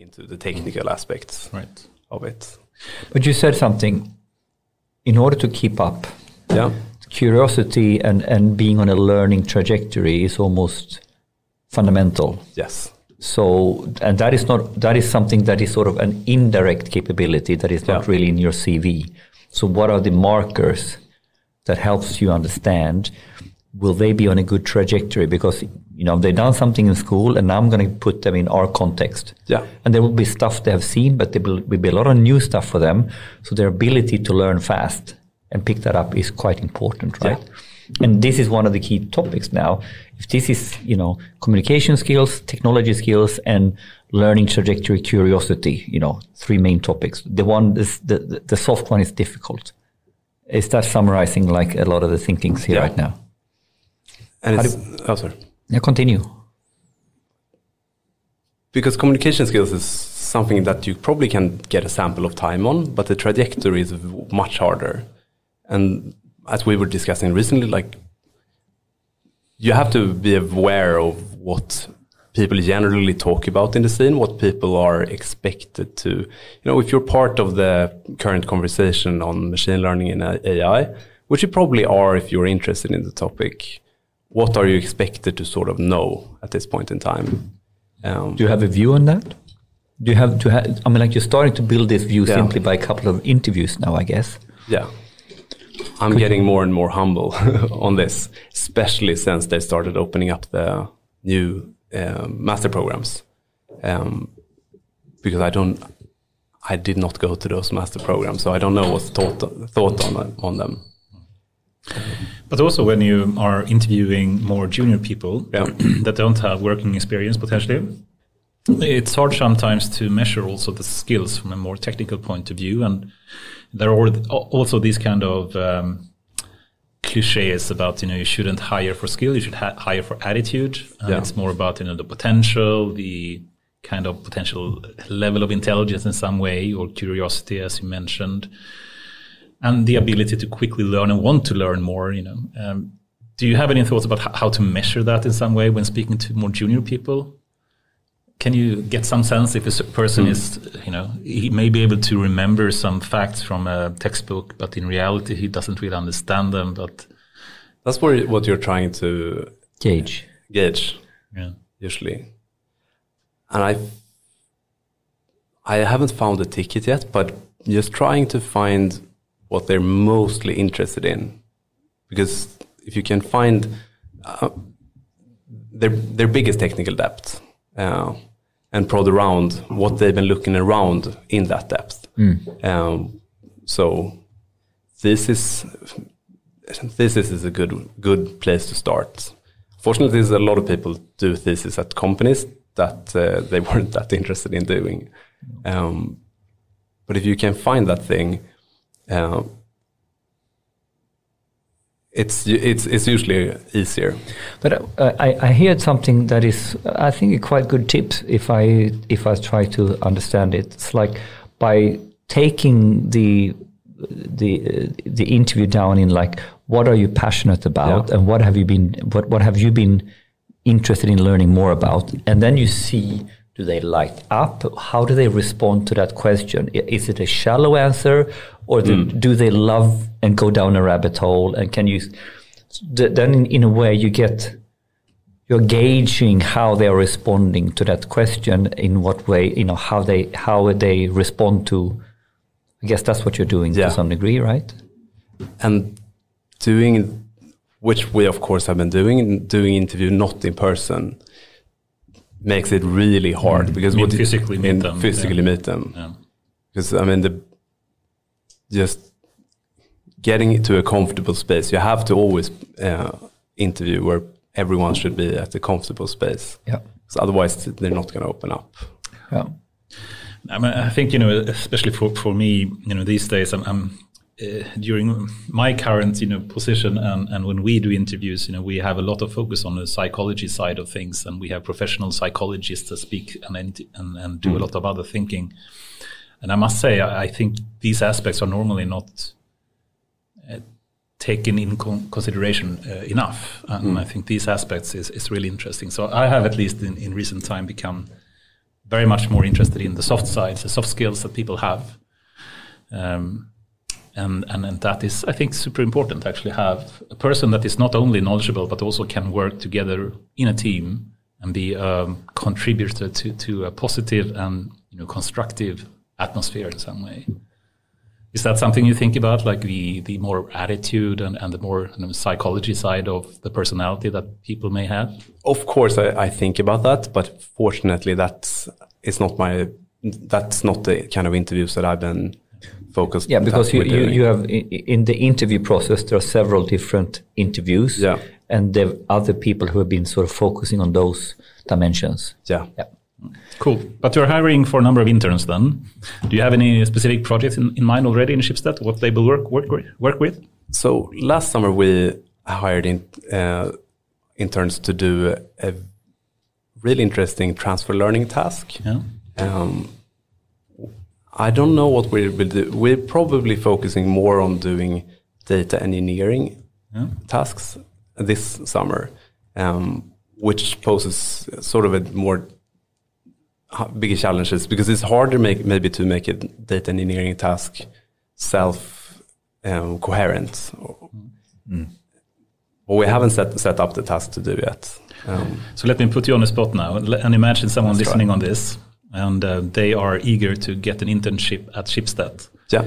into the technical aspects Right. of it. But you said something. In order to keep up, Yeah, curiosity and, and being on a learning trajectory is almost fundamental. yes, So, and that is not that is something that is sort of an indirect capability that is not Yeah. really in your CV. So, what are the markers that helps you understand? Will they be on a good trajectory? Because you know they've done something in school, and now I'm going to put them in our context. Yeah. and there will be stuff they have seen, but there will, be a lot of new stuff for them. So, their ability to learn fast and pick that up is quite important, right? And this is one of the key topics now. If this is, you know, communication skills, technology skills, and learning trajectory, curiosity, you know, three main topics. The one, the, the, the soft one is difficult. Is that summarizing like a lot of the thinkings here Yeah. right now? And How it's oh sorry. Yeah, continue. because communication skills is something that you probably can get a sample of time on, but the trajectory is much harder. And as we were discussing recently, like you have to be aware of what people generally talk about in the scene, what people are expected to, you know, if you're part of the current conversation on machine learning and AI, which you probably are if you're interested in the topic, what are you expected to sort of know at this point in time? Um, Do you have a view on that? Do you have to have, I mean, like you're starting to build this view Yeah. simply by a couple of interviews now, I guess. Yeah. I'm getting more and more humble on this, especially since they started opening up the new um, master programs. Um, because I don't, I did not go to those master programs, so I don't know what's thought thought on on them. But also when you are interviewing more junior people Yeah. that don't have working experience potentially, it's hard sometimes to measure also the skills from a more technical point of view. And there are also these kind of um, cliches about, you know, you shouldn't hire for skill, you should ha- hire for attitude. And Yeah. it's more about, you know, the potential, the kind of potential level of intelligence in some way or curiosity, as you mentioned and the ability to quickly learn and want to learn more. You know, um, do you have any thoughts about how to measure that in some way when speaking to more junior people? Can you get some sense if a person is, you know, he may be able to remember some facts from a textbook, but in reality he doesn't really understand them. But That's what what you're trying to Gauge. gauge yeah, usually, and I I haven't found a ticket yet, but just trying to find what they're mostly interested in, because if you can find uh, their their biggest technical depth uh, and prod around what they've been looking around in that depth, um, so this is thesis is a good good place to start. Fortunately, there's a lot of people do thesis at companies that uh, they weren't that interested in doing. Um, but if you can find that thing, uh, it's it's it's usually easier. But uh, I, I heard something that is, I think, a quite good tip if I if I try to understand it. It's like by taking the the uh, the interview down in like what are you passionate about Yeah. and what have you been what what have you been interested in learning more about, and then you see. Do they light up? How do they respond to that question? Is it a shallow answer, or do, hmm. do they love and go down a rabbit hole? And can you then in, in a way you get you're gauging how they are responding to that question in what way you know how they how they respond to i guess that's what you're doing Yeah. to some degree right and doing which we of course have been doing doing interview not in person makes it really hard because mean what you- physically meet mean them, physically yeah. meet them yeah. because i mean the just getting to a comfortable space. You have to always uh, interview where everyone should be at a comfortable space. Yeah. 'Cause otherwise they're not going to open up. Yeah. I, mean, I think you know, especially for, for me, you know, these days, I'm, I'm uh, during my current you know position, and, and when we do interviews, you know, we have a lot of focus on the psychology side of things, and we have professional psychologists that speak and and, and do a lot of other thinking. And I must say, I, I think these aspects are normally not uh, taken in con- consideration uh, enough, and I think these aspects is, is really interesting. So I have at least in, in recent time become very much more interested in the soft sides, the soft skills that people have. Um, and, and, and that is, I think, super important to actually have a person that is not only knowledgeable but also can work together in a team and be a contributor to, to a positive and you know constructive atmosphere in some way. Is that something you think about, like the, the more attitude and, and the more you know, psychology side of the personality that people may have? Of course, I, I think about that, but fortunately, that's it's not my that's not the kind of interviews that I've been focused. Yeah, because you, you, you have in the interview process there are several different interviews. Yeah. And there are other people who have been sort of focusing on those dimensions. yeah. Yeah. Cool. But you're hiring for a number of interns then. Do you have any specific projects in, in mind already in Schibsted? What they will work, work, with- work with? So last summer we hired in, uh, interns to do a really interesting transfer learning task. Yeah. Um, I don't know what we will do. We're probably focusing more on doing data engineering Yeah. tasks this summer, um, which poses sort of a more bigger challenges because it's harder make, maybe to make a data engineering task self um, coherent. Well, we haven't set, set up the task to do yet. Um, So let me put you on the spot now and imagine someone try. listening on this and uh, they are eager to get an internship at Schibsted. yeah.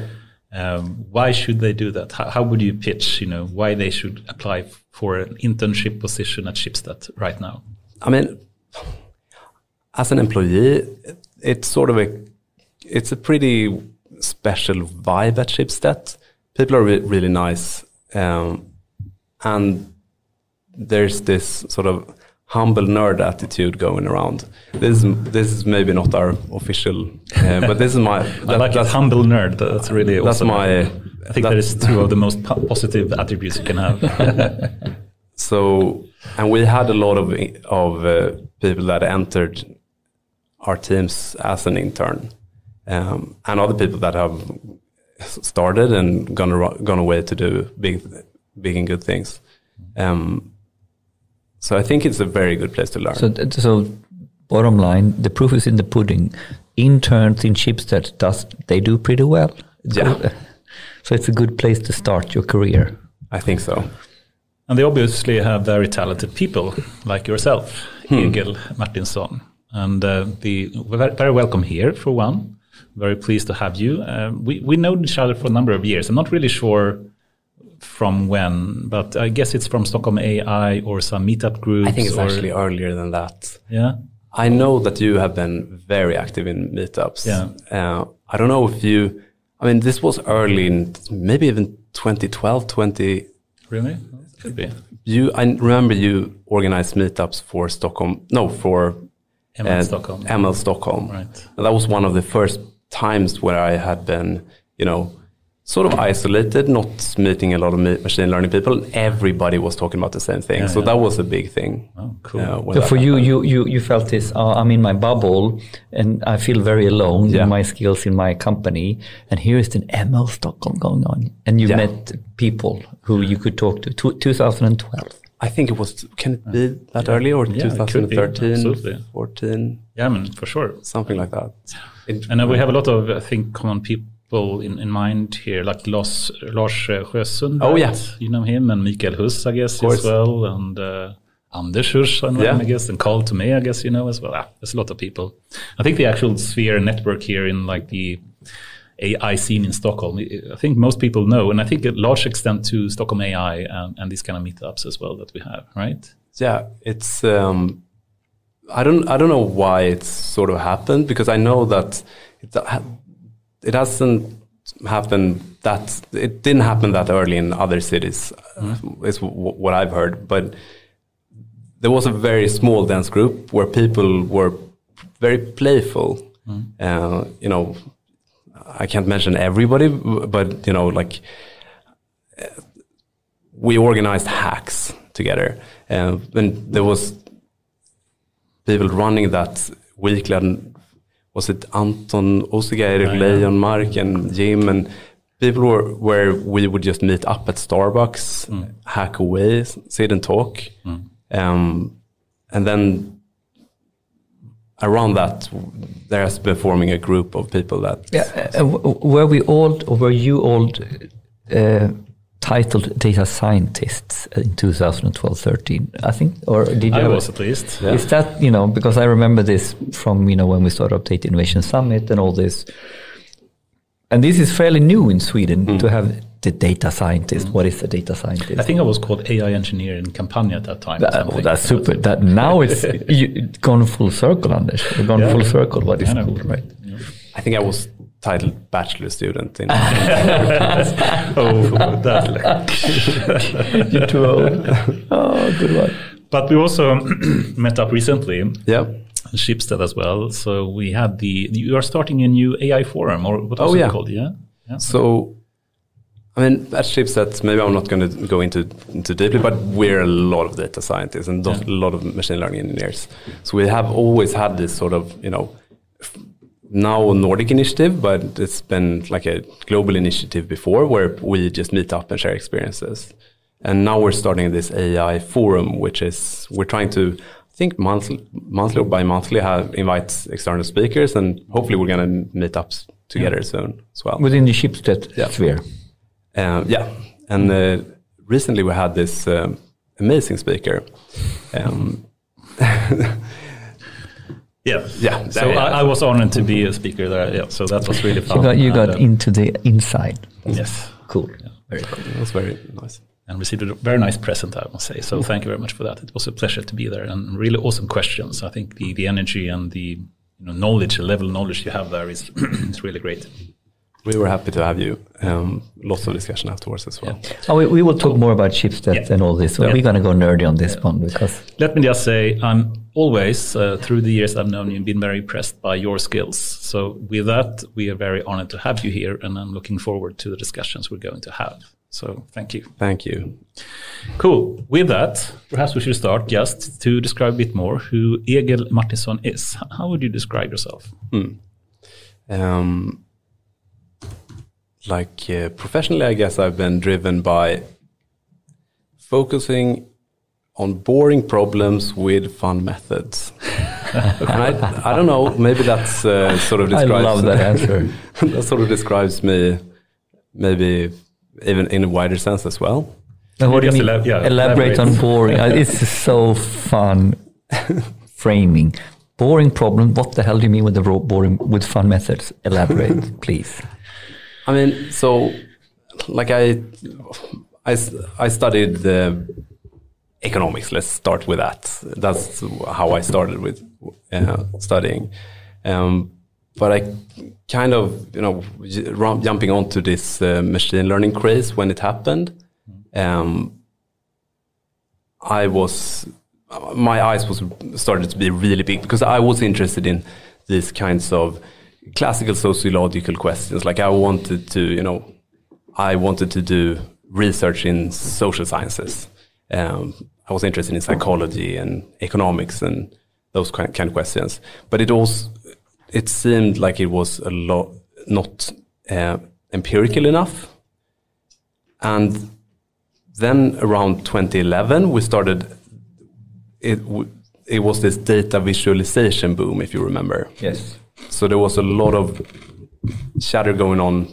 Um, why should they do that? How, how would you pitch, you know, why they should apply for an internship position at Schibsted right now? I mean, as an employee, it's sort of a it's a pretty special vibe at Schibsted. People are re- really nice, um, and there's this sort of humble nerd attitude going around. This is this is maybe not our official, uh, but this is my. I like a humble nerd. That's really that's awesome. my- I think that is two of the most po- positive attributes you can have. So, and we had a lot of of uh, people that entered our teams as an intern, um, and other people that have started and gone gone away to do big, big and good things. Um, so I think it's a very good place to learn. So, th- so bottom line, the proof is in the pudding. Interns in Schibsted, does they do pretty well? Yeah. So it's a good place to start your career. I think so. And they obviously have very talented people like yourself, Egil Martinsson. And uh, the we're very, very welcome here for one. Very pleased to have you. Um, we we know each other for a number of years. I'm not really sure from when, but I guess it's from Stockholm AI or some meetup groups. I think it's actually earlier than that. yeah. I know that you have been very active in meetups. Yeah. Uh, I don't know if you, I mean, this was early in maybe even 2012, 20. Really? Could be. You, I remember you organized meetups for Stockholm, no, for ML uh, Stockholm. ML Stockholm. Right. And that was one of the first times where I had been, you know, sort of isolated, not meeting a lot of machine learning people. Everybody was talking about the same thing. Yeah, so yeah. that was a big thing. Oh, cool. uh, So for you, you, you, you felt this, uh, I'm in my bubble and I feel very alone Yeah. in my skills in my company. And here is an ML Stockholm going on. And you Yeah. met people who you could talk to. Two, 2012. I think it was, can it be that early or Yeah, it could be, 2013, absolutely. 14, Yeah, I mean, for sure. something like that. It- And uh, we have a lot of, I think, common people in, in mind here, like Lars, Lars uh, Sjösund. Oh, yeah. You know him, and Mikael Huss, I guess, as well, and uh, Anders Huss, I, Yeah. I guess, and Carl Thomé, I guess, you know, as well. Ah, there's a lot of people. I think the actual sphere network here in like the AI scene in Stockholm, I think most people know, and I think a large extent to Stockholm AI and, and these kind of meetups as well that we have, right? yeah, it's, um, I don't, I don't know why it's sort of happened because I know that it, it hasn't happened that, it didn't happen that early in other cities, uh, is w- what I've heard. But there was a very small dance group where people were very playful. Uh, you know, I can't mention everybody, but you know, like uh, we organized hacks together, uh, and there was people running that weekly. And was it Anton Osegeir, yeah. Leonmark, and Jim, and people were where we would just meet up at Starbucks, hack away, sit and talk, um, and then around that, there has been forming a group of people that. Yeah, uh, were we all, or were you all uh, titled data scientists in 2012-13? I think, or did you? I have a- was at least. Is that you know because I remember this from you know when we started Update Innovation Summit and all this, and this is fairly new in Sweden mm. to have the data scientist. Mm. What is a data scientist? I think I was called AI engineer in Campania at that time. or That- oh, that's super. That now it's you, gone full circle, Anders. You've gone Yeah. full circle. What is I know. cool, right? I think I was titled bachelor student in. oh, that. You're too old. oh, good one. But we also met up recently yeah. in Schibsted as well. So we had the you are starting a new AI forum or what oh, was Oh, it yeah. called? Yeah. yeah. So, I mean, at Schibsted, maybe I'm not going to go into into deeply, but we're a lot of data scientists and a lot of machine learning engineers. So we have always had this sort of, you know, f- now a Nordic initiative, but it's been like a global initiative before where we just meet up and share experiences. And now we're starting this AI forum, which is we're trying to I think monthly, monthly or bi-monthly have invite external speakers, and hopefully we're going to meet up together soon as well. Within the Schibsted Yeah. sphere. Uh, yeah, and uh, recently we had this um, amazing speaker. Um, Yeah. Yeah, So yeah. I, I was honored to be a speaker there. Yeah. So that was really fun. You got, you got And, uh, into the inside. yes. Cool. Yeah, Very cool. it was very nice. and received a very nice present, I must say. So thank you very much for that. It was a pleasure to be there and really awesome questions. I think the, the energy and the you know, knowledge, the level of knowledge you have there is it's really great. We were happy to have you. Um, lots of discussion afterwards as well. Oh, we, we will talk more about Schibsted Yeah. and all this. So we're going to go nerdy on this one because Let me just say, I'm always, uh, through the years I've known you, been very impressed by your skills. So with that, we are very honored to have you here, and I'm looking forward to the discussions we're going to have. So thank you. Thank you. Cool. With that, perhaps we should start just to describe a bit more who Egil Martinsson is. How would you describe yourself? Um, like uh, professionally, I guess I've been driven by focusing on boring problems with fun methods. and I, I don't know, maybe that's uh, sort of describes. I describes love that answer. that sort of describes me, maybe even in a wider sense as well. And what do you Just mean? elab- yeah, elaborate on boring. Uh, it's so fun framing. Boring problem. What the hell do you mean with the boring with fun methods? Elaborate, please. I mean, so like I, I, I studied the economics. Let's start with that. That's how I started with uh, studying. Um, but I kind of, you know, jumping onto this uh, machine learning craze when it happened. Um, I was, my eyes was started to be really big because I was interested in these kinds of classical sociological questions. Like I wanted to, you know, I wanted to do research in social sciences. Um, I was interested in psychology and economics and those kind of questions. But it also, it seemed like it was a lot not uh, empirical enough. And then around 2011, we started. It it was this data visualization boom, if you remember. Yes. So there was a lot of chatter going on.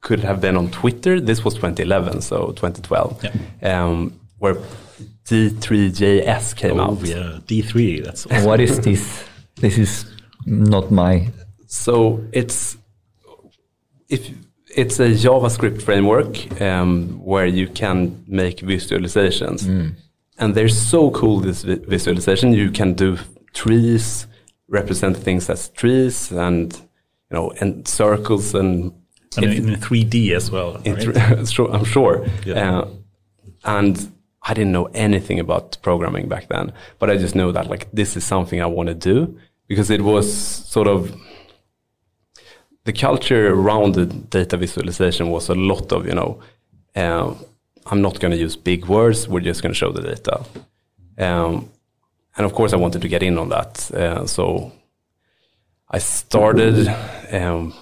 Could have been on Twitter. This was 2011, so 2012, um, where D3JS came out. Oh, yeah, D3. That's And what is this? This is not my. So it's if it's a JavaScript framework um, where you can make visualizations, and they're so cool. This vi- visualization, you can do trees, represent things as trees, and you know, and circles, and and it- in 3D as well. right? sure- I'm sure. Yeah. Uh, and I didn't know anything about programming back then, but I just know that like this is something I want to do because it was sort of the culture around the data visualization was a lot of you know uh, I'm not going to use big words. We're just going to show the data. Um, and of course, I wanted to get in on that. Uh, so I started um,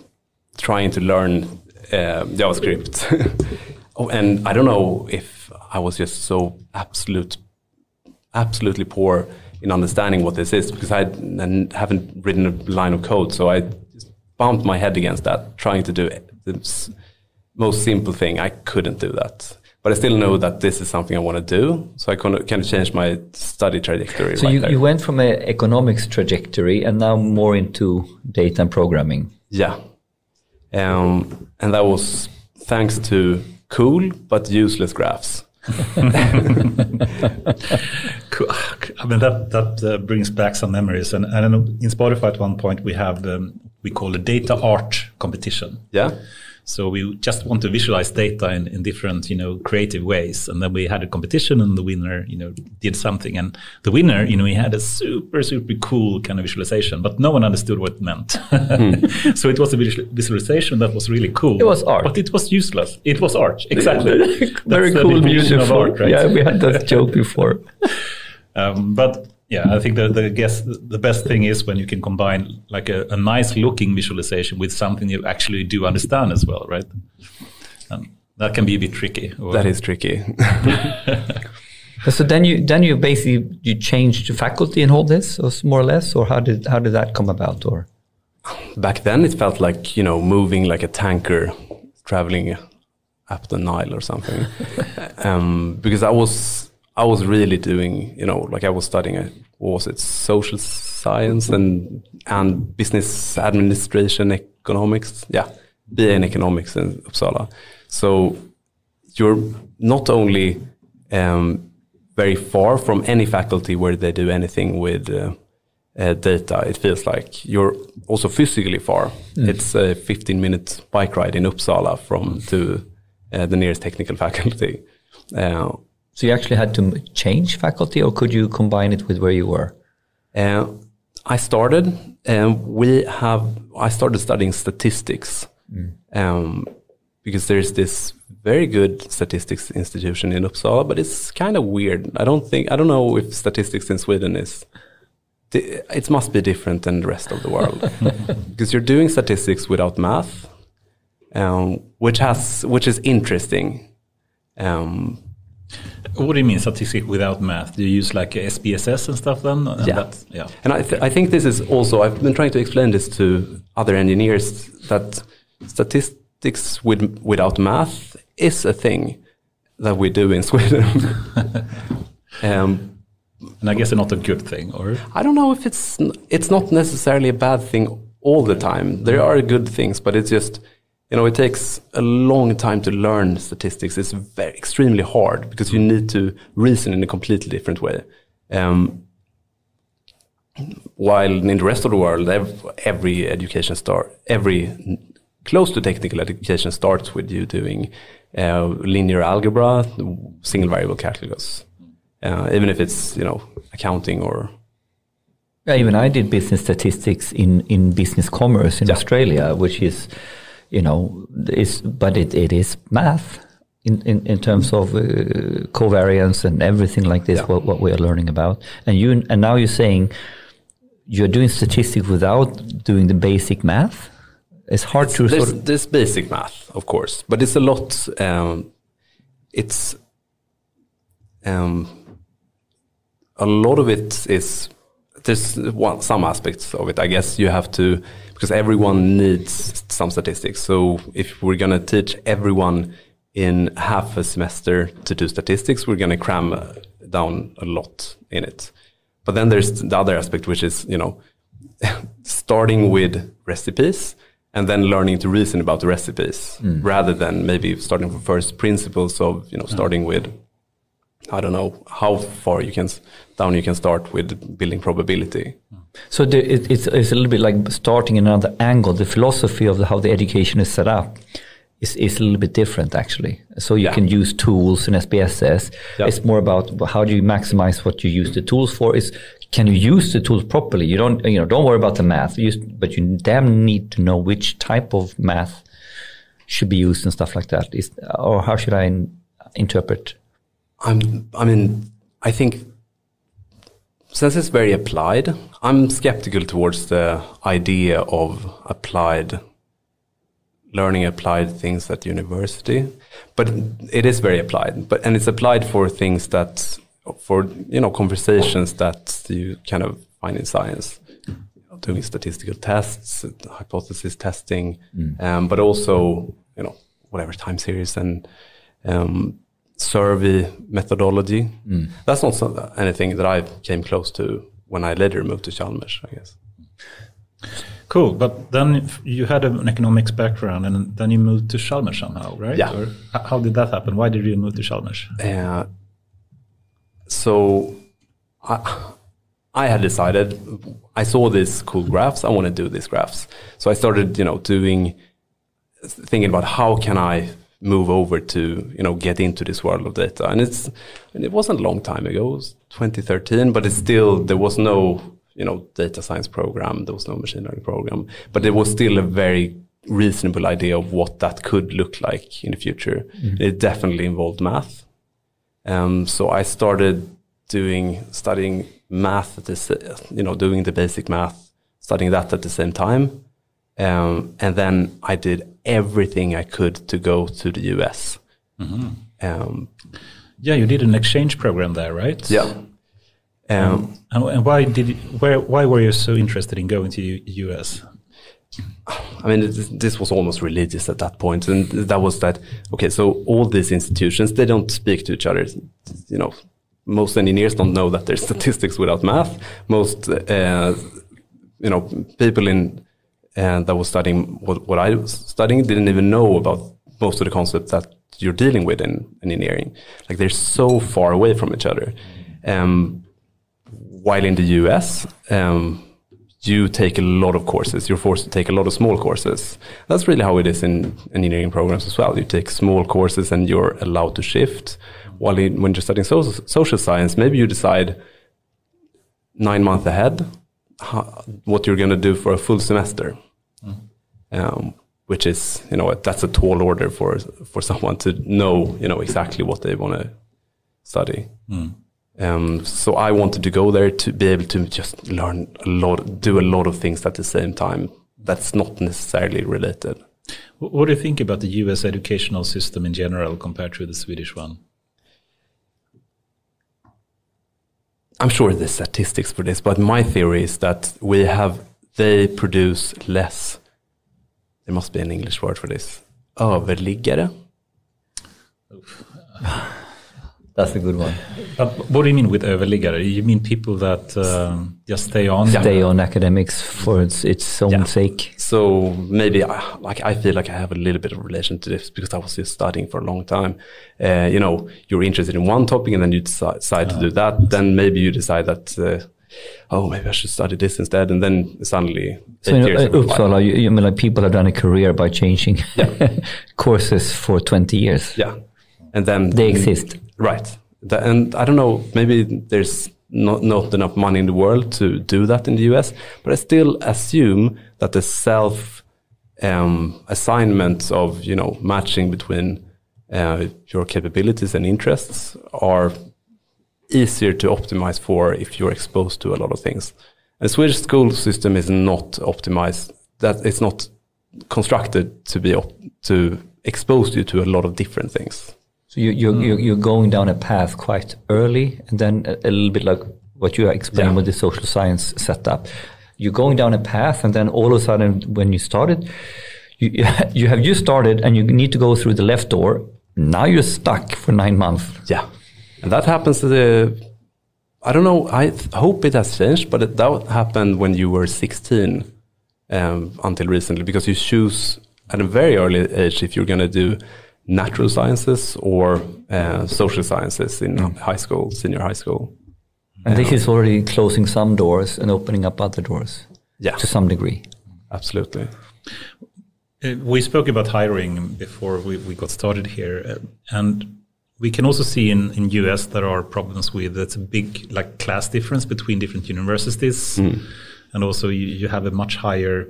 trying to learn uh, JavaScript. oh, and I don't know if I was just so absolute, absolutely poor in understanding what this is because I haven't written a line of code. So I just bumped my head against that, trying to do the most simple thing. I couldn't do that. But I still know that this is something I want to do. So I kind of, kind of changed my study trajectory. So right you, there. you went from an economics trajectory and now more into data and programming. Yeah. Um, and that was thanks to cool but useless graphs. Cool. I mean that that uh, brings back some memories, and, and I know in Spotify at one point we have um, we call a data art competition. Yeah. So we just want to visualize data in, in different, you know, creative ways. And then we had a competition and the winner, you know, did something. And the winner, you know, he had a super, super cool kind of visualization, but no one understood what it meant. so it was a visual- visualization that was really cool. It was art. But it was useless. It was art. Exactly. Very cool, beautiful. of art, right? Yeah, we had that joke before. Um, but yeah, I think the the guess the best thing is when you can combine like a, a nice looking visualization with something you actually do understand as well, right? Um, that can be a bit tricky. or- That is tricky. So then you then you basically you changed faculty and all this, or more or less, or how did how did that come about? Or Back then, it felt like you know moving like a tanker traveling up the Nile or something. um, because I was I was really doing you know like I was studying uh, what was it social science and and business administration economics. Yeah, BA in economics in Uppsala. So you're not only um, very far from any faculty where they do anything with uh, uh, data. It feels like you're also physically far. It's a 15 minute bike ride in Uppsala from to uh, the nearest technical faculty. So you actually had to change faculty, or could you combine it with where you were? uh, I started, and we have. I started studying statistics um, because there's this very good statistics institution in Uppsala, but it's kind of weird. I don't think I don't know if statistics in Sweden is. It must be different than the rest of the world because you're doing statistics without math, um, which has which is interesting. Um, What do you mean statistics without math? Do you use like SPSS and stuff then? And Yeah. yeah. And I, th- I think this is also, I've been trying to explain this to other engineers that statistics with, without math is a thing that we do in Sweden. um, And I guess not a good thing, or I don't know if it's, it's not necessarily a bad thing all the time. There are good things, but it's just, you know, it takes a long time to learn statistics. It's very, extremely hard because you need to reason in a completely different way. Um, while in the rest of the world, every education start, every close to technical education starts with you doing uh, linear algebra, single variable calculus, uh, even if it's you know accounting or Yeah, even I did business statistics in, in business commerce in Australia, which is, you know, is but it, it is math in, in, in terms of uh, covariance and everything like this. Yeah. What, what we are learning about, and you and now you're saying you're doing statistics without doing the basic math. It's hard to there's, sort of, there's basic math, of course, but it's a lot. Um, it's um, a lot of it is there's one, some aspects of it. I guess you have to because everyone needs some statistics. So if we're gonna teach everyone in half a semester to do statistics, we're gonna cram uh, down a lot in it. But then there's the other aspect, which is you know starting with recipes and then learning to reason about the recipes rather than maybe starting from first principles of you know starting with I don't know how far you can down you can start with building probability. so the, it, it's, it's a little bit like starting another angle. The philosophy of the, how the education is set up is, is a little bit different actually. So you Yeah. can use tools in SPSS. Yeah. It's more about how do you maximize what you use the tools for. Is can you use the tools properly? You don't you know don't worry about the math, use, but you damn need to know which type of math should be used and stuff like that. Is or how should I in, interpret? I'm I mean I think since it's very applied, I'm skeptical towards the idea of applied learning applied things at university. But it is very applied. But and it's applied for things that for you know conversations that you kind of find in science, doing statistical tests, hypothesis testing, um, but also you know whatever time series and um, survey methodology. That's not so, anything that I came close to when I later moved to Chalmers, I guess. Cool, but then you had an economics background, and then you moved to Chalmers somehow, right? Yeah. Or how did that happen? Why did you move to Chalmers? Uh, so I, I had decided I saw these cool graphs. I want to do these graphs. So I started, you know, doing thinking about how can I move over to, you know, get into this world of data. And it's and it wasn't a long time ago. It was 2013, but it's still there was no, you know, data science program. There was no machine learning program, but there was still a very reasonable idea of what that could look like in the future. It definitely involved math. Um, so I started doing studying math at this, you know, doing the basic math, studying that at the same time, um, and then I did everything I could to go to the US. Um, Yeah, you did an exchange program there, right? yeah. Um, And, and why did you, where why were you so interested in going to U- US? I mean, this, this was almost religious at that point, and that was that. Okay, so all these institutions they don't speak to each other. You know, most engineers don't know that there's statistics without math. Most, uh, you know, people in uh, that was studying what, what I was studying didn't even know about most of the concepts that you're dealing with in engineering. Like they're so far away from each other. Um, while in the US, um, you take a lot of courses. You're forced to take a lot of small courses. That's really how it is in engineering programs as well. You take small courses and you're allowed to shift. While in, when you're studying social, social science, maybe you decide nine months ahead how, what you're going to do for a full semester, um, which is you know that's a tall order for for someone to know you know exactly what they want to study. Um, so I wanted to go there to be able to just learn a lot, do a lot of things at the same time. That's not necessarily related. What do you think about the US educational system in general compared to the Swedish one? I'm sure there's statistics for this, but my theory is that we have they produce less. There must be an English word for this. Överliggare. That's a good one. But what do you mean with överliggare? You mean people that um, just stay on? Stay on academics for its, its own Yeah. sake. So maybe I, like I feel like I have a little bit of relation to this because I was just studying for a long time. Uh, you know, you're interested in one topic and then you deci- decide to do that. Then maybe you decide that, uh, oh, maybe I should study this instead. And then suddenly, So eight in uh, have gone by. Uppsala, you, you mean like people have done a career by changing courses for 20 years. Yeah. And then They exist. Right. And I don't know, maybe there's not, not enough money in the world to do that in the US, but I still assume that the self um, assignments of, you know, matching between uh, your capabilities and interests are easier to optimize for if you're exposed to a lot of things. And the Swedish school system is not optimized. That it's not constructed to be op- to expose you to a lot of different things. So you, you're, you're, you're going down a path quite early, and then a, a little bit like what you explained Yeah. with the social science setup. You're going down a path, and then all of a sudden, when you started, you, you have you started, and you need to go through the left door. Now you're stuck for nine months. Yeah, and that happens to the. I don't know. I hope it has changed, but it, that happened when you were 16 um, until recently, because you choose at a very early age if you're going to do natural sciences or uh, social sciences in high school, senior high school. And this is already closing some doors and opening up other doors Yeah, to some degree. absolutely. Uh, We spoke about hiring before we, we got started here, uh, and we can also see in in US there are problems with it's a big like class difference between different universities, and also you, you have a much higher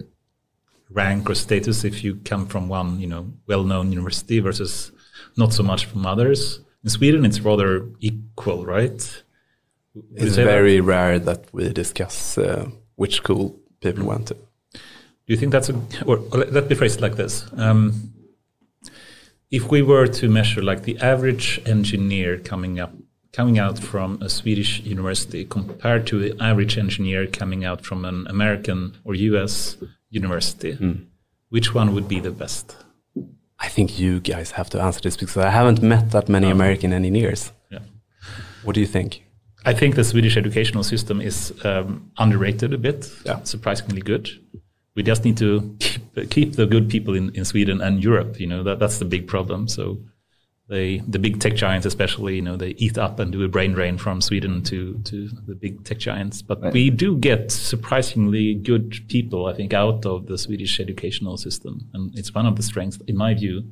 rank or status if you come from one you know well-known university versus not so much from others. In Sweden, it's rather equal, right? Would It's say that? very rare that we discuss uh, which school people went to. Do you think that's a, or let me phrase it like this. Um, if we were to measure like the average engineer coming up coming out from a Swedish university compared to the average engineer coming out from an American or US university, which one would be the best? I think you guys have to answer this because I haven't met that many American engineers. Yeah. What do you think? I think the Swedish educational system is um, underrated a bit. Yeah. Surprisingly good. We just need to keep, keep the good people in, in Sweden and Europe. You know that that's the big problem. So they the big tech giants, especially, you know, they eat up and do a brain drain from Sweden to to the big tech giants. But we do get surprisingly good people, I think, out of the Swedish educational system, and it's one of the strengths, in my view,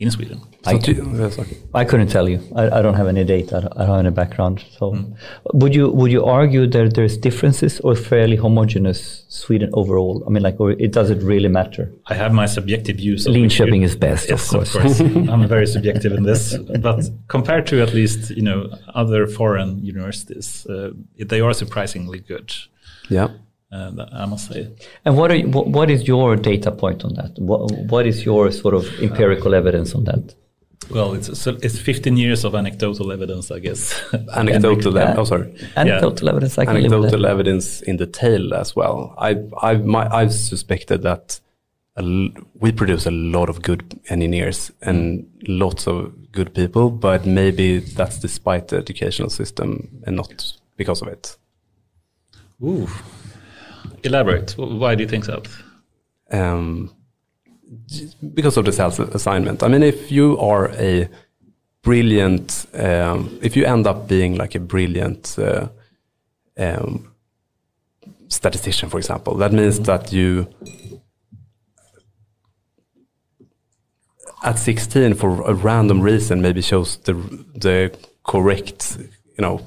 in Sweden. So do you- yeah, sorry. I couldn't tell you. I, I don't have any data. I don't- have any background. So, would you would you argue that there's differences or fairly homogeneous Sweden overall? I mean, like, or it does it really matter? I have my subjective views. of Linköping which- is best, Yes, of course. I'm very subjective in this, but compared to at least you know other foreign universities, uh, they are surprisingly good. Yeah. Uh, I must say. And what are you, what, what is your data point on that? What what is your sort of empirical evidence on that? Well, it's so it's 15 years of anecdotal evidence, I guess. Anecdotal. Yeah. oh, sorry. Anecdotal evidence. I can live Anecdotal evidence in detail as well. I, I, my, I've suspected that a l- we produce a lot of good engineers and lots of good people, but maybe that's despite the educational system and not because of it. Ooh. Elaborate. Why do you think that? um, because of the self assignment. I mean, if you are a brilliant, um, if you end up being like a brilliant uh, um, statistician, for example, that means that you, at 16, for a random reason, maybe chose the the correct, you know,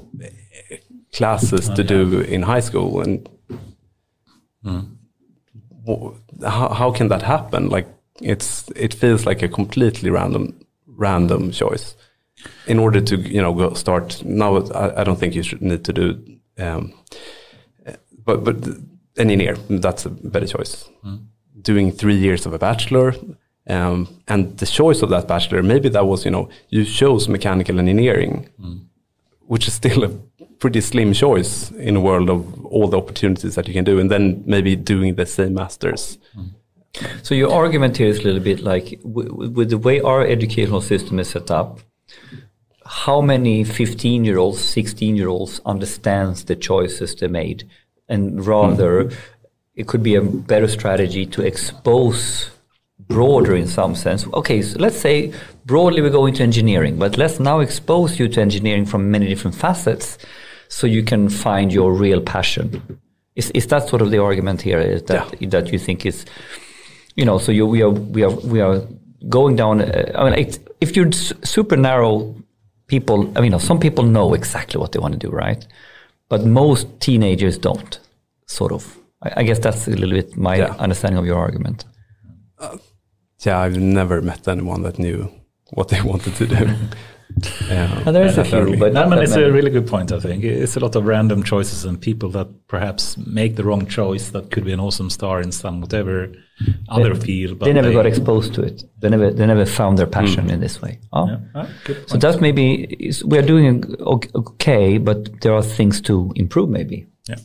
classes to do in high school and wh- how, how can that happen? Like it's it feels like a completely random random choice. In order to you know go start now, I, I don't think you should need to do, um, but but engineer that's a better choice. Doing three years of a bachelor. Um, and the choice of that bachelor, maybe that was, you know, you chose mechanical engineering, which is still a pretty slim choice in a world of all the opportunities that you can do, and then maybe doing the same masters. Mm-hmm. So your argument here is a little bit like with the way our educational system is set up. How many 15 year olds, 16 year olds understands the choices they made, and rather mm-hmm. it could be a better strategy to expose broader in some sense. Okay, so let's say broadly we go into engineering, but let's now expose you to engineering from many different facets, so you can find your real passion. Is is that sort of the argument here? Is that that you think is you know, so you, we are we are we are going down. Uh, I mean, if you're super narrow people, I mean, you know, some people know exactly what they want to do, right? But most teenagers don't. Sort of. I, I guess that's a little bit my Yeah. understanding of your argument. Yeah, I've never met anyone that knew what they wanted to do. Yeah, And there is a few, early. but No, not but it's a really good point. I think it's a lot of random choices and people that perhaps make the wrong choice that could be an awesome star in some whatever other field. But they never got exposed to it. They never they never found their passion in this way. Oh. Yeah. Ah, good. So that's maybe is, we are doing okay, but there are things to improve. Maybe. Yeah.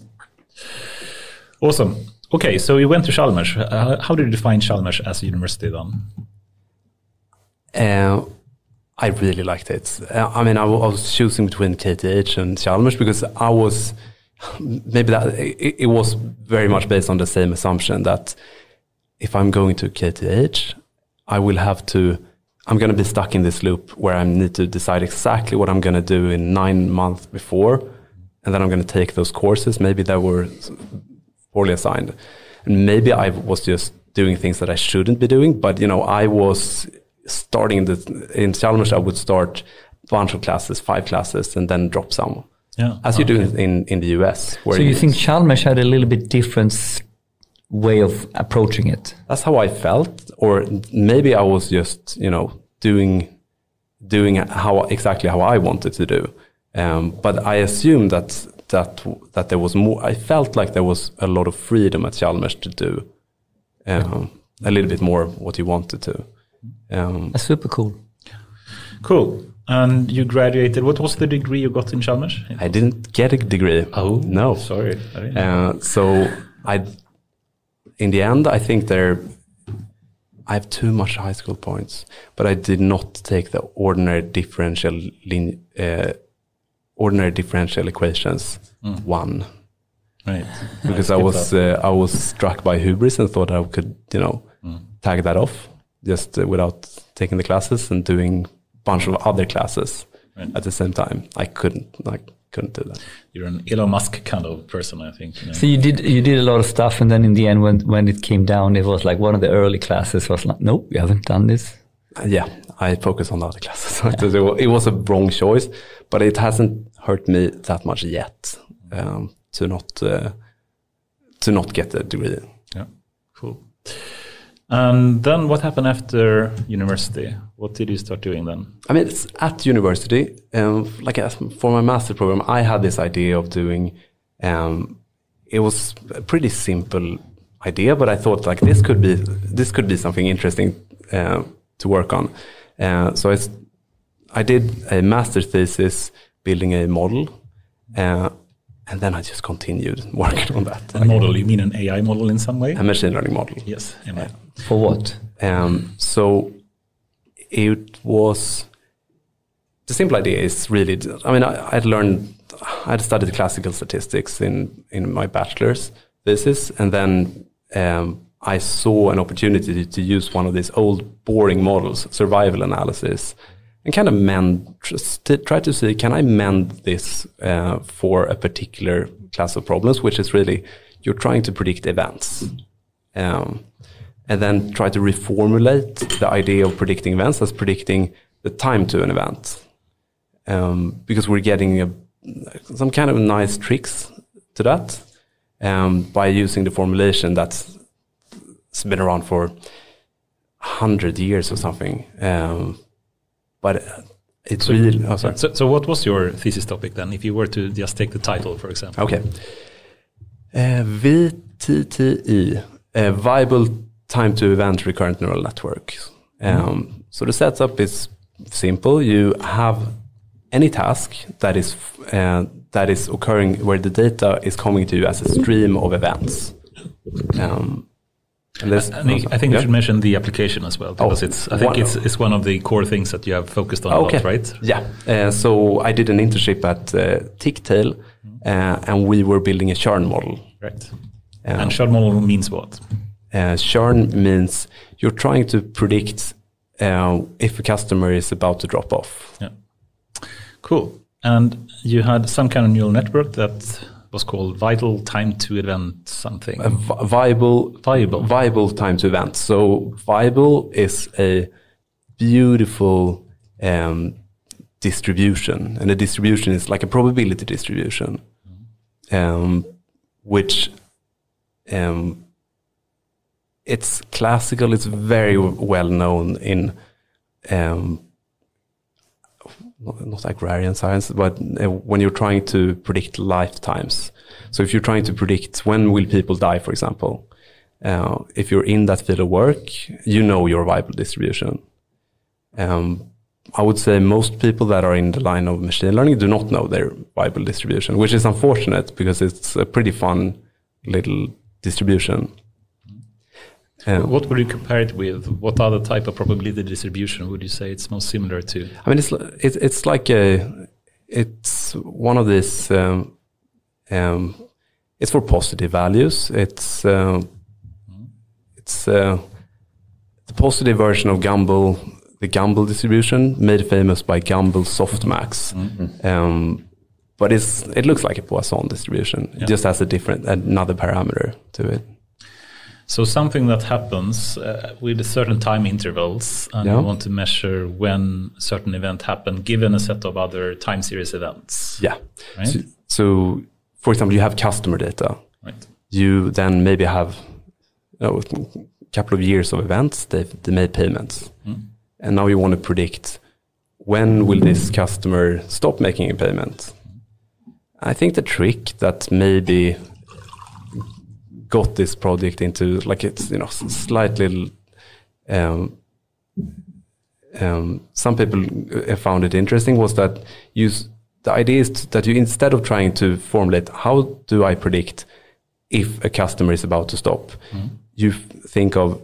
Awesome. Okay, so you went to Chalmers. Uh, how did you define Chalmers as a university then? Uh, I really liked it. Uh, I mean, I, was choosing between KTH and Chalmers because I was maybe that it, it was very much based on the same assumption that if I'm going to KTH, I will have to. I'm going to be stuck in this loop where I need to decide exactly what I'm going to do in nine months before, and then I'm going to take those courses. Maybe that were poorly assigned. And maybe I was just doing things that I shouldn't be doing, but you know, I was starting the in Chalmers. I would start a bunch of classes, five classes, and then drop some, Yeah. as you do in in the US. Where So you think Chalmers had a little bit different way of approaching it? that's how I felt, or maybe I was just you know doing doing how exactly how I wanted to do. Um, but I assume that that that there was more. I felt like there was a lot of freedom at Chalmers to do um, a little bit more what you wanted to. Um, That's super cool. Cool. And you graduated. What was the degree you got in Chalmers? I didn't get a degree. Oh no, sorry. I didn't know. Uh, so I, in the end, I think there, I have too much high school points, but I did not take the ordinary differential lin, uh, ordinary differential equations one right. because I Skip was uh, I was struck by hubris and thought I could you know tag that off just uh, without taking the classes and doing a bunch of other classes Right. at the same time. I couldn't I couldn't do that. You're an Elon Musk kind of person, I think. you know. So you did you did a lot of stuff, and then in the end, when when it came down, it was like one of the early classes was like, nope, we haven't done this. Uh, yeah, I focus on the other classes. it it was a wrong choice, but it hasn't hurt me that much yet um, to not uh, to not get a degree. Yeah, cool. And then what happened after university? What did you start doing then? I mean, it's at university, um, like for my master program, I had this idea of doing. Um, it was a pretty simple idea, but I thought like this could be this could be something interesting uh, to work on. Uh, so it's, I did a master thesis building a model, uh, and then I just continued working on that. A model? You mean an AI model in some way? a machine learning model. yes. For what? Um, so it was the simple idea is really. I mean, I, I'd learned, I'd studied classical statistics in in my bachelor's thesis, and then um, I saw an opportunity to use one of these old boring models, survival analysis, and kind of mend, try to see can I mend this uh, for a particular class of problems, which is really you're trying to predict events. Um, and then try to reformulate the idea of predicting events as predicting the time to an event. Um, because we're getting a, some kind of nice tricks to that um, by using the formulation that's been around for 100 years or something. Um, but it's really, oh, sorry. So, so what was your thesis topic then? If you were to just take the title, for example. Okay. Uh, VTTI, uh, Viable Time to Event Recurrent Neural Networks. Um, So the setup is simple. You have any task that is uh, that is occurring where the data is coming to you as a stream of events. Um, I think, I think Yeah. you should mention the application as well because Oh, it's. I think it's, it's one of the core things that you have focused on a okay. lot, right? Yeah. Uh, so I did an internship at uh, Tictail, uh, and we were building a churn model. Right. Um, and shard model means what? Uh, churn means you're trying to predict uh, if a customer is about to drop off. Yeah. Cool. And you had some kind of neural network that was called vital time to event something. Weibull, Weibull. Weibull time to event. So Weibull is a beautiful um, distribution, and a distribution is like a probability distribution, um, which um, it's classical. It's very well known in um, not, actuarial science, but uh, when you're trying to predict lifetimes. So if you're trying to predict when will people die, for example, uh, if you're in that field of work, you know your Weibull distribution. Um, I would say most people that are in the line of machine learning do not know their Weibull distribution, which is unfortunate because it's a pretty fun little distribution. Um, what would you compare it with? What other type of probability distribution would you say it's most similar to? I mean, it's it's it's like a it's one of these. Um, um, it's for positive values. It's um, it's uh, the positive version of Gumbel, the Gumbel distribution, made famous by Gumbel softmax. Um, but it's it looks like a Poisson distribution. It just has a different another parameter to it. So something that happens uh, with certain time intervals, and Yeah. you want to measure when a certain event happened, given a set of other time series events. Yeah. Right. So, so, for example, you have customer data. Right. you then maybe have you know, a couple of years of events, they've they made payments. And now you want to predict when will this customer stop making a payment? I think the trick that maybe got this project into like it's you know slightly um, um, some people uh, found it interesting was that you, the idea is that you instead of trying to formulate how do I predict if a customer is about to stop, you think of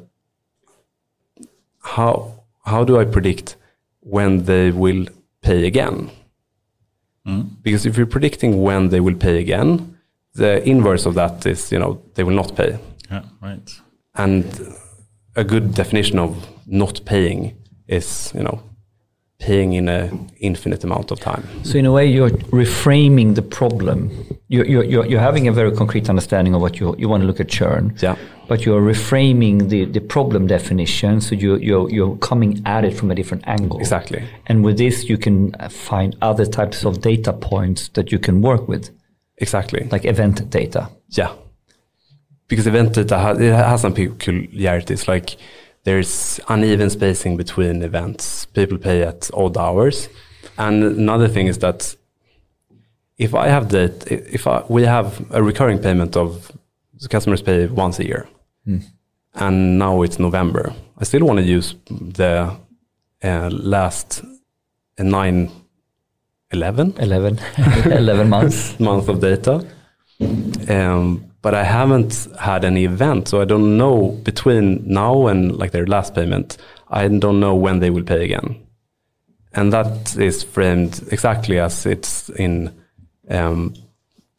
how how do I predict when they will pay again? Because if you're predicting when they will pay again, the inverse of that is you know they will not pay. Yeah, right. And a good definition of not paying is, you know, paying in a infinite amount of time. So in a way, you're reframing the problem. You're, you're, you're, you're having a very concrete understanding of what you, you want to look at churn. Yeah. But you're reframing the, the problem definition. So you're, you're, you're coming at it from a different angle. Exactly. And with this, you can find other types of data points that you can work with, Exactly. like event data. yeah. Because event data has, it has some peculiarities, like there's uneven spacing between events. People pay at odd hours. And another thing is that if I have that, if I, we have a recurring payment of the customers pay once a year, and now it's November, I still want to use the uh, last uh, nine, 11 11, 11 months. month of data. Um, but I haven't had any event, so I don't know between now and like their last payment. I don't know when they will pay again, and that is framed exactly as it's in um,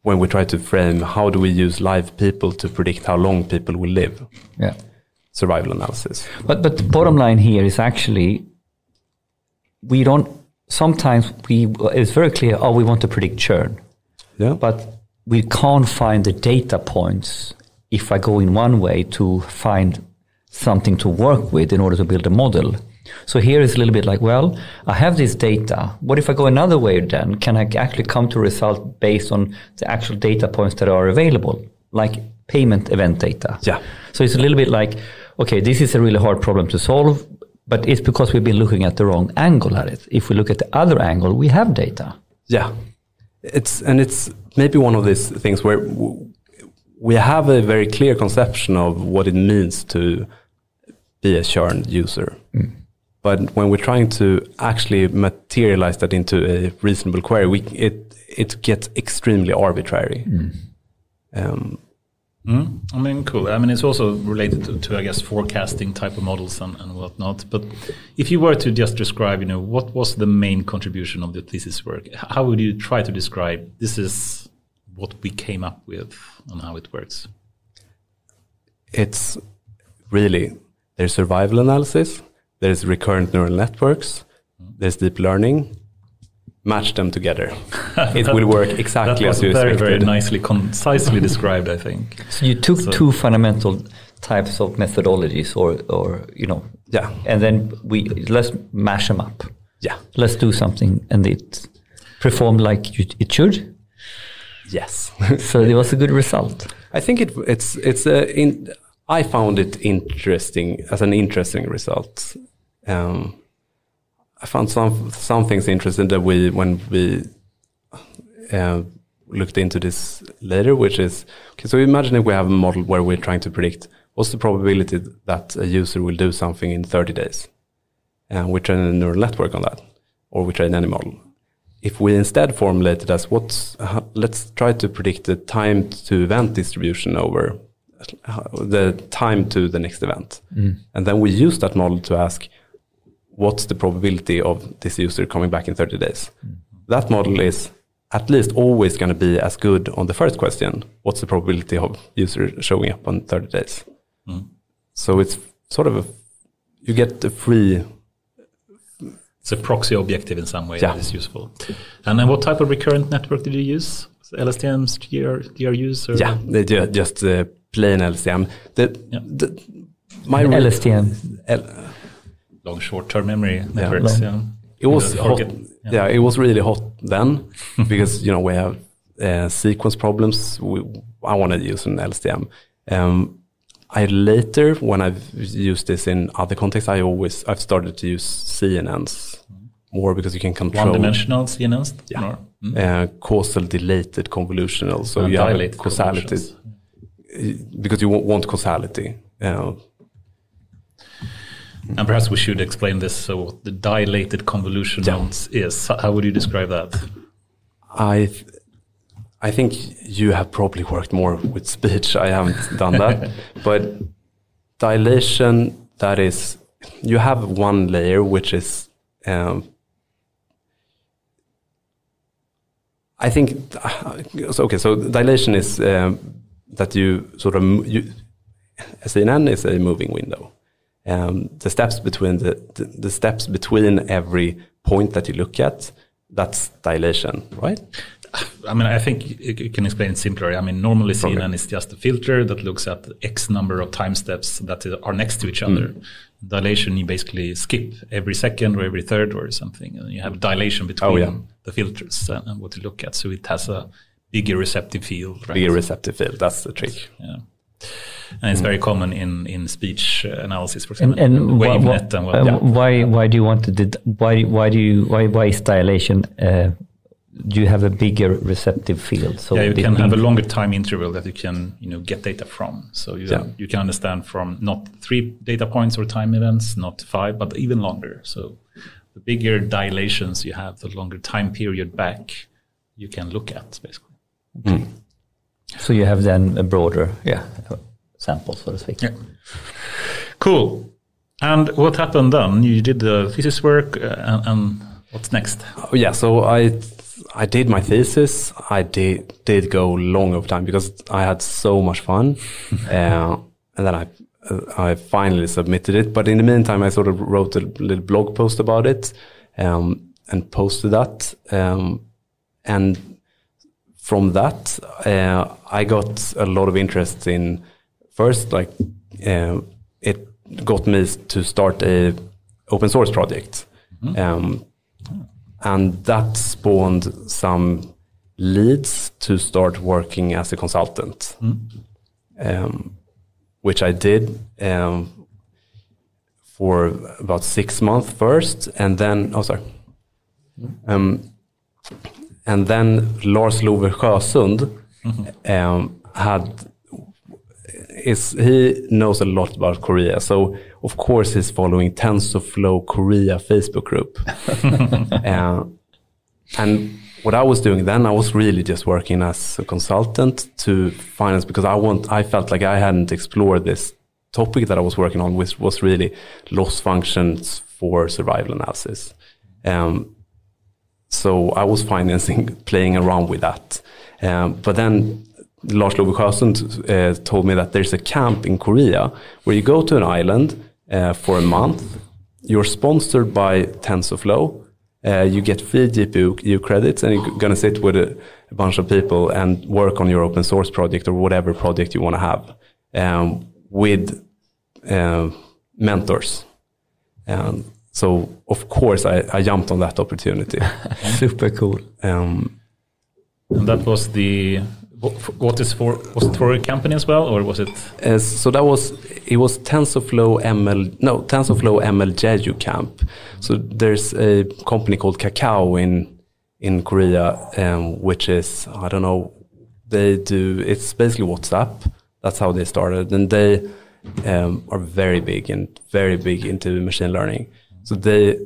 when we try to frame how do we use live people to predict how long people will live. Yeah. Survival analysis. But but the bottom line here is actually we don't. Sometimes we it's very clear. Oh, we want to predict churn, Yeah, but we can't find the data points if I go in one way to find something to work with in order to build a model. So here is a little bit like, well, I have this data. What if I go another way then? Can I actually come to a result based on the actual data points that are available, like payment event data? Yeah. So it's a little bit like, okay, this is a really hard problem to solve, but it's because we've been looking at the wrong angle at it. If we look at the other angle, we have data. Yeah, it's and it's maybe one of these things where we have a very clear conception of what it means to be a churn user, but when we're trying to actually materialize that into a reasonable query, we it it gets extremely arbitrary. Um, Mm. I mean, cool. I mean, it's also related to, to I guess, forecasting type of models and, and whatnot. But if you were to just describe, you know, what was the main contribution of the thesis work? How would you try to describe this is what we came up with and how it works? it's really there's survival analysis, there's recurrent neural networks, there's deep learning. Match them together. it will work That exactly was as you very, expected. very nicely, concisely described, I think. So you took So- two fundamental types of methodologies, or, or you know, Yeah, and then we let's mash them up. yeah, Let's do something, and it performed like you, it should. yes. So it was a good result. I think it, it's it's a in, I found it interesting as an interesting result. Um, I found some some things interesting that we when we uh, looked into this later, which is okay. So imagine if we have a model where we're trying to predict what's the probability that a user will do something in 30 days, and we train a neural network on that, or we train any model. If we instead formulate it as what's, uh, let's try to predict the time to event distribution over uh, the time to the next event, and then we use that model to ask what's the probability of this user coming back in 30 days. That model is at least always going to be as good on the first question. What's the probability of user showing up on 30 days? So it's sort of a, you get the free, It's a proxy objective in some way Yeah. that is useful. And then what type of recurrent network did you use? LSTMs, GR, GRUs? Or? yeah, they ju- just uh, plain LSTM. The, Yeah. the, my LSTM. L- Long short-term memory networks. long. Yeah. it was hot. forget- Yeah. it was really hot then because you know we have uh, sequence problems. We, I wanted to use an LSTM. Um, I later, when I've used this in other contexts, I always I've started to use CNNs more because you can control One-dimensional CNNs? Yeah. Or- Mm. uh, causal dilated convolutional. So And you have a causality because you want, want causality. Uh, And perhaps we should explain this. So, what the dilated convolution Yeah. is. How would you describe that? I th- I think you have probably worked more with speech. I haven't done that, but dilation that is you have one layer which is um, I think so, okay. So dilation is um, that you sort of you, CNN is a moving window. Um, the steps between the, the the steps between every point that you look at that's dilation, right? I mean, I think you can explain it simpler. I mean, normally CNN is just a filter that looks at X number of time steps that are next to each other. Dilation, you basically skip every second or every third or something, and you have dilation between Oh, yeah. the filters and, and what you look at. So it has a bigger receptive field. Right? Bigger receptive field. That's the trick. Yeah. And it's very common in, in speech uh, analysis, for example, And, and wha- wha- WaveNet and uh, yeah. why why do you want to did why why do you why why is dilation? Uh, do you have a bigger receptive field? So yeah, you can have a longer time interval that you can, you know, get data from. So you Yeah. you can understand from not three data points or time events, not five, but even longer. So the bigger dilations you have, the longer time period back you can look at, basically. So you have then a broader yeah sample, so to speak. Yeah. Cool. And what happened then? You did the thesis work, uh, and, and what's next? Oh, yeah, so I I did my thesis. I did did go long of time because I had so much fun, uh, and then I uh, I finally submitted it. But in the meantime, I sort of wrote a little blog post about it um, and posted that. Um, and from that, uh, I got a lot of interest in first like uh, it got me to start a open source project. Um, and that spawned some leads to start working as a consultant, um, which I did um, for about six months first, and then oh sorry, um, and then Lars Lowe Sjösund um, had is he knows a lot about Korea, so of course he's following TensorFlow Korea Facebook group. uh, and what I was doing then, I was really just working as a consultant to finance because I want, I felt like I hadn't explored this topic that I was working on, which was really loss functions for survival analysis. Um, so I was financing, playing around with that. Um, but then Lars Sjösund uh, told me that there's a camp in Korea where you go to an island uh, for a month. You're sponsored by TensorFlow. Uh, you get free GPU credits, and you're going to sit with a, a, bunch of people and work on your open source project or whatever project you want to have um, with uh, mentors. And so, of course, I, I jumped on that opportunity. Super cool. Um, And that was the what is for was it for a company as well or was it? Uh, so that was it was TensorFlow ML no TensorFlow ML Jeju camp so there's a company called Kakao in in Korea um, which is I don't know they do it's basically WhatsApp. That's how they started. And they um, are very big and very big into machine learning so they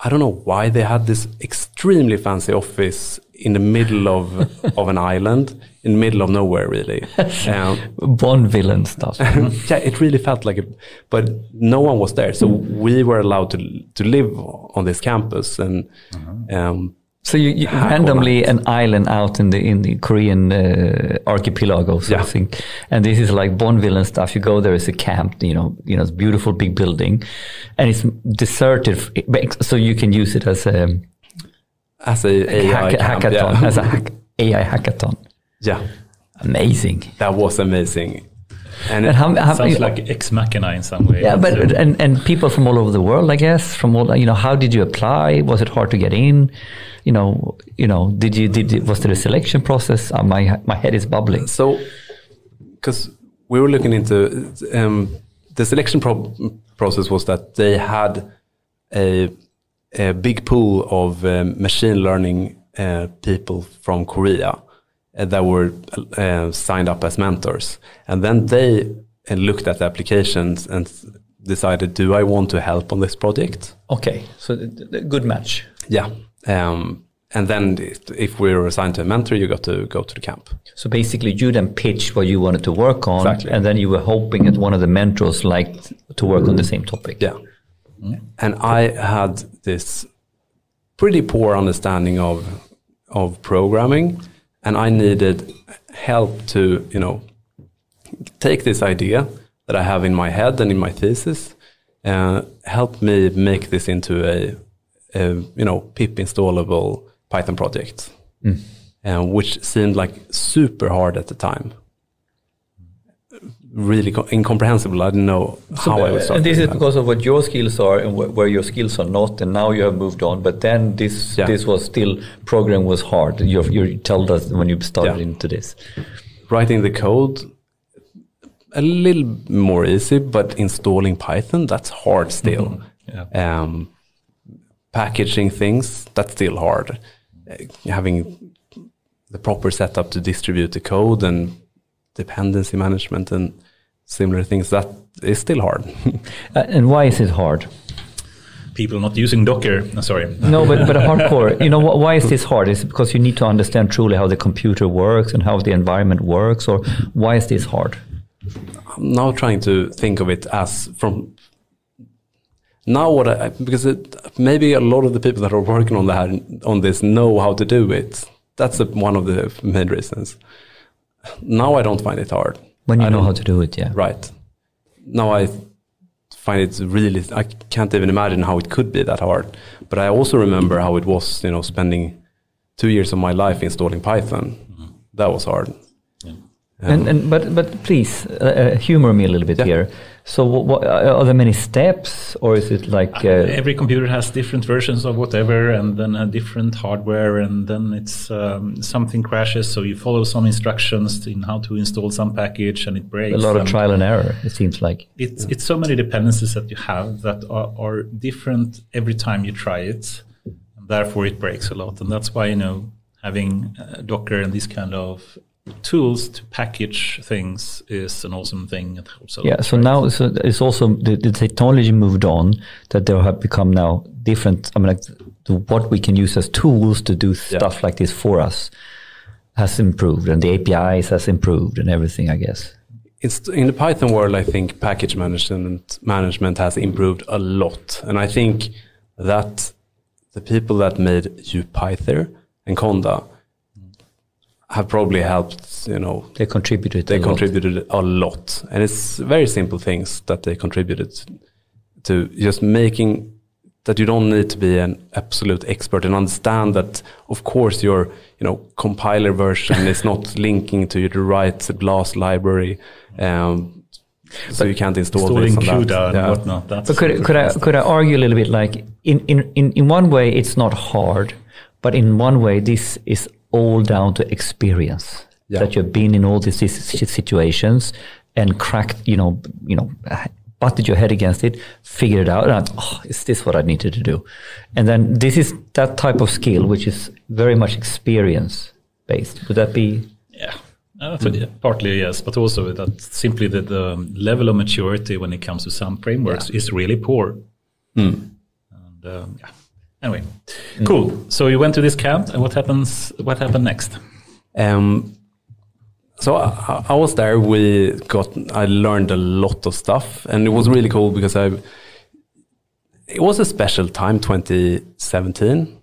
I don't know why they had this extremely fancy office in the middle of of an island in the middle of nowhere really. Um, Bond villain stuff. yeah it really felt like it but no one was there. So we were allowed to to live on this campus and um, So you, you randomly an island out in the in the Korean uh, archipelago, so Yeah. to think, and this is like Bond and stuff. You go there, it's a camp, you know, you know, it's a beautiful big building, and it's deserted, so you can use it as a, as a AI hack- hackathon, yeah. as a hack, AI hackathon. yeah Amazing. that was amazing and, And how, how sounds like ex machina in some way Yeah, but uh, and and people from all over the world, I guess, from all you know. How did you apply? Was it hard to get in? You know, you know. Did you did was there a selection process? Uh, my my head is bubbling. So, because we were looking into um, the selection pro- process was that they had a, a big pool of um, machine learning uh, people from Korea that were uh, signed up as mentors, and then they uh, looked at the applications and decided, do I want to help on this project? Okay, so good match. Yeah. Um, and then if, we were assigned to a mentor, you got to go to the camp. So basically, you then pitched what you wanted to work on, Exactly. and then you were hoping that one of the mentors liked to work on the same topic. Yeah. And I had this pretty poor understanding of of programming and I needed help to, you know, take this idea that I have in my head and in my thesis, uh, help me make this into a, a you know, pip installable Python project, uh, which seemed like super hard at the time. Really co- incomprehensible. I didn't know how I was. and this is that. because of what your skills are and wh- where your skills are not, and now you have moved on. But then this Yeah. this was still program was hard. You you told us when you started Yeah. into this. writing the code a little more easy, but installing Python that's hard still. Yeah. Um, packaging things that's still hard. Uh, having the proper setup to distribute the code and dependency management and similar things that is still hard. Uh, and why is it hard? People not using Docker. No, sorry. No, but but a hardcore. You know, wh- why is this hard? Is it because you need to understand truly how the computer works and how the environment works, or why is this hard? I'm now trying to think of it as from now what I because it, maybe a lot of the people that are working on that on this know how to do it. That's a, one of the main reasons. Now I don't find it hard. When you I know how to do it, yeah. Right. Now I find it really I can't even imagine how it could be that hard. But I also remember how it was, you know, spending two years of my life installing Python. That was hard. And, and but but please uh, uh, humor me a little bit Yeah. here. So, wh- wh- are there many steps, or is it like uh, Every computer has different versions of whatever, and then a different hardware, and then it's um, something crashes. So you follow some instructions in how to install some package, and it breaks. a lot of trial and error? It seems like. It's it's so many dependencies that you have that are, are different every time you try it, and therefore it breaks a lot. And that's why you know having uh, Docker and these kind of tools to package things is an awesome thing. It helps a Yeah. lot, So right? now, so it's also the, the technology moved on that there have become now different. I mean, like the, what we can use as tools to do stuff like this for us has improved, and the APIs has improved, and everything. I guess. It's, in the Python world, I think package management management has improved a lot, and I think that the people that made UPython and Conda have probably helped. You know, They contributed. they a lot. contributed a lot, and it's very simple things that they contributed to just making that you don't need to be an absolute expert and understand that of course your you know compiler version is not linking to the right BLAS library um, so you can't install installing this and that. CUDA and Yeah. whatnot. That's But could, could I could I argue a little bit like in, in, in, in one way it's not hard, but in one way this is all down to experience Yeah. that you've been in all these situations and cracked you know you know butted your head against it, figured it out, and oh, is this what I needed to do? And then this is that type of skill which is very much experience based. Would that be? Yeah, Uh, that's what- partly yes, but also that simply that the level of maturity when it comes to some frameworks is really poor. And um, yeah. Anyway, cool. So you went to this camp, and what happens? What happened next? Um, so I, I was there. We got. I learned a lot of stuff, and it was really cool because I. It was a special time, 2017.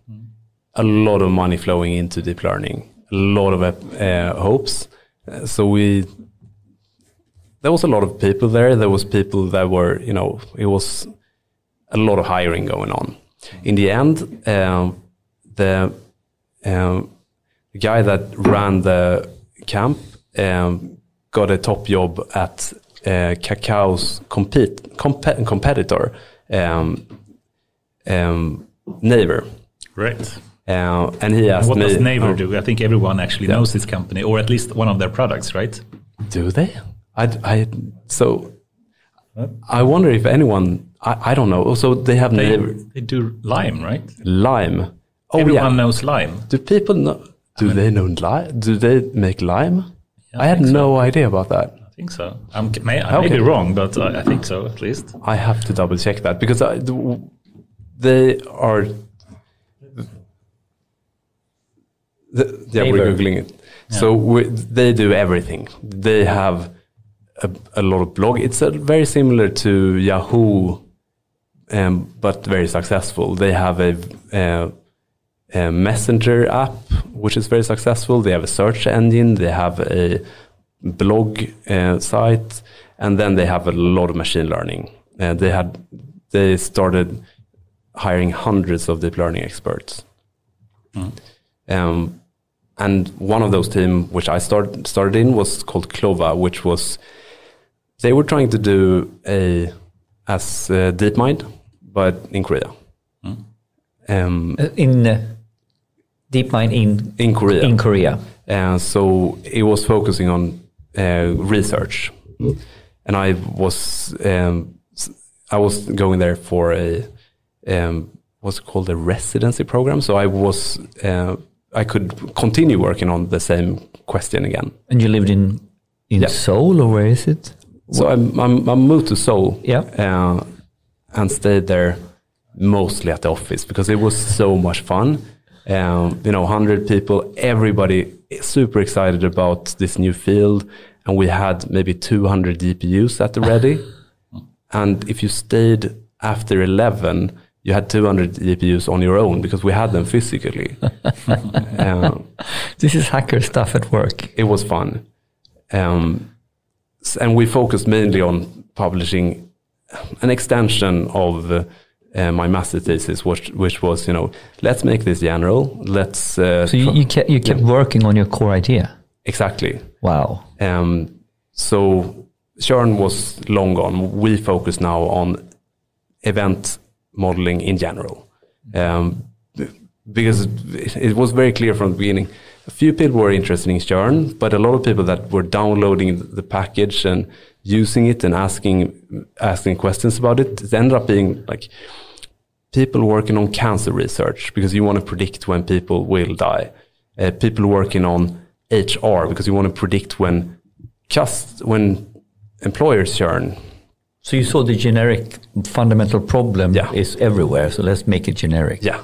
A lot of money flowing into deep learning. A lot of uh, hopes. So we. There was a lot of people there. There was people that were, you know, it was a lot of hiring going on. In the end, um, the um, guy that ran the camp um, got a top job at uh, Kakao's compete, comp- competitor, um, um, Naver. Right. Uh, and he asked What me, does Naver oh, do? I think everyone actually knows this company, or at least one of their products, right? Do they? I, I so I wonder if anyone. I, I don't know. Oh, also, they have They, Naver they do Line, right? Line. Oh everyone yeah. knows Line. Do people know? Do they know Line? Do they make Line? I I had think so. no idea about that. I I think so. I'm, may, I may Okay. be wrong, but I, I think so at least. I have to double check that because I, they are. The, yeah, we're googling it. So we, they do everything. They have a, a lot of blog. It's a, very similar to Yahoo, um, but very successful. They have a, uh, a messenger app which is very successful. They have a search engine. They have a blog uh, site, and then they have a lot of machine learning. Uh, they had they started hiring hundreds of deep learning experts. Um, and one of those team, which I started started in, was called Clova, which was they were trying to do a as uh, DeepMind, but in Korea. Um, Uh, In uh, DeepMind in in Korea. in Korea. and so it was focusing on uh, research, and I was um, I was going there for a um, what's it called a residency program. So I was uh, I could continue working on the same question again. And you lived in in Yeah. Seoul or where is it? So I, I, I moved to Seoul, Yeah. uh, and stayed there mostly at the office because it was so much fun. Um, you know, hundred people, everybody super excited about this new field, and we had maybe 200 GPUs at the ready. and if you stayed after 11, you had 200 GPUs on your own because we had them physically. um, This is hacker stuff at work. it was fun. Um, and we focused mainly on publishing an extension of uh, uh, my master thesis, which, which was, you know, let's make this general. Let's uh, So you, you kept you kept working on your core idea. exactly. Wow. Um, so Churn was long gone. We focus now on event modeling in general. Um, because it was very clear from the beginning. A few people were interested in Churn, but a lot of people that were downloading the package and using it and asking asking questions about it, it ended up being like people working on cancer research because you want to predict when people will die. Uh, people working on HR because you want to predict when just when employers churn. So you saw the generic fundamental problem Yeah. is everywhere. So let's make it generic. Yeah.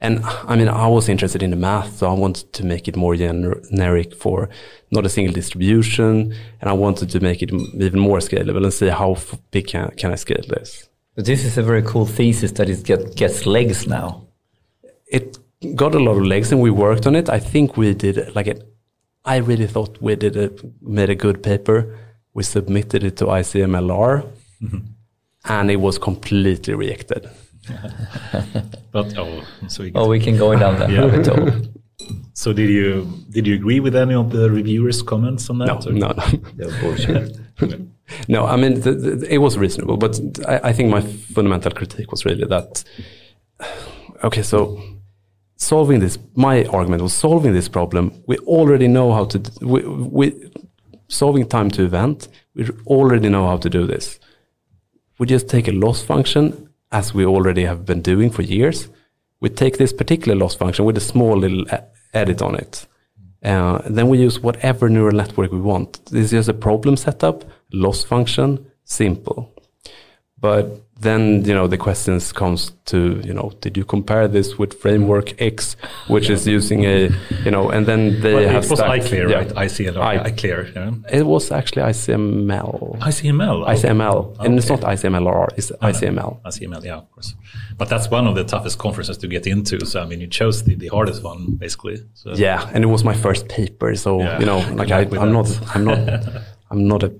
And I mean, I was interested in the math, so I wanted to make it more generic for not a single distribution, and I wanted to make it even more scalable and see how big can, can I scale this. But this is a very cool thesis that it get, gets legs now. It got a lot of legs, and we worked on it. I think we did like it. I really thought we did a made a good paper. We submitted it to ICMLR, mm-hmm. and it was completely rejected. But oh, so you Oh, we can go down that Yeah. rabbit hole. So did you did you agree with any of the reviewers' comments on that? or- no, no. They're bullshit. No, I mean, th th it was reasonable, but I, I think my fundamental critique was really that, okay, so solving this, my argument was solving this problem. We already know how to, we, we solving time to event, we already know how to do this. We just take a loss function, as we already have been doing for years. We take this particular loss function with a small little edit on it. Uh, then we use whatever neural network we want. This is just a problem setup, loss function, simple. But then, you know, the questions comes to, you know, did you compare this with framework X, which is using a, you know, and then they Well, have it was stacked- ICLR, yeah. right? ICLR, I- ICLR. Yeah. It was actually ICML. ICML. oh. ICML. And it's Okay. not ICMLR, it's ah, ICML. ICML, yeah, of course. But that's one of the toughest conferences to get into. So I mean, you chose the, the hardest one, basically. So, Yeah, and it was my first paper, so Yeah. you know, like I, I'm not. I'm not, I'm not a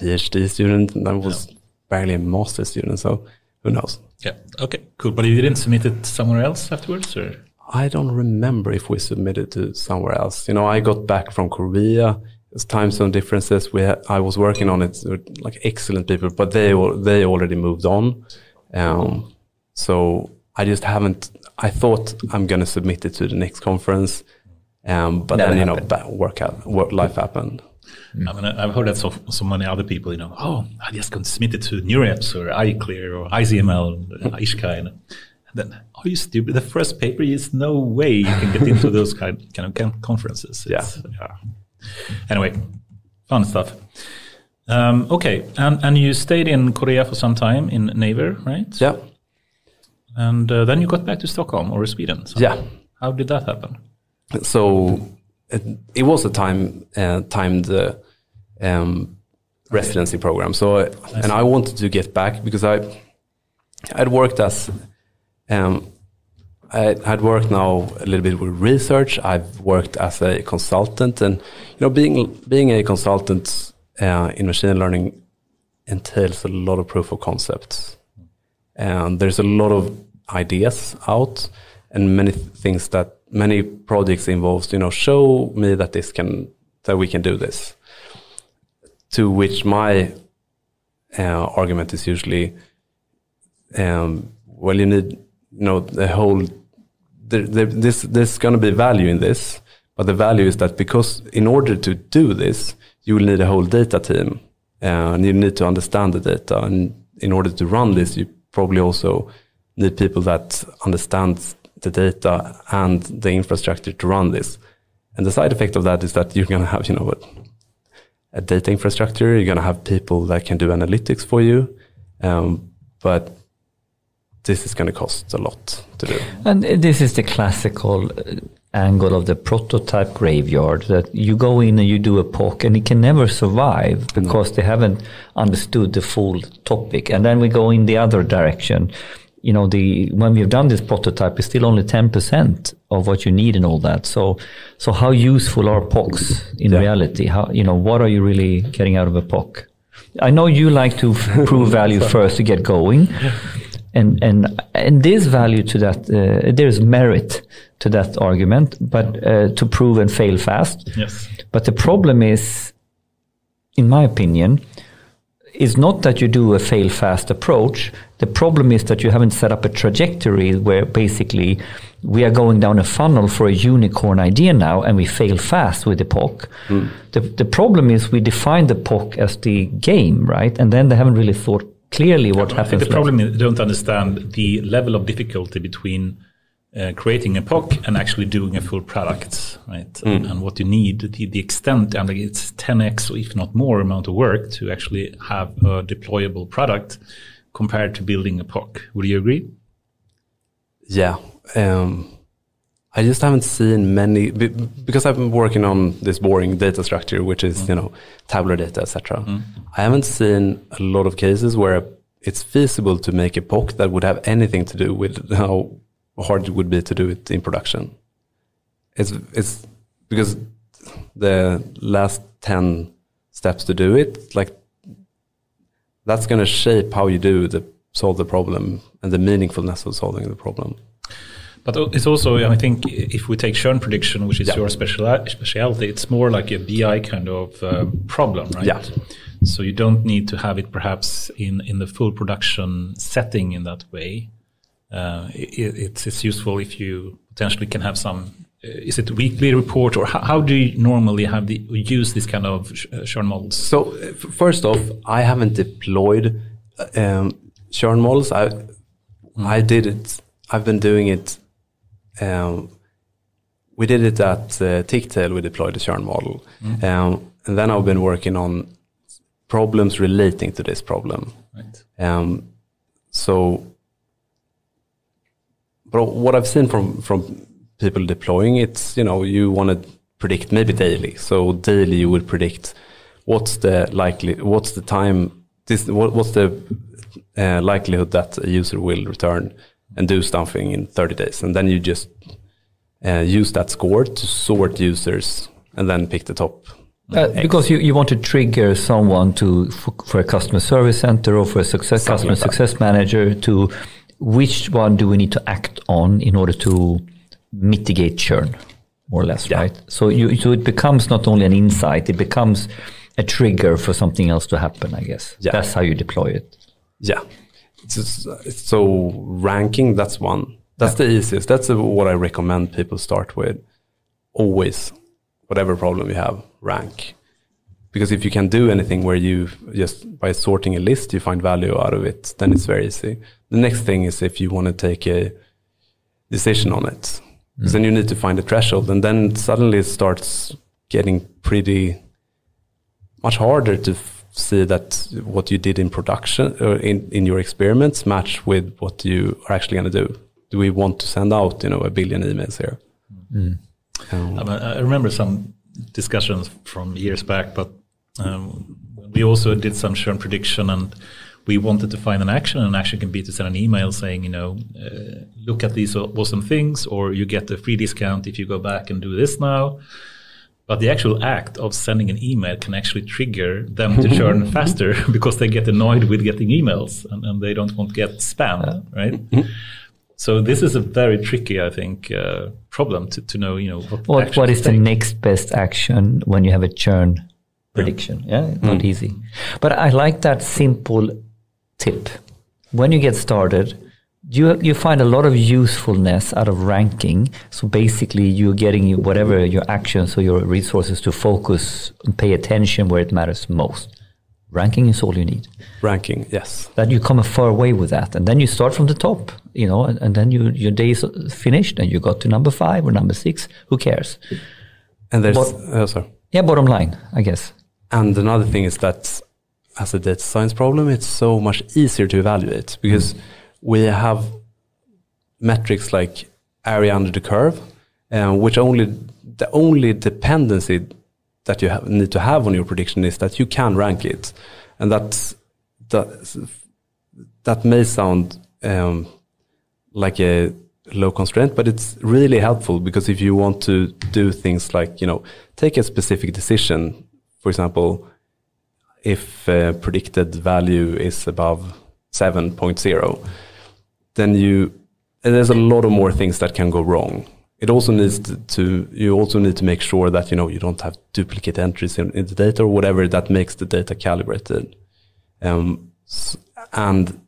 PhD student. and I was barely a master student, so who knows? Yeah. Okay. Cool. But you didn't submit it somewhere else afterwards, or? I don't remember if we submitted to somewhere else. You know, I got back from Korea. It's time zone differences. We ha- I was working on it with like excellent people, but they they already moved on. Um, so I just haven't. I thought I'm gonna submit it to the next conference, um, but Never then you know, happened. ba- work out, work life happened. I mean, I've heard that so, so many other people, you know, oh, I just can submit it to NeurIPS or ICLR or ICML, uh, IJCAI. And then, are you stupid? The first paper is no way you can get into those kind, kind of conferences. It's- yeah. Anyway, fun stuff. Um, okay, and and you stayed in Korea for some time in Naver, right? Yeah, And uh, then you got back to Stockholm or Sweden. So yeah. How did that happen? So it, it was a time uh, timed uh, um, residency program. So and I wanted to get back because I I'd worked as um, I had worked now a little bit with research. I've worked as a consultant, and you know, being being a consultant uh, in machine learning entails a lot of proof of concepts, and there's a lot of ideas out, and many things that many projects involves. You know, show me that this can that we can do this. To which my uh, argument is usually, um, well, you need you know the whole there, this there's going to be value in this but the value is that because in order to do this you will need a whole data team uh, and you need to understand the data and in order to run this you probably also need people that understand the data and the infrastructure to run this and the side effect of that is that you're going to have you know what a data infrastructure you're going to have people that can do analytics for you um, but this is going to cost a lot to do. And this is the classical uh, angle of the prototype graveyard that you go in and you do a POC and it can never survive because they haven't understood the full topic. And then we go in the other direction. You know, the when we've done this prototype, it's still only ten percent of what you need and all that. So, so how useful are POCs in Yeah. reality? How you know what are you really getting out of a POC? I know you like to prove value first to get going, and and and there's value to that. Uh, there's merit to that argument, but uh, to prove and fail fast. Yes. But the problem is, in my opinion, is not that you do a fail fast approach. The problem is that you haven't set up a trajectory where basically we are going down a funnel for a unicorn idea now and we fail fast with the POC. Hmm. The, the problem is we define the POC as the game, right? And then they haven't really thought clearly what I happens. the problem is they don't understand the level of difficulty between uh, creating a POC and actually doing a full product, right? And, and what you need, the, the extent, and like it's 10x, or if not more, amount of work to actually have a deployable product compared to building a POC. Would you agree? Yeah. Um, I just haven't seen many be- because I've been working on this boring data structure, which is you know tabular data, etc. I haven't seen a lot of cases where it's feasible to make a POC that would have anything to do with how hard it would be to do it in production. It's it's because the last ten steps to do it, like that's going to shape how you do the solve the problem and the meaningfulness of solving the problem. But it's also, I think, if we take churn prediction, which is Yeah. your speciali- specialty, it's more like a BI kind of uh, problem, right? Yeah. So you don't need to have it perhaps in, in the full production setting in that way. Uh, it, it's, it's useful if you potentially can have some. Uh, is it weekly report or how, how do you normally have the use this kind of sh- uh, churn models? So uh, first off, I haven't deployed um, churn models. I I did it. I've been doing it. Um, we did it at uh, Tictail. We deployed the churn model, um, and then I've been working on problems relating to this problem. Right. Um, so, but what I've seen from from people deploying it's you know you want to predict maybe daily. So daily you would predict what's the likely what's the time this what, what's the uh, likelihood that a user will return and do something in 30 days, and then you just uh, use that score to sort users and then pick the top. Uh, because you, you want to trigger someone to for, for a customer service center or for a success customer like success manager to which one do we need to act on in order to mitigate churn, more or less, Yeah. right? So you so it becomes not only an insight, it becomes a trigger for something else to happen. I guess Yeah. that's how you deploy it. Yeah. It's just, so ranking, that's one. That's the easiest. That's what I recommend people start with. Always, whatever problem you have, rank. Because if you can do anything where you just by sorting a list, you find value out of it, then it's very easy. The next thing is if you want to take a decision on it. Because then you need to find a threshold and then suddenly it starts getting pretty much harder to f- see that what you did in production or in, in your experiments match with what you are actually going to do? Do we want to send out, you know, a billion emails here? Um, I remember some discussions from years back, but um, we also did some churn prediction and we wanted to find an action. And an action can be to send an email saying, you know, uh, look at these awesome things, or you get a free discount if you go back and do this now. But the actual act of sending an email can actually trigger them to churn faster because they get annoyed with getting emails and, and they don't want to get spam, right? So this is a very tricky, I think, uh, problem to, to know, you know, what, what, what is the next best action when you have a churn prediction? Yeah, yeah? not mm. easy. But I like that simple tip. When you get started, you you find a lot of usefulness out of ranking. So basically, you're getting whatever your actions or your resources to focus and pay attention where it matters most. Ranking is all you need. Ranking, yes. That you come a far way with that, and then you start from the top, you know, and, and then you, your day is finished, and you got to number five or number six. Who cares? And there's, but, uh, sorry. Yeah, bottom line, I guess. And another thing is that as a data science problem, it's so much easier to evaluate because mm. we have metrics like area under the curve, um, which only the only dependency that you have, need to have on your prediction is that you can rank it, and that's that that may sound um, like a low constraint, but it's really helpful because if you want to do things like you know take a specific decision, for example, if uh, predicted value is above 7.0, then you there's a lot of more things that can go wrong. It also needs to, to, you also need to make sure that you know you don't have duplicate entries in, in the data or whatever that makes the data calibrated. Um, and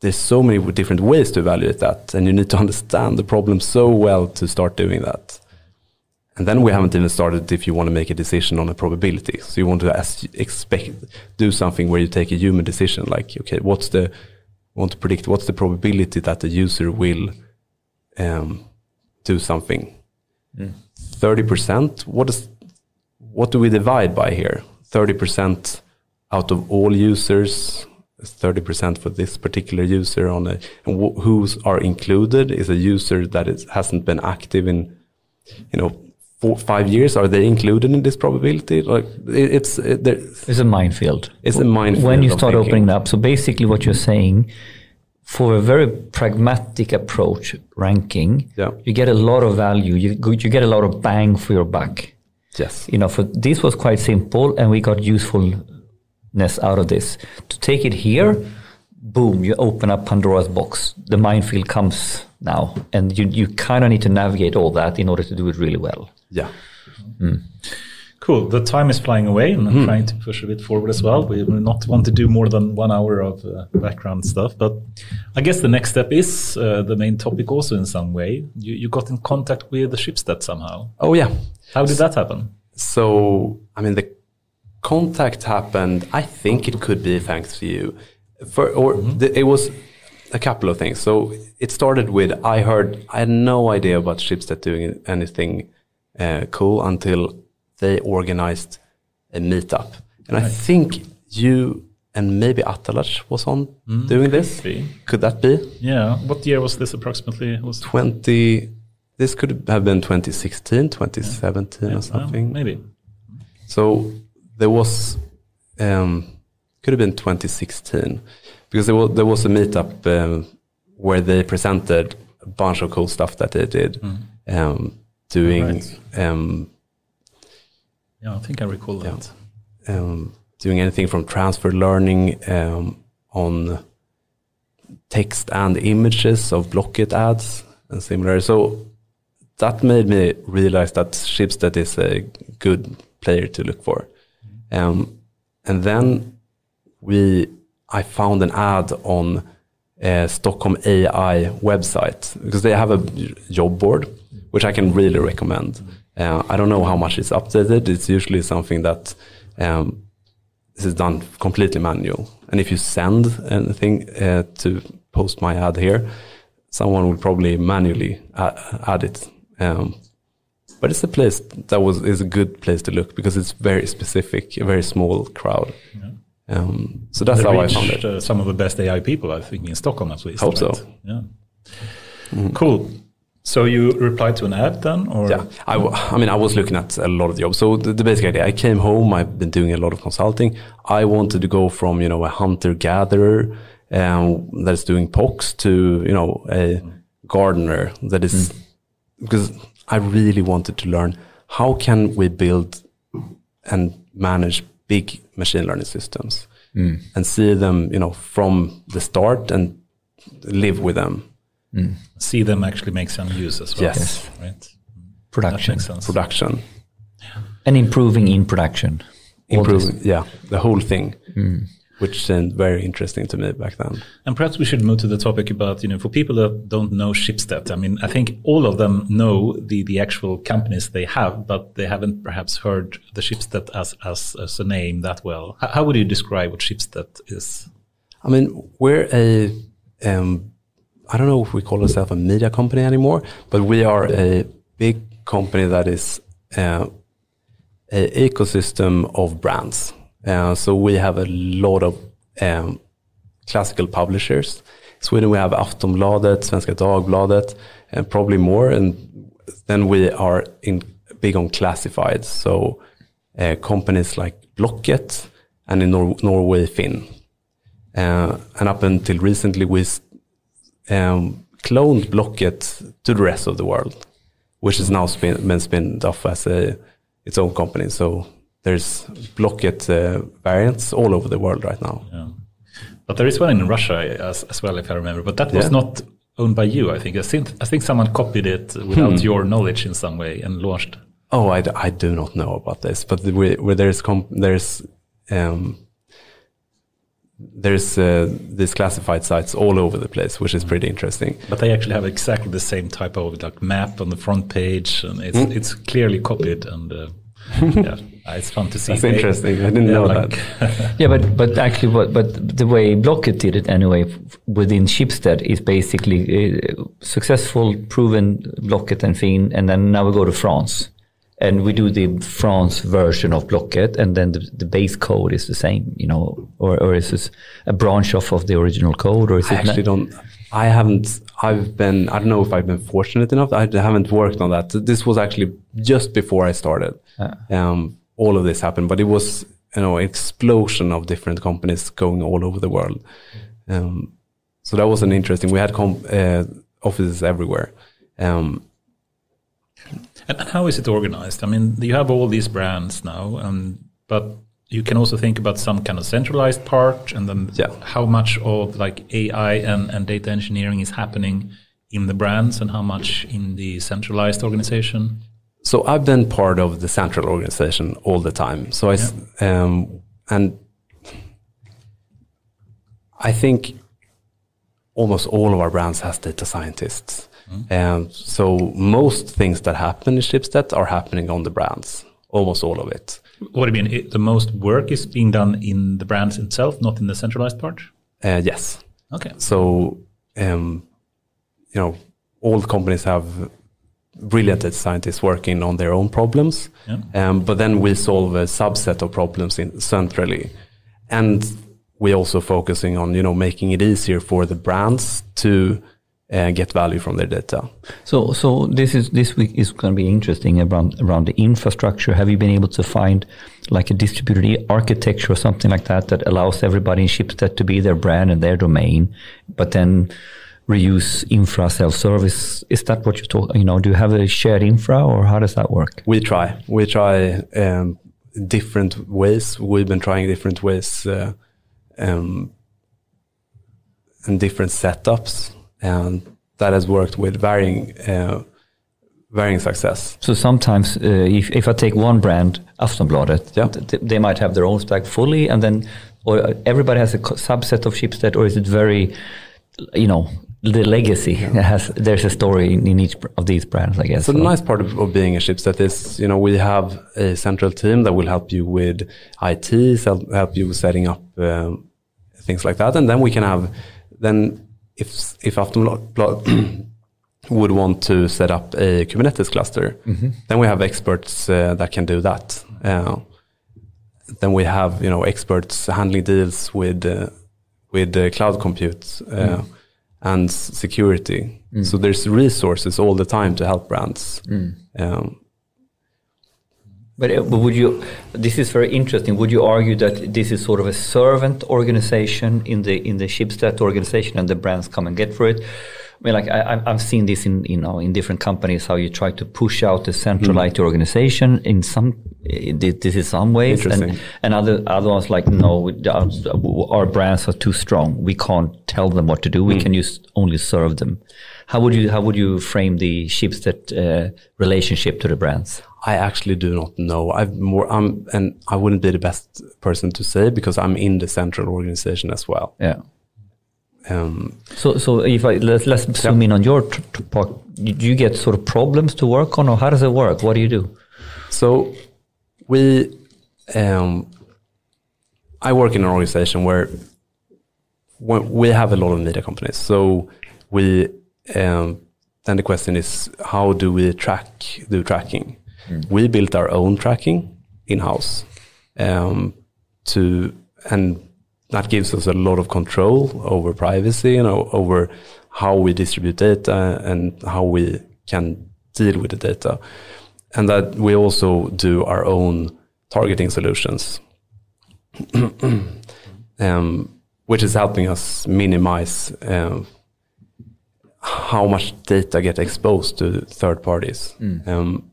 there's so many different ways to evaluate that, and you need to understand the problem so well to start doing that. And then we haven't even started if you want to make a decision on a probability. So you want to ask, expect, do something where you take a human decision, like, okay, what's the, want to predict what's the probability that the user will um, do something. Mm. Thirty mm. percent. What is, what do we divide by here? Thirty percent out of all users. Thirty percent for this particular user on a, and wh- who's are included is a user that is, hasn't been active in, you know, four, five years, are they included in this probability? Like it, it's it, it's a minefield. It's a minefield when you start opening up. So basically, what you're saying for a very pragmatic approach ranking, yeah. you get a lot of value. You you get a lot of bang for your buck. Yes. You know, for this was quite simple, and we got usefulness out of this. To take it here, boom, you open up Pandora's box. The minefield comes now, and you you kind of need to navigate all that in order to do it really well. Yeah. Mm. Cool. The time is flying away, and I'm mm. trying to push a bit forward as well. We will not want to do more than one hour of uh, background stuff, but I guess the next step is uh, the main topic also in some way. You, you got in contact with the Schibsted somehow. Oh yeah. How did that happen? So I mean the contact happened. I think it could be thanks to you. For, or mm-hmm. the, it was a couple of things. So it started with I heard I had no idea about Schibsted doing anything uh, cool until they organized a meetup. And right. I think you and maybe Atalach was on mm, doing this. Could, could that be? Yeah. What year was this approximately? Was 20. This could have been 2016, 2017 yeah. Yeah, or something. Well, maybe. So there was, um, could have been 2016 because there was, there was a meetup um, where they presented a bunch of cool stuff that they did. Mm. Um, doing. Right. Um, yeah, I think I recall yeah, that. Um, doing anything from transfer learning um, on text and images of Blocket ads and similar. So that made me realize that Schibsted is a good player to look for. Um, and then we, I found an ad on uh, Stockholm AI website because they have a job board which I can really recommend. Uh, I don't know how much it's updated. It's usually something that um, this is done completely manual. And if you send anything uh, to post my ad here, someone will probably manually add, it. Um, but it's a place that was is a good place to look because it's very specific, a very small crowd. Um, so that's They how I found it. Uh, some of the best AI people, I think, in Stockholm at least. Hope so. right? Yeah. Cool. So you replied to an ad then, or Yeah, I, mean, I was looking at a lot of jobs. So the, the basic idea, I came home. I've been doing a lot of consulting. I wanted to go from you know a hunter gatherer um, that's doing POCs to you know a gardener that is because I really wanted to learn how can we build and manage big machine learning systems and see them you know from the start and live with them. See them actually make some use as well? Yes. Right. Production makes sense. Production. and improving in production. Improving yeah the whole thing which seemed very interesting to me back then And perhaps we should move to the topic about, you know, for people that don't know Schibsted, I mean, I think all of them know the, the actual companies they have, but they haven't perhaps heard the Schibsted as, as, as a name that well. How, how would you describe what Schibsted is? i mean we're a um, i don't know if we call ourselves a media company anymore but we are a big company that is uh, a ecosystem of brands. Uh, so we have a lot of um, classical publishers. In sweden we have aftonbladet svenska dagbladet and probably more and then we are in big on classifieds so uh, companies like blocket and in Nor- norway finn. Uh, and up until recently, we um, cloned Blocket to the rest of the world, which is now spin, been spinned off as a, its own company. So there's Blocket uh, variants all over the world right now. Yeah. But there is one in Russia as, as well, if I remember. But that was Yeah. not owned by you, I think. I think, I think someone copied it without your knowledge in some way and launched. Oh, I, d- I do not know about this, but where, there's there's um, there's uh, these classified sites all over the place, which is pretty interesting. But they actually have exactly the same type of like map on the front page, and it's Hmm. it's clearly copied. And uh, yeah, it's fun to see. That's They- interesting. I didn't yeah, know like- Yeah, but but actually, what but the way Blocket did it anyway within Schibsted is basically uh, successful, proven Blocket and Finn, and then now we go to France, and we do the France version of Blocket, and then the, the base code is the same, you know, or or is this a branch off of the original code, or is I it actually don't. I haven't. I've been. I don't know if I've been fortunate enough. I haven't worked on that. This was actually just before I started. Um, all of this happened, but it was you know explosion of different companies going all over the world. Um, so that was an interesting. We had com- uh, offices everywhere. Um, And how is it organized? I mean, you have all these brands now, um, but you can also think about some kind of centralized part, and then Yeah. how much of like AI and, and data engineering is happening in the brands, and how much in the centralized organization. so I've been part of the central organization all the time. So I, s- um, and I think almost all of our brands has data scientists. Um, so most things that happen in Schibsted are happening on the brands, almost all of it. What do you mean? It, the most work is being done in the brands itself, not in the centralized part. Uh, yes. Okay. So, um, you know, all companies have brilliant scientists working on their own problems, Yeah. um, but then we solve a subset of problems in, centrally, and we're also focusing on you know making it easier for the brands to uh, get value from their data. So, so this is this week is going to be interesting around around the infrastructure. Have you been able to find like a distributed architecture or something like that that allows everybody in Schibsted to be their brand and their domain, but then reuse infra self-service? Is that what you talk? You know, do you have a shared infra or how does that work? We try. We try um, different ways. We've been trying different ways uh, um, and different setups, and that has worked with varying uh, varying success. So sometimes, uh, if if I take one brand, Aftonbladet, Yeah. th- they might have their own stack fully, and then or everybody has a subset of Schibsted, or is it very, you know, the legacy has there's a story in, each of these brands, I guess. So the nice part of, of being a Schibsted is, you know, we have a central team that will help you with IT, help you with setting up um, things like that, and then we can have then if if Aftonbladet would want to set up a Kubernetes cluster, then we have experts uh, that can do that. Uh, then we have you know experts handling deals with uh, with uh, cloud compute uh, and security. So there's resources all the time to help brands. Um, But, uh, but would you? This is very interesting. Would you argue that this is sort of a servant organization in the in the Schibsted organization, and the brands come and get for it? I mean, like I, I've- I've seen this in you know in different companies how you try to push out the central IT organization in some this is some ways, and and other other ones like no, our, our brands are too strong. We can't tell them what to do. We can use only serve them. How would you how would you frame the Schibsted uh, relationship to the brands? I actually do not know. I've more, I'm, and I wouldn't be the best person to say because I'm in the central organization as well. Yeah. Um, So, so if I let's, let's zoom in on your part, do you get sort of problems to work on, or how does it work? What do you do? so we, um, I work in an organization where we have a lot of media companies. So we, um, then the question is, how do we track, do tracking? We built our own tracking in house um, to, and that gives us a lot of control over privacy, you know, over how we distribute data and how we can deal with the data. And that we also do our own targeting solutions, um, which is helping us minimize um, how much data get exposed to third parties. Um,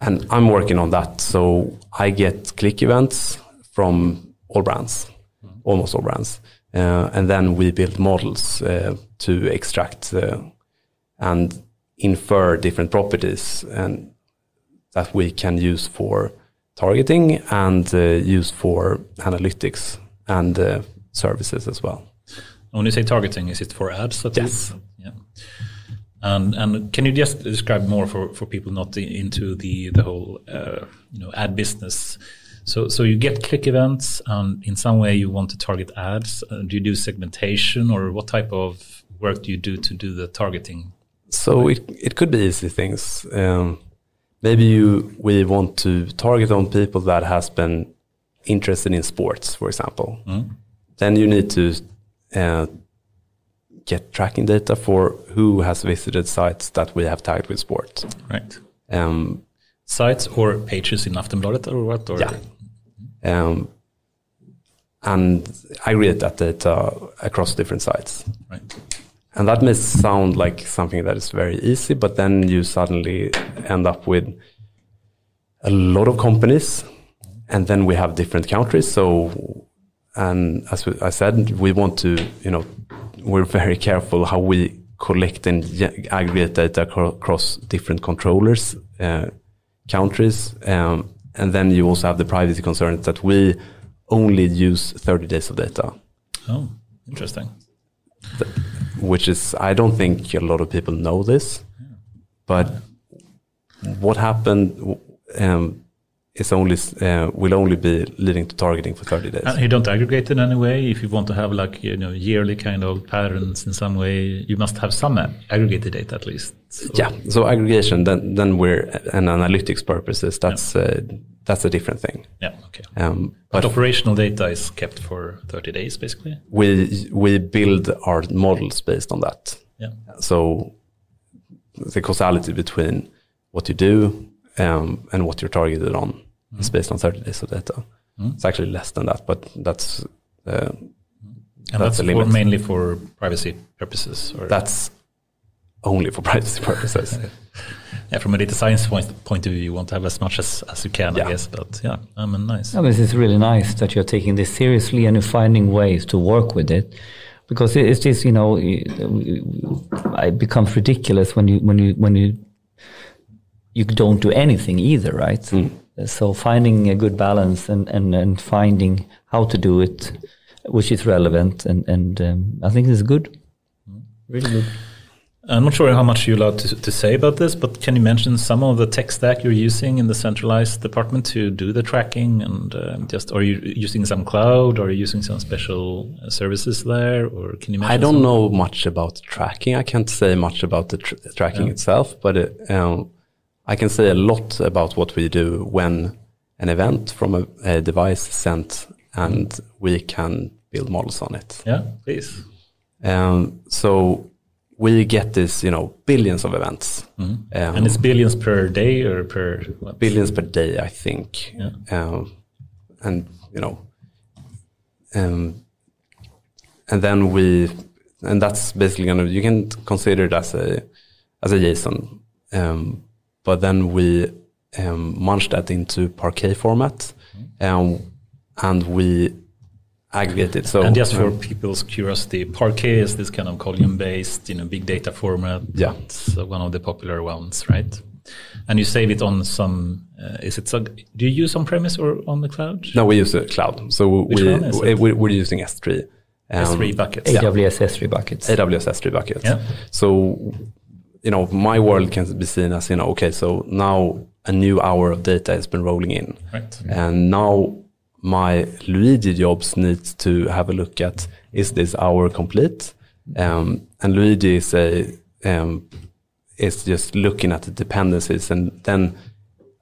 and I'm working on that. So I get click events from all brands, almost all brands. Uh, and then we build models uh, to extract uh, and infer different properties and that we can use for targeting and uh, use for analytics and uh, services as well. When you say targeting, is it for ads? That Yes. is? Yeah. And and can you just describe more for, for people not into the the whole uh, you know ad business? So so you get click events, and in some way you want to target ads. Uh, do you do segmentation, or what type of work do you do to do the targeting? So it, it could be easy things. Um, maybe you we want to target on people that has been interested in sports, for example. Then you need to uh, get tracking data for who has visited sites that we have tagged with sport. Right. Um, Sites or pages in Aftonbladet or what? Or Yeah. um, and aggregate that data across different sites. Right. And that may sound like something that is very easy, but then you suddenly end up with a lot of companies, and then we have different countries. So, and as I said, we want to, you know, we're very careful how we collect and aggregate data across different controllers, uh, countries, um, and then you also have the privacy concerns that we only use 30 days of data Oh, interesting. which is I don't think a lot of people know this, but what happened um, is only uh, will only be leading to targeting for 30 days. And you don't aggregate in any way. If you want to have like you know yearly kind of patterns in some way, you must have some aggregated data at least. So- yeah, so aggregation then then we're and analytics purposes that's uh, that's a different thing. Yeah. Okay. Um, But but operational data is kept for 30 days, basically. we we build our models based on that. Yeah. So the causality between what you do um, and what you're targeted on Mm. is based on 30 days of data. Mm. It's actually less than that, but that's uh, And That's that's, for, limit. mainly for privacy purposes. Or that's only for privacy purposes. yeah, from a data science point, point of view, you want to have as much as, as you can, Yeah. I guess. But yeah, I mean, nice. No, this is really nice that you're taking this seriously and you're finding ways to work with it, because it- it's just you know it it becomes ridiculous when you when you when you you don't do anything either, right? Mm. So finding a good balance and and and finding how to do it, which is relevant, and and um, I think it's good, really good. I'm not sure how much you're allowed to, to say about this, but can you mention some of the tech stack you're using in the centralized department to do the tracking? And uh, just are you using some cloud? Or are you using some special uh, services there? Or can you? Mention I don't some? know much about tracking. I can't say much about the tr- tracking Yeah. itself, but it, um, I can say a lot about what we do when an event from a, a device is sent, and we can build models on it. Yeah, please. Um, so we get this, you know, billions of events, um, And it's billions per day or per what? billions per day, I think. Yeah. Um, and you know, um, and then we, and that's basically gonna you can consider it as a as a JSON, um, but then we um, munch that into Parquet format, um, and we aggregate it. So And just for um, people's curiosity, Parquet is this kind of column-based, you know, big data format. Yeah. It's uh, one of the popular ones, right? And you save it on some. Uh, is it? So, do you use on-premise or on the cloud? no, we use the cloud. So Which we, one is we it? we- we're using S3. Um, S3 buckets. AWS S3 buckets. AWS S3 bucket. Yeah. So, you know, my world can be seen as, you know, okay, so now a new hour of data has been rolling in. Right. And now my Luigi jobs need to have a look at, is this hour complete? Um, and Luigi is a, um, is just looking at the dependencies and then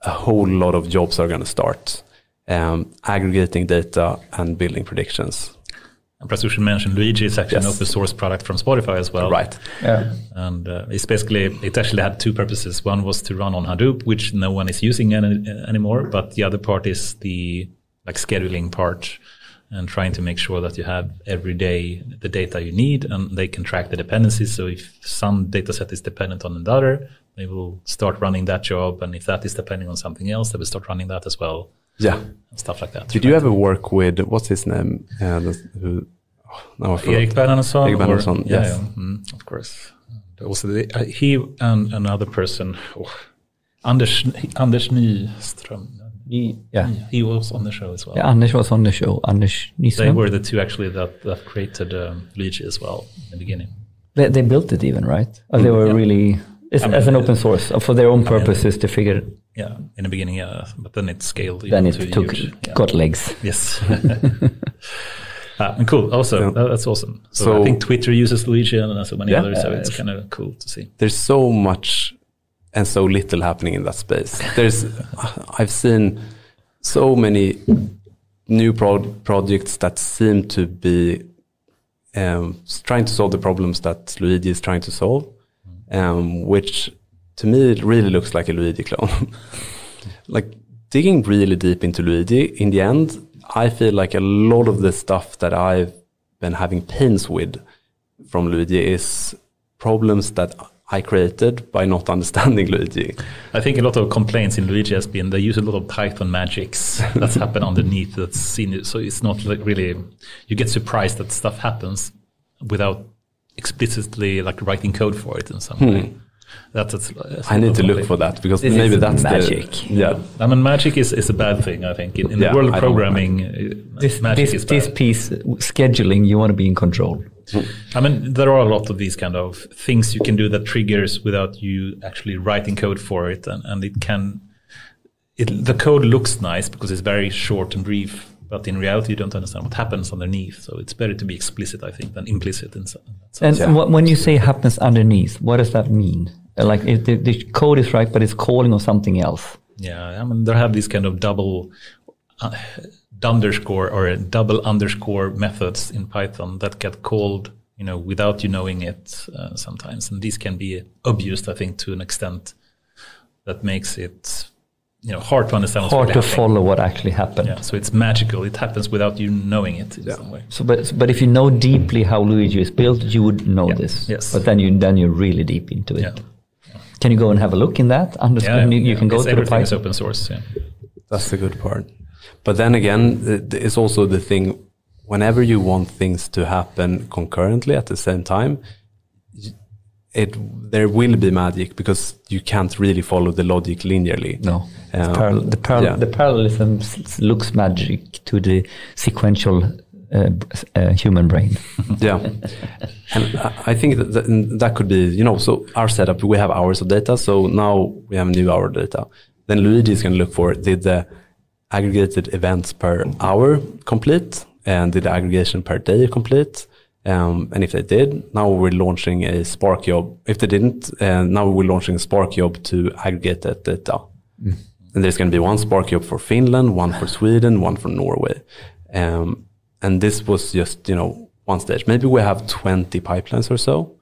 a whole lot of jobs are going to start. Um, aggregating data and building predictions. And perhaps we should mention Luigi is actually an open source product from Spotify as well. Right. Yeah. And uh, it's basically, it actually had two purposes. One was to run on Hadoop, which no one is using any, anymore. But the other part is the like scheduling part and trying to make sure that you have every day the data you need and they can track the dependencies. So if some data set is dependent on another, they will start running that job. And if that is depending on something else, they will start running that as well Yeah. and stuff like that. Did you ever work with what's his name? Uh, the- who? Oh, now I. Erik Bernhardsson? Erik or- Bernhardsson, yeah, yes. yeah, mm, of course. Also, the, uh, he and another person, oh, Anders, Anders Nyström, Yeah. he was on the show as well. yeah. Anders was on the show. Anders They were the two actually that, that created um, Luigi as well in the beginning. They, they built it even, right? Or they were Yeah. really it's, I mean, as an open source uh, for their own purposes to figure. Yeah, in the beginning, yeah, but then it scaled. Then it to took huge, yeah. got legs. Yes. Ah, and cool. Also, Yeah. that- that's awesome. So, So- I think Twitter uses Luigi and so many Yeah. others. So Yeah, it's it's- kind of cool to see. There's so much and so little happening in that space. There's, I've seen so many new pro- projects that seem to be um, trying to solve the problems that Luigi is trying to solve, um, which to me it really looks like a Luigi clone. like digging really deep into Luigi, in the end, I feel like a lot of the stuff that I've been having pains with from Luigi is problems that I created by not understanding Luigi. I think a lot of complaints in Luigi has been they use a lot of Python magics that's happened underneath that's seen. So it's not like really you get surprised that stuff happens without explicitly like writing code for it in some way. That's, that's, that's Hmm. I need to look complaint. for that because This maybe that's magic. The, yeah, I mean, magic is, is a bad thing. I think in, in Yeah, the world of I programming, uh, This magic this, is this piece scheduling, you want to be in control. I mean, there are a lot of these kind of things you can do that triggers without you actually writing code for it, and, and it can. It, the code looks nice because it's very short and brief, but in reality, you don't understand what happens underneath. So it's better to be explicit, I think, than implicit in some. in that sense. And wh- when you say happens underneath, what does that mean? Uh, Like if the, the code is right, but it's calling on something else. Yeah, I mean, there have these kind of double uh, underscore or double underscore methods in Python that get called, you know, without you knowing it uh, sometimes, and these can be abused, I think, to an extent that makes it, you know, hard to understand. what's Hard really to happening. follow what actually happened. Yeah, so it's magical. It happens without you knowing it in some way. So, but but if you know deeply how Luigi is built, you would know this. Yes. But then you then you're really deep into it. Yeah, Can you go and have a look in that? yeah, Understand? you, you yeah. can go It's to the everything is Python. open source. Yeah. that's the good part. But then again, it's also the thing. Whenever you want things to happen concurrently at the same time, y- it there will be magic because you can't really follow the logic linearly. No. Um, Paral- the, paral- yeah. the parallelism s- s- looks magic to the sequential uh, uh, human brain. yeah, and I think that, that that could be you know so our setup we have hours of data so now we have new hour data. Then Luigi is going to look for did the aggregated events per hour complete and did the aggregation per day complete. Um, and if they did, now we're launching a Spark job. If they didn't, uh, now we're launching a Spark job to aggregate that data. Mm. And there's going to be one Spark job for Finland, one for Sweden, one for Norway. Um, and this was just, you know, one stage. Maybe we have 20 pipelines or so,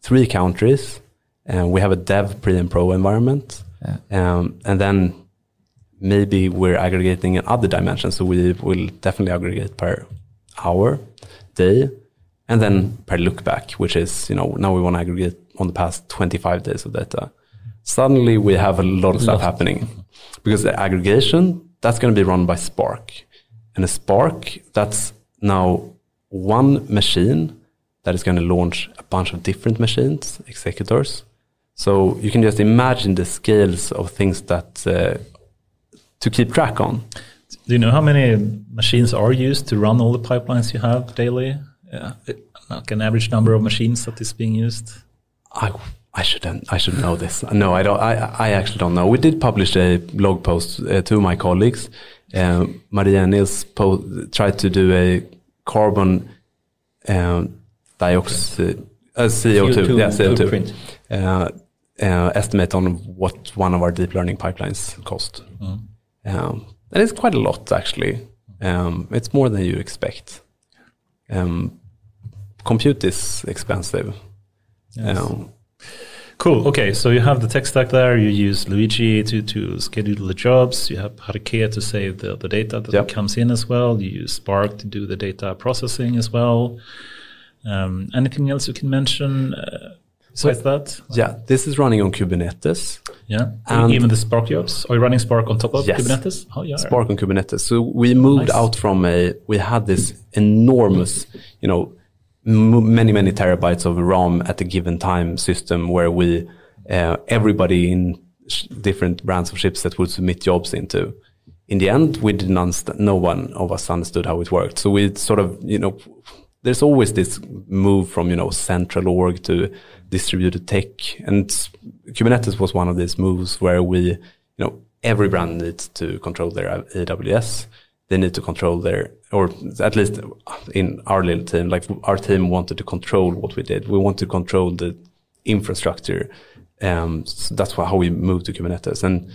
three countries, and we have a dev, pre, and pro environment. Yeah. Um, and then maybe we're aggregating in other dimensions. So we will definitely aggregate per hour, day, and then per look back, which is, you know, now we want to aggregate on the past 25 days of data. Suddenly we have a lot of stuff happening because the aggregation, that's going to be run by Spark. And a Spark, that's now one machine that is going to launch a bunch of different machines, executors. So you can just imagine the scales of things that uh, to keep track on. Do you know how many machines are used to run all the pipelines you have daily? Yeah, like an average number of machines that is being used. I I shouldn't I should know this. No, I don't. I I actually don't know. We did publish a blog post uh, to my colleagues. Uh, Maria and Nils tried to do a carbon um, dioxide, uh, CO2, CO2, yeah, CO2 uh, uh, estimate on what one of our deep learning pipelines cost. Mm. Um, and it's quite a lot actually. Um, it's more than you expect. Um, compute is expensive. Yes. Um, cool. Okay, so you have the tech stack there. You use Luigi to, to schedule the jobs. You have Parquet to save the, the data that yep. comes in as well. You use Spark to do the data processing as well. Um, anything else you can mention? Uh, Besides that? Yeah, this is running on Kubernetes. Yeah, and even the Spark jobs. Are you running Spark on top of yes. Kubernetes? Oh, yeah. Spark on Kubernetes. So we moved nice. out from a, we had this enormous, you know, many, many terabytes of RAM at a given time system where we, uh, everybody in different brands of Schibsted would submit jobs into. In the end, we didn't understand, no one of us understood how it worked. So we sort of, you know, there's always this move from, you know, central org to distributed tech. And Kubernetes was one of these moves where we, you know, every brand needs to control their AWS. They need to control their, or at least in our little team, like our team wanted to control what we did. We want to control the infrastructure. Um, so that's how we moved to Kubernetes. And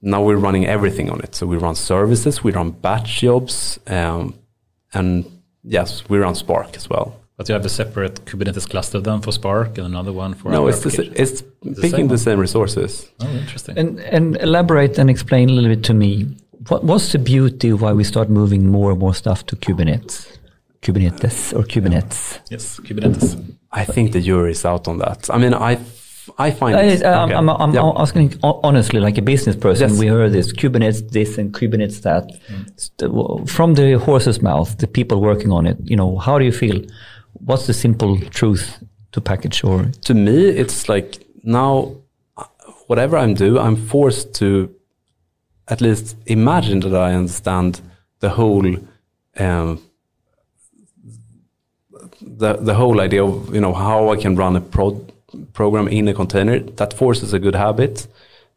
now we're running everything on it. So we run services, we run batch jobs, um, and yes, we run Spark as well. But you have a separate Kubernetes cluster then for Spark and another one for no, it's, the, it's, it's picking the same resources. Oh, interesting. And and elaborate and explain a little bit to me what what's the beauty why we start moving more and more stuff to Kubernetes, Kubernetes or Kubernetes? Yes, Kubernetes. I think the jury is out on that. I mean, I I find I, it, I'm, okay. I'm, I'm yeah. asking honestly, like a business person. Yes. We heard this Kubernetes this and Kubernetes that mm. from the horse's mouth. The people working on it. You know, how do you feel? what's the simple truth to package or to me it's like now whatever i'm do i'm forced to at least imagine that i understand the whole um, the the whole idea of you know how i can run a pro program in a container. That forces a good habit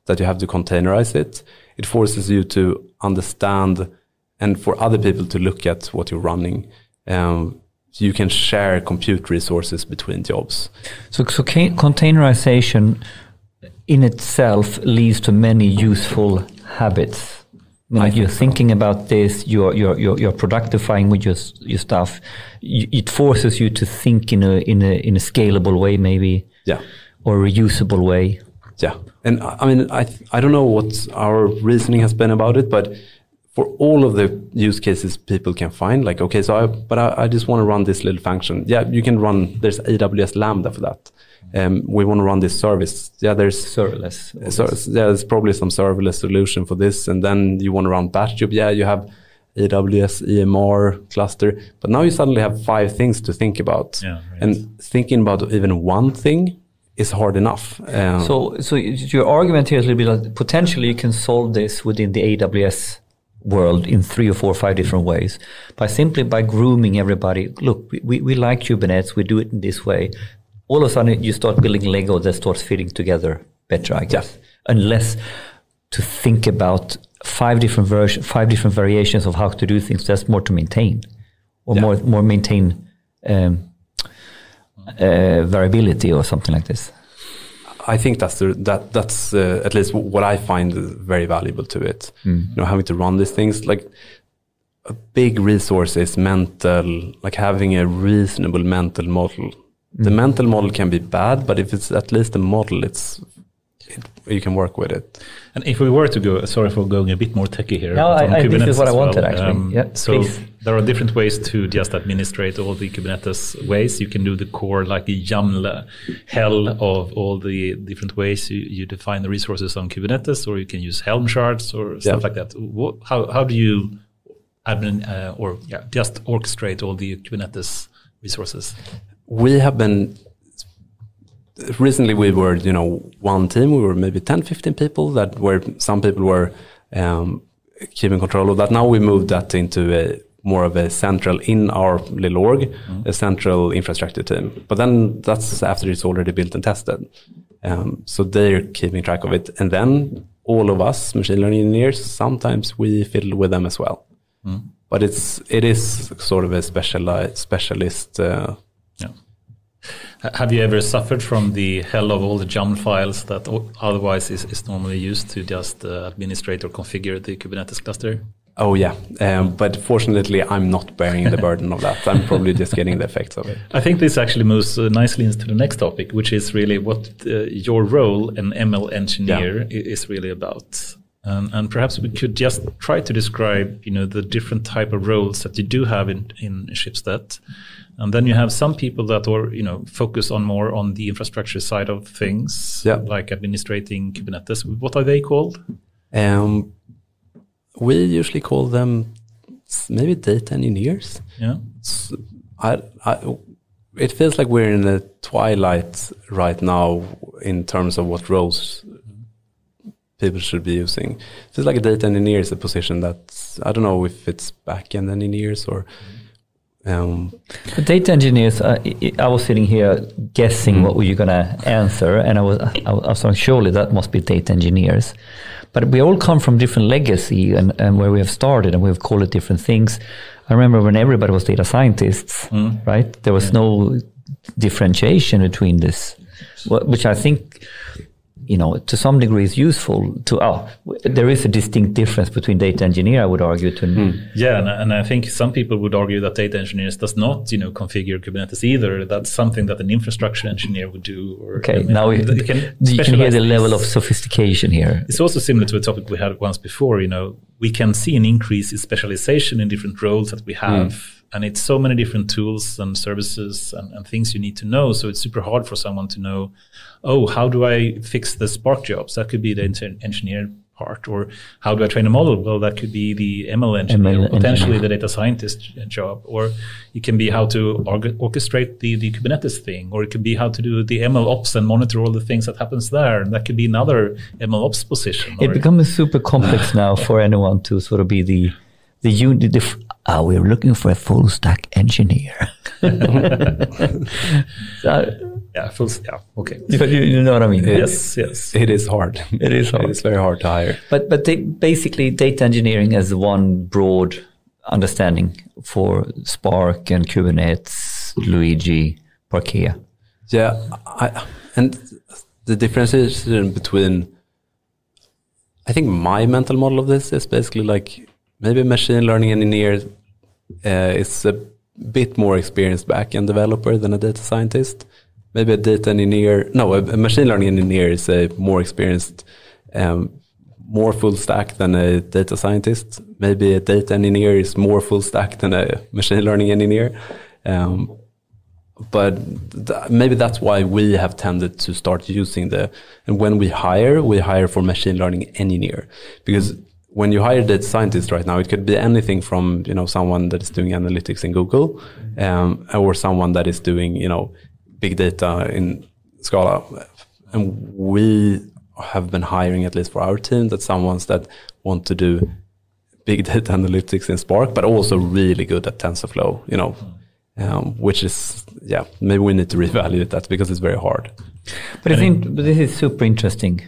that you have to containerize it. It forces you to understand and for other people to look at what you're running. Um, you can share compute resources between jobs. So, so containerization in itself leads to many useful habits. Like you're thinking so. about this, you're, you're, you're, you're productifying with your, your stuff. it forces you to think in a, in a, in a scalable way, maybe. Yeah. Or reusable way. Yeah. And uh, I mean, I, I don't know what our reasoning has been about it, but for all of the use cases people can find, like, okay, so I, but I, I just want to run this little function. Yeah, you can run, there's AWS Lambda for that. Um, we want to run this service. Yeah, there's serverless. So, yeah, there's probably some serverless solution for this. And then you want to run batch job. Yeah, you have AWS EMR cluster, but now you suddenly have five things to think about. Yeah, right. And thinking about even one thing is hard enough. Um, so, so your argument here is a little bit like potentially you can solve this within the AWS world in three or four or five different ways by simply by grooming everybody. Look, we, we, we like Kubernetes. We do it in this way. All of a sudden, you start building Lego that starts fitting together better, I guess. Unless to think about five different versions, five different variations of how to do things. That's more to maintain, or Yeah. more more maintain um, uh, variability or something like this. I think that's the, that that's uh, at least what I find very valuable to it. You know, having to run these things like a big resource is mental, like having a reasonable mental model. The mental model can be bad, but if it's at least a model, it's it, you can work with it. And if we were to go, sorry for going a bit more techie here. No, I- on I- this Kubernetes is what I as wanted, actually. Yeah, so please. there are different ways to just administrate all the Kubernetes ways. You can do the core, like the YAML hell of all the different ways you, you define the resources on Kubernetes, or you can use Helm charts or stuff Yeah. like that. What, how, how do you admin, uh, or yeah, just orchestrate all the Kubernetes resources? We have been recently we were you know one team we were maybe 10 15 people that were some people were um, keeping control of that. Now we moved that into a more of a central in our little org a central infrastructure team. But then that's after it's already built and tested. Um, so they're keeping track of it. And then all of us machine learning engineers sometimes we fiddle with them as well. But it's it is sort of a specialized specialist uh, Have you ever suffered from the hell of all the YAML files that otherwise is, is normally used to just uh, administrate or configure the Kubernetes cluster? Oh yeah, um, but fortunately, I'm not bearing the burden of that. I'm probably just getting the effects of it. I think this actually moves uh, nicely into the next topic, which is really what uh, your role, an ML engineer, i- is really about. And, and perhaps we could just try to describe, you know, the different type of roles that you do have in, in Schibsted. And then you have some people that are, you know, focus on more on the infrastructure side of things, Yeah. like administrating Kubernetes. What are they called? Um, we usually call them maybe data engineers. Yeah. S- I, I, it feels like we're in the twilight right now in terms of what roles people should be using. It feels like a data engineer is a position that I don't know if it's back-end engineers or um, data engineers, uh, I, I was sitting here guessing what were you going to answer, and I was, I was saying, surely that must be data engineers. But we all come from different legacy and, and where we have started, and we've called it different things. I remember when everybody was data scientists, right? There was no differentiation between this, which I think, you know, to some degree is useful to, oh, there is a distinct difference between data engineer, I would argue, to hmm. Yeah, and, and I think some people would argue that data engineers does not, you know, configure Kubernetes either. That's something that an infrastructure engineer would do. Or, Okay, I mean, now we, you you, can can, hear the level of sophistication here. It's also similar to a topic we had once before. You know, we can see an increase in specialization in different roles that we hmm. have, and it's so many different tools and services and, and things you need to know. So it's super hard for someone to know, oh, how do I fix the Spark jobs? That could be the enter- engineer part, or how do I train a model? Well, that could be the ML engineer, ML potentially the data scientist job, or it can be how to org- orchestrate the, the Kubernetes thing, or it could be how to do the ML ops and monitor all the things that happens there. And that could be another ML ops position. It becomes super complex now for anyone to sort of be the the unit. The, f- ah, we're looking for a full stack engineer. Uh, yeah, full, yeah, okay. you, you know what I mean? Yes, yes. it is hard. It is hard. It is very hard to hire. But but they, basically, data engineering is one broad understanding for Spark and Kubernetes, Luigi, Parquet. Yeah, I, and the differentiation between, I think my mental model of this is basically like maybe a machine learning engineer uh, is a bit more experienced backend developer than a data scientist. Maybe a data engineer, no, a, a machine learning engineer is a more experienced, um, more full stack than a data scientist. Maybe a data engineer is more full stack than a machine learning engineer. Um, but th- maybe that's why we have tended to start using the and when we hire we hire for machine learning engineer because when you hire data scientist right now it could be anything from you know someone that is doing analytics in google um, or someone that is doing you know big data in scala and we have been hiring at least for our team that someone's that want to do big data analytics in Spark, but also really good at TensorFlow. You know, um, which is yeah, maybe we need to reevaluate that because it's very hard. But I think this is super interesting.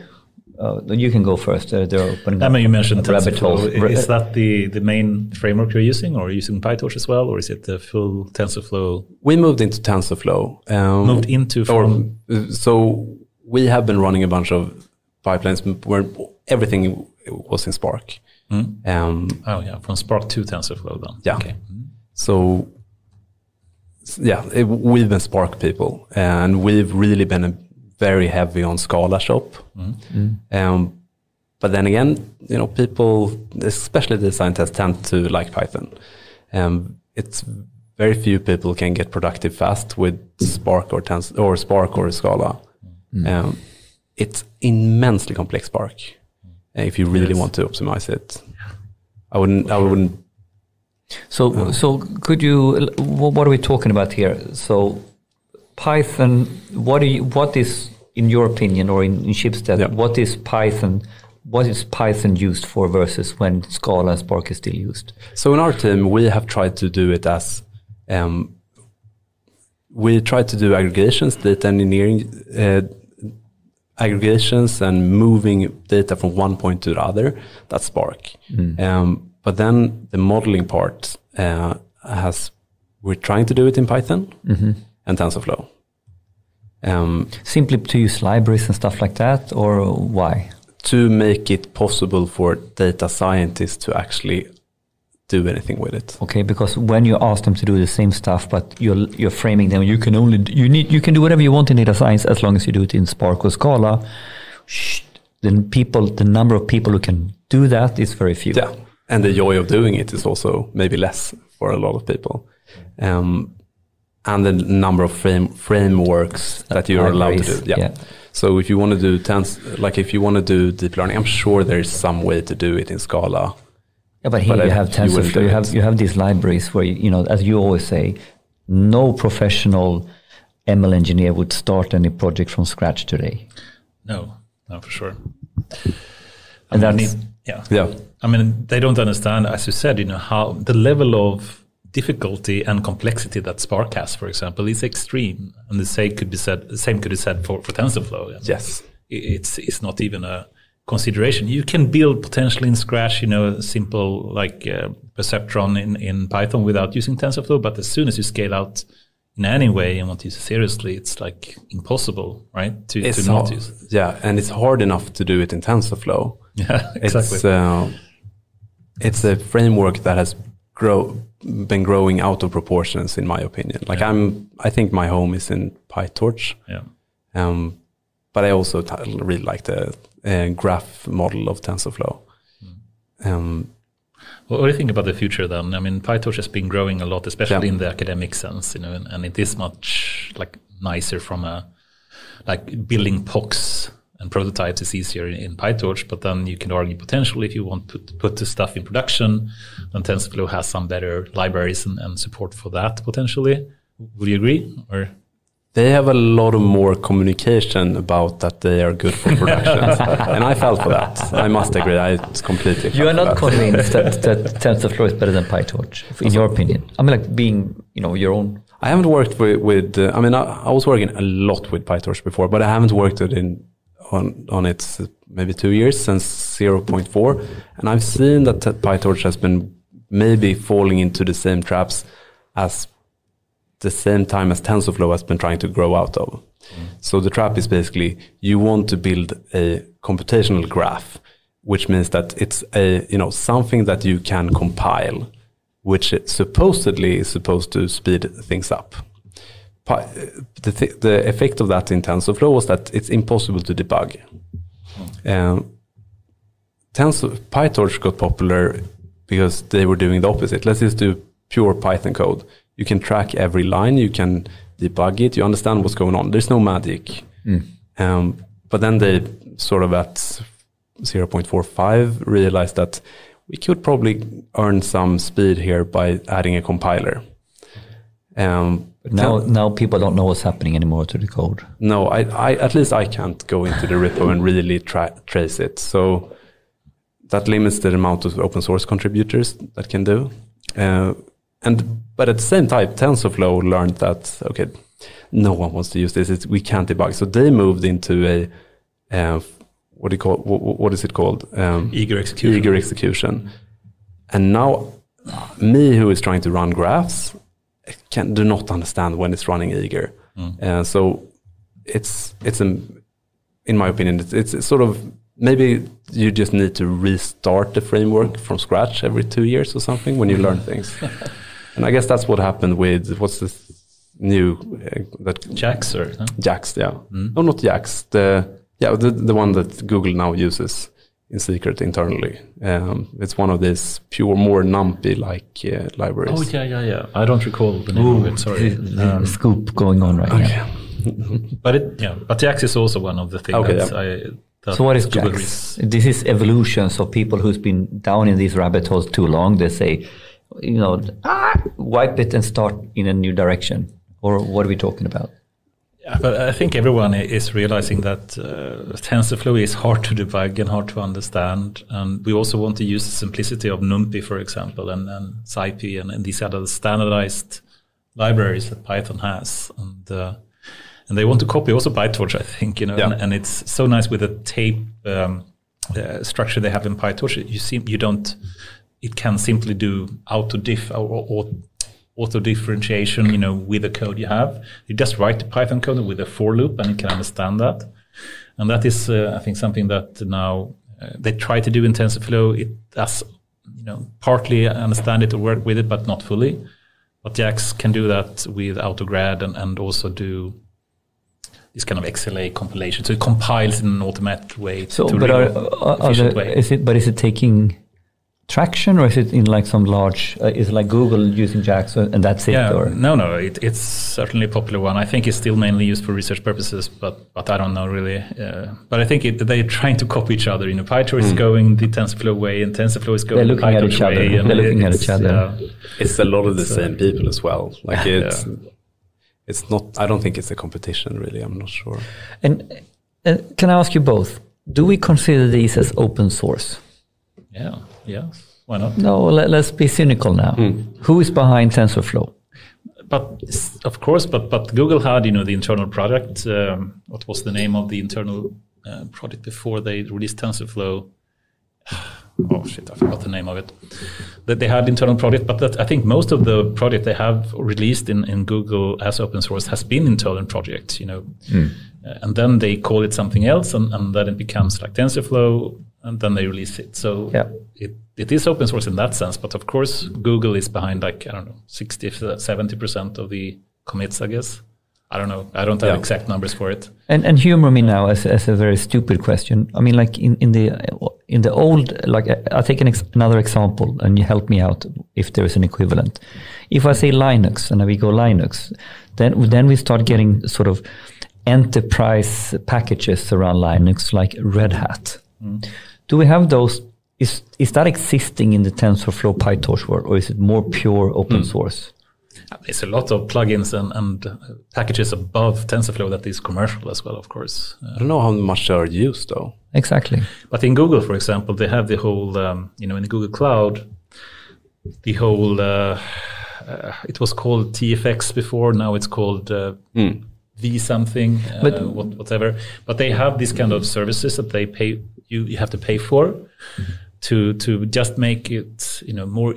Uh, you can go first. Uh, they're opening I mean, you mentioned rabbit TensorFlow. hole. Is that the, the main framework you're using, or are you using PyTorch as well, or is it the full TensorFlow We moved into TensorFlow. Um, moved into from? uh, so we have been running a bunch of pipelines where everything was in Spark. Um, Oh yeah, from Spark to TensorFlow then. Yeah. Okay. So yeah, it, we've been Spark people, and we've really been a very heavy on Scala shop. Um, but then again, you know, people, especially the scientists, tend to like Python. Um, it's very few people can get productive fast with Spark or Tens- or Spark or Scala. Um, it's immensely complex Spark. uh, If you really Yes. want to optimize it, I wouldn't. I wouldn't So, so could you? What are we talking about here? So, Python. What do you? What is, in your opinion, or in, in Schibsted, Yeah. what is Python? What is Python used for versus when Scala and Spark is still used? So in our team, we have tried to do it as um, we try to do aggregations, data engineering, uh, aggregations, and moving data from one point to the other. That's Spark. Um, but then the modeling part uh, has we're trying to do it in Python and TensorFlow. Um, Simply to use libraries and stuff like that, or why? to make it possible for data scientists to actually do anything with it. Okay, because when you ask them to do the same stuff, but you're you're framing them, you can only you need you can do whatever you want in data science as long as you do it in Spark or Scala. Shh, then people, the number of people who can do that is very few. Yeah, and the joy of doing it is also maybe less for a lot of people. Um, and the number of frame, frameworks that you're allowed to do. Yeah. yeah. So if you want to do tens, like if you want to do deep learning, I'm sure there is some way to do it in Scala. Yeah, but here But you I- have you wouldn't TensorFlow, do you have you have these libraries where you, you know, as you always say, no professional ML engineer would start any project from scratch today. No, no, for sure. And I mean, that's- it- yeah. Yeah. I mean, they don't understand, as you said, you know, how the level of difficulty and complexity that Spark has, for example, is extreme. And the same could be said, the same could be said for, for TensorFlow. I mean, Yes. It's, it's not even a consideration. You can build potentially in Scratch, you know, a simple like uh, perceptron in, in Python without using TensorFlow. But as soon as you scale out in any way and want to use it seriously, it's like impossible, right? To, It's to not use. yeah, and it's hard enough to do it in TensorFlow. Yeah, exactly. It's uh, it's a framework that has grow been growing out of proportions, in my opinion. Like I'm, I think my home is in PyTorch, yeah. um, but I also t- really like the uh, graph model of TensorFlow. Um, What do you think about the future then? I mean, PyTorch has been growing a lot, especially Yeah. in the academic sense, you know, and, and it is much like nicer from a like building POCs and prototypes is easier in, in PyTorch, but then you can argue potentially if you want to put the stuff in production, then TensorFlow has some better libraries and, and support for that potentially. Would you agree? Or they have a lot of more communication about that they are good for productions, and I fell for that. I must agree. I completely. You are not that. convinced that, that TensorFlow is better than PyTorch, in your opinion. I mean, like being, you know, your own. I haven't worked with. with uh, I mean, I, I was working a lot with PyTorch before, but I haven't worked with it in on on its uh, maybe two years since 0.4, and I've seen that PyTorch has been maybe falling into the same traps as the same time as TensorFlow has been trying to grow out of. So the trap is basically you want to build a computational graph, which means that it's a you know something that you can compile, which it supposedly is supposed to speed things up. The, th- the effect of that in TensorFlow was that it's impossible to debug. Um, Tensor, PyTorch got popular because they were doing the opposite. Let's just do pure Python code. You can track every line, you can debug it, you understand what's going on. There's no magic. Um, but then they sort of at 0.45 realized that we could probably earn some speed here by adding a compiler. Um, But now, now people don't know what's happening anymore to the code. no, I, I at least I can't go into the repo and really tra- trace it. So that limits the amount of open source contributors that can do. Uh, and but at the same time, TensorFlow learned that okay, no one wants to use this. It's, we can't debug, so they moved into a uh, what do you call what, what is it called? Um, eager execution. Eager execution. And now, me who is trying to run graphs can do not understand when it's running eager. Mm. Uh, so it's it's a, in my opinion, it's, it's sort of maybe you just need to restart the framework from scratch every two years or something when you learn things. and I guess that's what happened with what's this new uh, that Jax or no? Jax, yeah, mm. no, not Jax, the yeah the the one that Google now uses in secret internally. Um, it's one of these pure, more numpy like uh, libraries. Oh yeah, yeah, yeah. I don't recall the name Ooh, of it. Sorry, um, scoop going on right okay. now. but it, yeah, but Jax is also one of the things okay, yeah. I so what is Jax? This is evolution. So people who's been down in these rabbit holes too long, they say, you know, ah, wipe it and start in a new direction. Or what are we talking about? Yeah, but I think everyone is realizing that uh, TensorFlow is hard to debug and hard to understand. And we also want to use the simplicity of NumPy, for example, and, and SciPy and, and these other standardized libraries that Python has. And uh, and they want to copy also PyTorch, I think, you know, yeah. and, and, it's so nice with the tape um, uh, structure they have in PyTorch. You see, you don't, it can simply do auto diff or, or auto differentiation, you know, with the code you have. You just write the Python code with a for loop and it can understand that. And that is, uh, I think, something that now uh, they try to do in TensorFlow. It does, you know, partly understand it or work with it, but not fully. But Jax can do that with AutoGrad and, and also do this kind of XLA compilation. So it compiles in an automatic way. So, but are, are there, way. is it? But is it taking traction, or is it in like some large? Uh, is it like Google using Jax, and that's it? Yeah, or? no, no, it, it's certainly a popular one. I think it's still mainly used for research purposes, but but I don't know really. Uh, but I think it, they're trying to copy each other. You know, PyTorch mm. is hmm. going the TensorFlow way, and TensorFlow is going they're looking the at each other. Way, they're looking at each other. Yeah. It's a lot of the same people as well. Like it's. Yeah it's not. I don't think it's a competition really. I'm not sure. And uh, can I ask you both? Do we consider these as open source? Yeah. Yeah. Why not? No. Let, us be cynical now. Mm. Who is behind TensorFlow? But of course, but but Google had you know the internal product. Um, what was the name of the internal uh, project before they released TensorFlow? oh shit, I forgot the name of it. That they had internal project, but that I think most of the project they have released in, in Google as open source has been internal projects, you know, mm. uh, and then they call it something else, and, and then it becomes like TensorFlow, and then they release it. So yeah. it, it is open source in that sense, but of course Google is behind like I don't know 60, 70 percent of the commits, I guess. I don't know. I don't have yeah. exact numbers for it. And and humor me now as, as a very stupid question. I mean, like in, in the in the old, like I'll take an ex another example, and you help me out if there is an equivalent. If I say Linux and we go Linux, then then we start getting sort of enterprise packages around Linux, like Red Hat. Mm. Do we have those? Is is that existing in the TensorFlow PyTorch world, or is it more pure open mm. source? There's a lot of plugins and, and packages above TensorFlow that is commercial as well, of course. I don't know how much they are used though. Exactly. But in Google, for example, they have the whole, um, you know, in the Google Cloud, the whole, uh, uh, it was called TFX before, now it's called uh, mm. V something, uh, but, what, whatever. But they have these kind of services that they pay, you, have to pay for to, to just make it, you know, more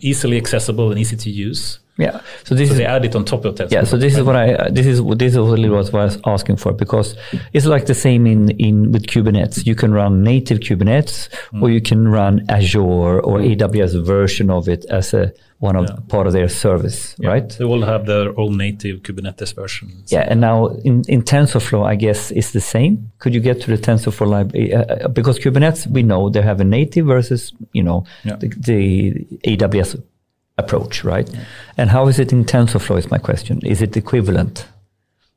easily accessible and easy to use. Yeah. So this so is they add it on top of TensorFlow. Yeah. So this is what I this is this is really what I was asking for because it's like the same in in with Kubernetes. You can run native Kubernetes mm. or you can run Azure or mm. AWS version of it as a one of yeah. part of their service, yeah. right? They will have their own native Kubernetes versions. Yeah, and now in, in TensorFlow, I guess it's the same. Could you get to the TensorFlow library? Uh, uh, because Kubernetes, we know they have a native versus you know yeah. the, the AWS approach, right? Yeah. And how is it in TensorFlow? Is my question. Is it equivalent?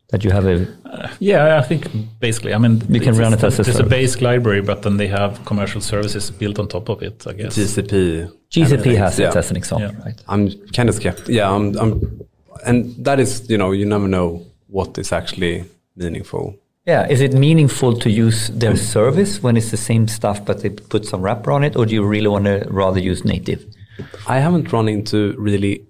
That you have a uh, yeah, I think basically. I mean, you can run it as a It's a basic library, but then they have commercial services built on top of it. I guess GCP. GCP has it as an example, yeah. right? I'm kind of skeptical. Yeah, I'm, I'm, and that is you know you never know what is actually meaningful. Yeah, is it meaningful to use their service when it's the same stuff but they put some wrapper on it, or do you really want to rather use native? I haven't run into really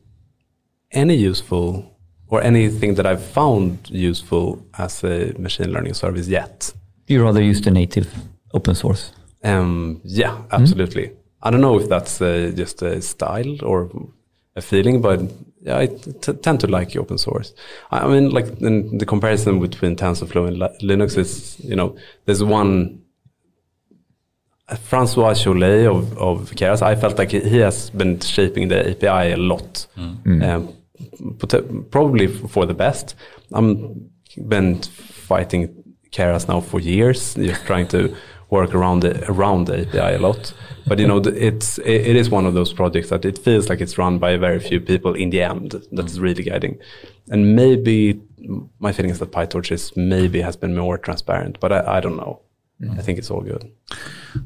any useful or anything that I've found useful as a machine learning service yet. You rather use the native open source? Um, yeah, absolutely. I don't know if that's uh, just a style or a feeling, but yeah, I t- tend to like open source. I mean, like in the comparison between TensorFlow and Li- Linux is, you know, there's one Francois Chollet of, of Keras. I felt like he he has been shaping the API a lot, mm. Mm. um, pot- probably for the best. I'm been fighting Keras now for years, just trying to work around the around the API a lot. But you know, the- it's it, it is one of those projects that it feels like it's run by very few people in the end. That's really guiding, and maybe my feeling is that PyTorch is maybe has been more transparent, but I, I don't know. Mm. I think it's all good.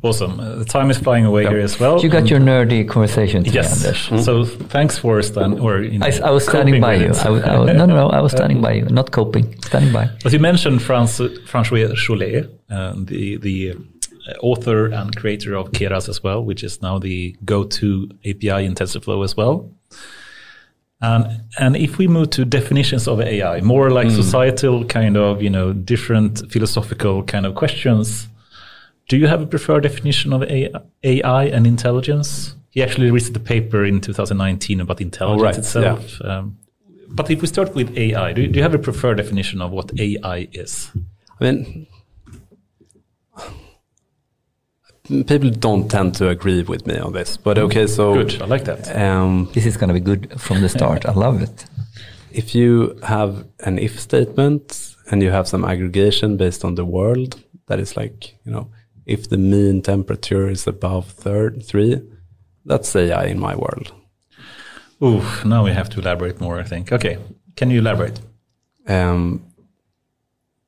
Awesome. Uh, the time is flying away Yeah. here as well. You got your nerdy conversation today, yes. Anders. So thanks for stand or you know, I, I was standing by you. I, was- I was, no, no, no. I was standing by you, not coping. Standing by. As you mentioned France, François Chollet, uh, the the uh, author and creator of Keras as well, which is now the go-to API in TensorFlow as well. And and if we move to definitions of AI, more like societal kind of you know different philosophical kind of questions, do you have a preferred definition of AI and intelligence? He actually released a paper in 2019 about intelligence right, itself. Um, but if we start with AI, do you, do you have a preferred definition of what AI is? I mean, people don't tend to agree with me on this, but okay. So Good, I like that. Um, This is going to be good from the start. I love it. if you have an if statement and you have some aggregation based on the world, that is like you know, if the mean temperature is above third three, that's AI in my world. Ooh, now we have to elaborate more. I think. Okay, can you elaborate? Um,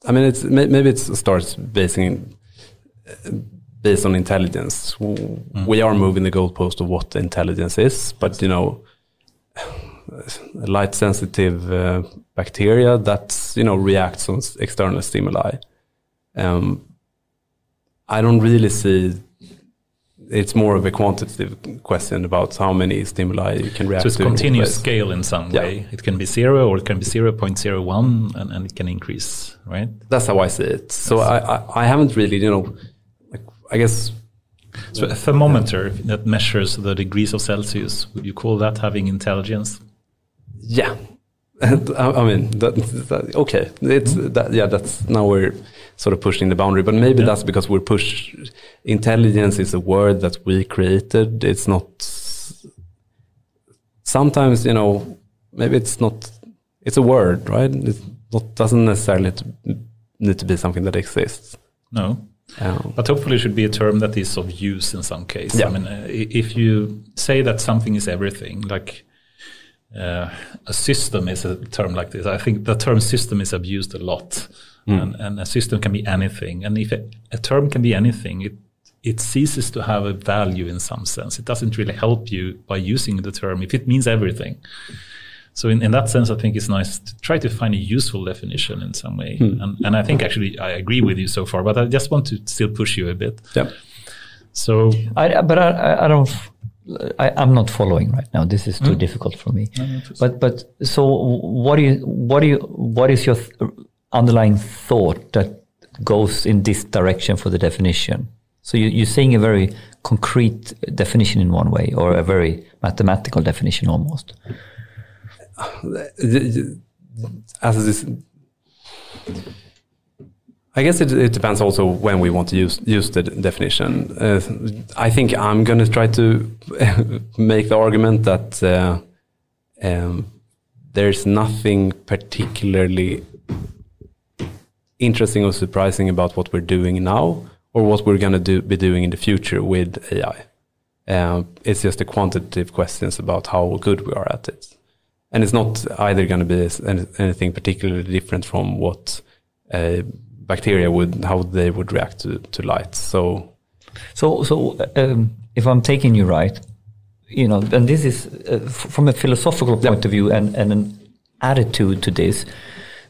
I mean, it's maybe it starts basing based on intelligence. W- We are moving the goalpost of what intelligence is, but you know, light sensitive uh, bacteria that you know reacts on external stimuli. Um, I don't really see. It's more of a quantitative question about how many stimuli you can react to. So it's to. in continuous scale in some Yeah. way. It can be zero or it can be 0.01 and, and it can increase, right? That's how I see it. So I, I, I haven't really, you know, like, I guess So a thermometer that measures the degrees of Celsius, would you call that having intelligence? Yeah, I mean, that, that, okay, it's that. Yeah, that's now we're sort of pushing the boundary, but maybe Yeah. that's because we're push. Intelligence is a word that we created. It's not. Sometimes you know, maybe it's not. It's a word, right? It doesn't necessarily to, need to be something that exists. No. Um, But hopefully, it should be a term that is of use in some case. Yeah. I mean, uh, if you say that something is everything, like uh, a system is a term like this, I think the term system is abused a lot. And, and a system can be anything. And if a, a term can be anything, it it ceases to have a value in some sense. It doesn't really help you by using the term if it means everything. So in, in that sense, I think it's nice to try to find a useful definition in some way. And, and I think actually I agree with you so far, but I just want to still push you a bit. yeah. So I, but I, I- I don't. I, I'm not following right now. This is too hmm? difficult for me. But but so what do you what do you what is your th- underlying thought that goes in this direction for the definition? So you, you're saying a very concrete definition in one way, or a very mathematical definition almost. as this I guess it, it depends also when we want to use use the definition. Uh, I think I'm going to try to make the argument that uh, um, there's nothing particularly interesting or surprising about what we're doing now or what we're going to do, be doing in the future with AI. Um, it's just the quantitative questions about how good we are at it and it's not either going to be anything particularly different from what bacteria would how they would react to, to light so So, so um, if I'm taking you right, you know, and this is uh, from a philosophical point of view and, and an attitude to this.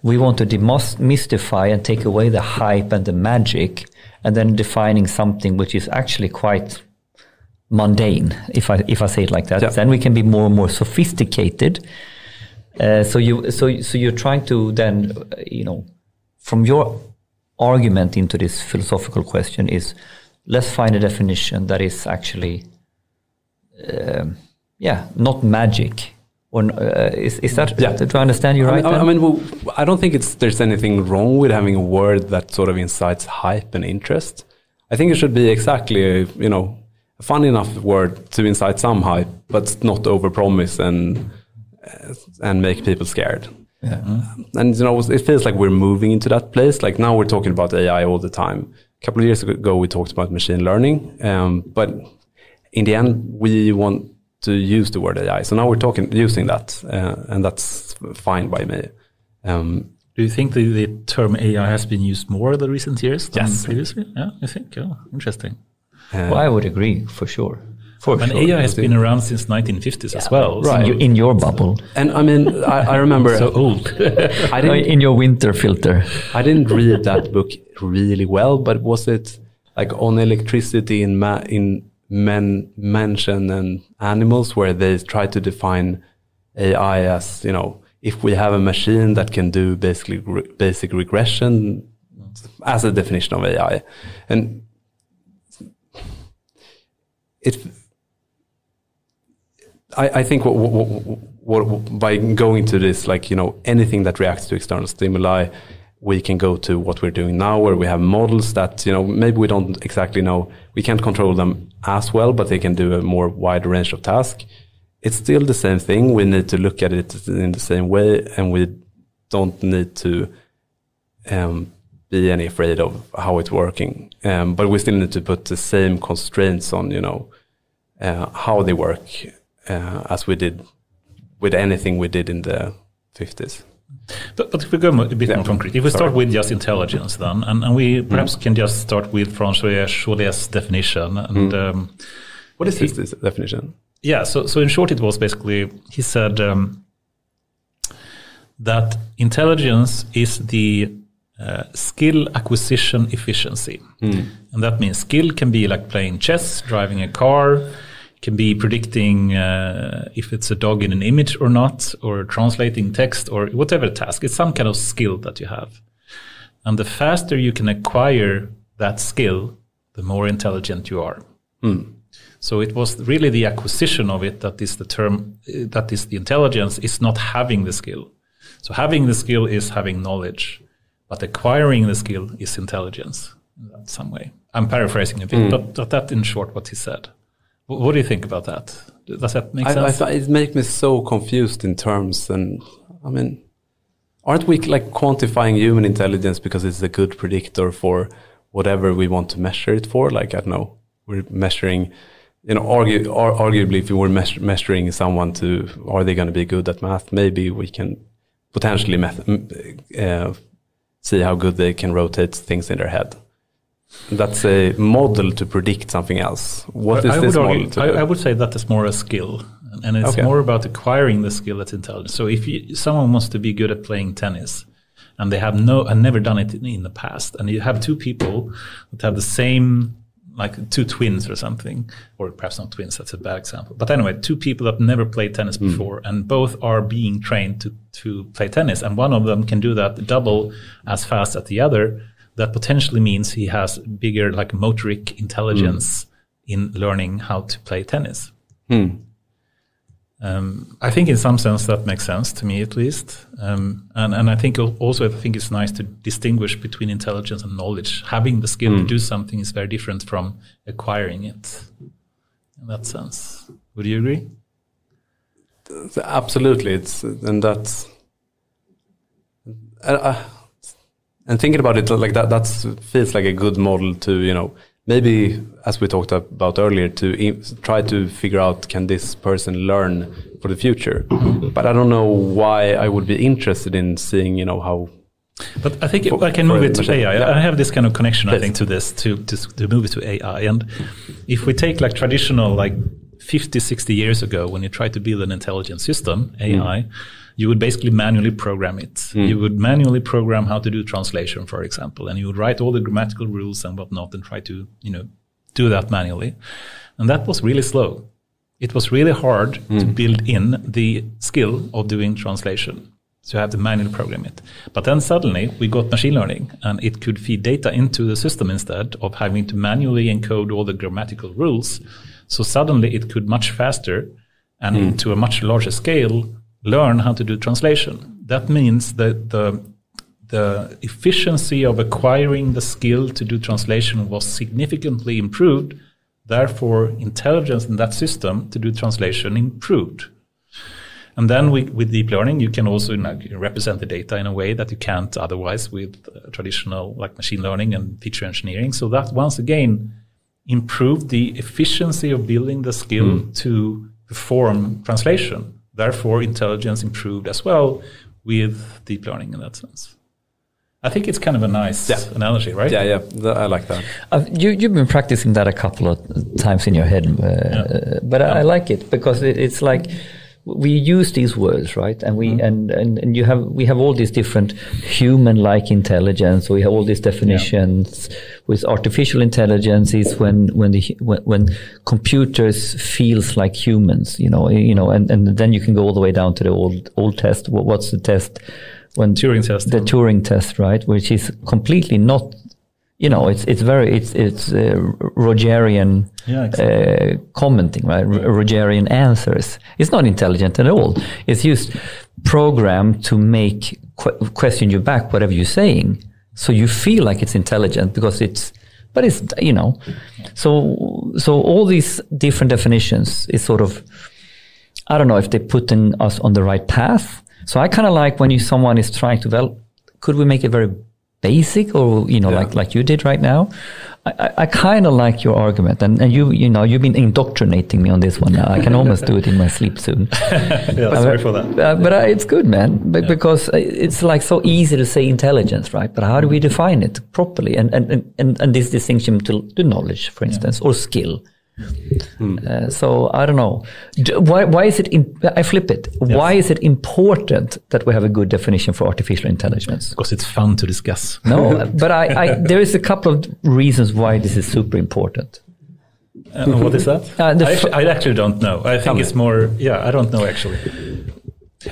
we want to demystify and take away the hype and the magic, and then defining something which is actually quite mundane, if I if I say it like that. Yeah. Then we can be more and more sophisticated. Uh, so you so so you're trying to then uh, you know from your argument into this philosophical question is let's find a definition that is actually um, yeah not magic or uh, is is that Yeah. do I understand you right? mean, I, then? I mean, well, I don't think it's there's anything wrong with having a word that sort of incites hype and interest. I think it should be exactly, a, you know, a fun enough word to incite some hype, but not overpromise and uh, and make people scared. And you know, it feels like we're moving into that place. Like now, we're talking about AI all the time. A couple of years ago, we talked about machine learning, um, but in the end, we want to use the word AI. So now we're talking using that, uh, and that's fine by me. Um, Do you think the, the term AI has been used more in the recent years than Yes. previously? Yeah, I think. Oh, interesting. well, I would agree for sure. For And sure. AI has been around since 1950s as well. in, your, in your bubble, and I mean, I, I remember So old. I didn't, in your winter filter. I didn't read that book really well, but was it like on electricity in ma- in men mention and animals where they try to define AI as you know if we have a machine that can do basically re- basic regression as a definition of AI, and it. I, I think what, what, what, by going to this, like you know, anything that reacts to external stimuli, we can go to what we're doing now, where we have models that you know maybe we don't exactly know, we can't control them as well, but they can do a more wide range of tasks. It's still the same thing. We need to look at it in the same way, and we don't need to um, be any afraid of how it's working. Um, but we still need to put the same constraints on, you know, uh, how they work uh, as we did with anything we did in the 50s. But, but if we go a bit Yeah. more concrete, if we Sorry. start with just intelligence then, and, and we perhaps can just start with François Chollet's definition. And um, What is this definition? yeah, so, so in short, it was basically, he said um, that intelligence is the uh, skill acquisition efficiency. And that means skill can be like playing chess, driving a car, can be predicting uh, if it's a dog in an image or not, or translating text, or whatever task. It's some kind of skill that you have. And the faster you can acquire that skill, the more intelligent you are. So it was really the acquisition of it that is the term, uh, that is the intelligence, is not having the skill. So having the skill is having knowledge, but acquiring the skill is intelligence in some way. I'm paraphrasing a bit, but, but that in short what he said. Wh- What do you think about that? Does that make I, I, sense? it makes me so confused in terms, and I mean, aren't we like quantifying human intelligence because it's a good predictor for whatever we want to measure it for? Like I don't know, we're measuring, you know, argue, ar- arguably, if we were meas- measuring someone to are they going to be good at math, maybe we can potentially uh, see how good they can rotate things in their head. That's a model to predict something else. What is I this would, model argue, to I. I would say that is more a skill, and it's Okay. more about acquiring the skill that's intelligence. So if you, someone wants to be good at playing tennis, and they have no and never done it in, in the past, and you have two people that have the same, like two twins or something, or perhaps not twins. That's a bad example. But anyway, two people that never played tennis hmm. before, and both are being trained to to play tennis, and one of them can do that double as fast as the other. That potentially means he has bigger like motoric intelligence in learning how to play tennis. Um, I think in some sense that makes sense to me at least, um, and and I think also I think it's nice to distinguish between intelligence and knowledge. Having the skill to do something is very different from acquiring it. In that sense, would you agree? Absolutely, it's and that's uh, and thinking about it like that. That feels like a good model to you know maybe as we talked about earlier to try to figure out can this person learn for the future. Mm-hmm. But I don't know why I would be interested in seeing you know how But I think For- I can move it to machine, AI. yeah. I have this kind of connection, I think, to this, to, to, to move it to AI. And if we take like traditional, like 50, 60 years ago, when you try to build an intelligent system, AI, mm. You would basically manually program it. Hmm. You would manually program how to do translation, for example, and you would write all the grammatical rules and whatnot and try to, you know, do that manually. And that was really slow. It was really hard to hmm. build in the skill of doing translation. So you have to manually program it. But then suddenly we got machine learning and it could feed data into the system instead of having to manually encode all the grammatical rules. So suddenly it could much faster and hmm. to a much larger scale learn how to do translation. That means that the the efficiency of acquiring the skill to do translation was significantly improved. Therefore, intelligence in that system to do translation improved. And then with, with deep learning, you can also you know, represent the data in a way that you can't otherwise with uh, traditional like machine learning and feature engineering. So that once again improved the efficiency of building the skill to perform translation. Therefore, intelligence improved as well with deep learning in that sense. I think it's kind of a nice Yeah. analogy, right? Yeah, yeah, I like that. Uh, you, you've been practicing that a couple of times in your head, uh, but I, I like it because it, it's like we use these words, right? And we mm-hmm. and, and, and you have we have all these different human-like intelligence. We have all these definitions. With artificial intelligence, is when when the when, when computers feels like humans, you know, you know, and, and then you can go all the way down to the old old test. What, what's the test? When Turing test. the Turing test, right? Which is completely not, you know, it's it's very it's it's uh, Rogerian Yeah, uh, commenting, right? R- Rogerian answers. It's not intelligent at all. It's just programmed to make que- question you back whatever you're saying, so you feel like it's intelligent because it's. But it's you know, so so all these different definitions is sort of I don't know if they're putting us on the right path. So I kind of like when you someone is trying to well, could we make it very basic or you know Yeah. like like you did right now? I, I, I kind of like your argument, and, and you you know you've been indoctrinating me on this one now. I can almost do it in my sleep soon. yeah, sorry for that. Uh, but uh, it's good, man, Be- because uh, it's like so easy to say intelligence, right? But how do we define it properly? And and and, and, and this distinction to, to knowledge, for instance, or skill. Uh, so I don't know. Why, why is it? I flip it. Why is it important that we have a good definition for artificial intelligence? Because it's fun to discuss. No, but I, I there is a couple of reasons why this is super important. Uh, what is that? Uh, I, actually, I actually don't know. I think it's more. Yeah, I don't know actually.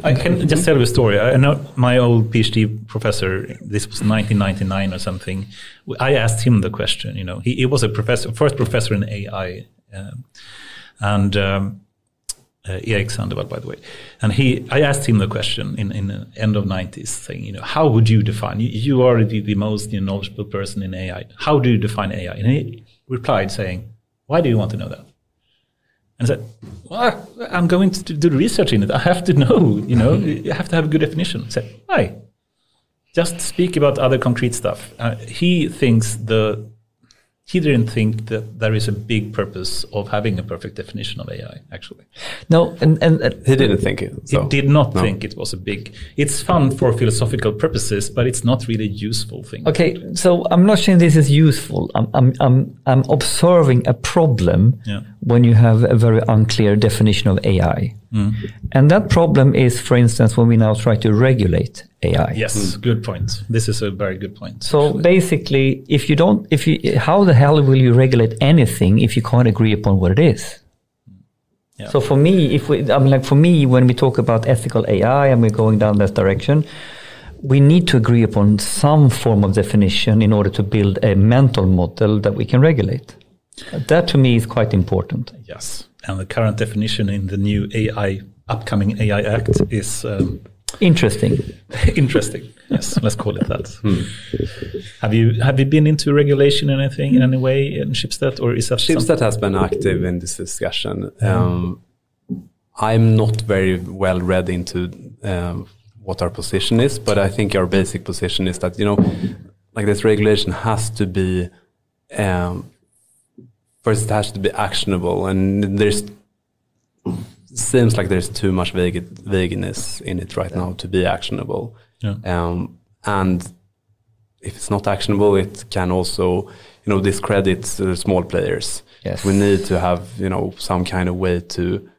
I can just tell you a story. I know my old PhD professor. This was 1999 or something. I asked him the question. You know, he, he was a professor, first professor in AI, um, and um, uh, Erik Sandewall, by the way. And he, I asked him the question in in the end of 90s, saying, you know, how would you define? You, you are the, the most you know, knowledgeable person in AI. How do you define AI? And he replied saying, why do you want to know that? And I said, well, I'm going to do research in it. I have to know, you know, you have to have a good definition. I said, why? Just speak about other concrete stuff. Uh, he thinks the, he didn't think that there is a big purpose of having a perfect definition of AI, actually. No, and and uh, He didn't think it. So. he did not no. think it was a big, it's fun for philosophical purposes, but it's not really a useful thing. Okay, so I'm not saying this is useful. I'm I'm I'm, I'm observing a problem Yeah. When you have a very unclear definition of AI, mm. and that problem is, for instance, when we now try to regulate AI. Yes, mm. good point. This is a very good point. So basically, if you don't, if you, how the hell will you regulate anything if you can't agree upon what it is? Yeah. So for me, if we, I mean, like for me, when we talk about ethical AI and we're going down that direction, we need to agree upon some form of definition in order to build a mental model that we can regulate. That to me is quite important. Yes, and the current definition in the new AI, upcoming AI Act is um, Interesting. interesting. Yes, let's call it that. Have you have you been into regulation or anything in any way in Schibsted, or is that something? Has been active in this discussion. Um, I'm not very well read into um, what our position is, but I think our basic position is that you know, like this regulation has to be um, first it has to be actionable, and there's seems like there's too much vague, vagueness in it right now to be actionable. Yeah. Um, and if it's not actionable, it can also, you know, discredit the small players. Yes. We need to have, you know, some kind of way to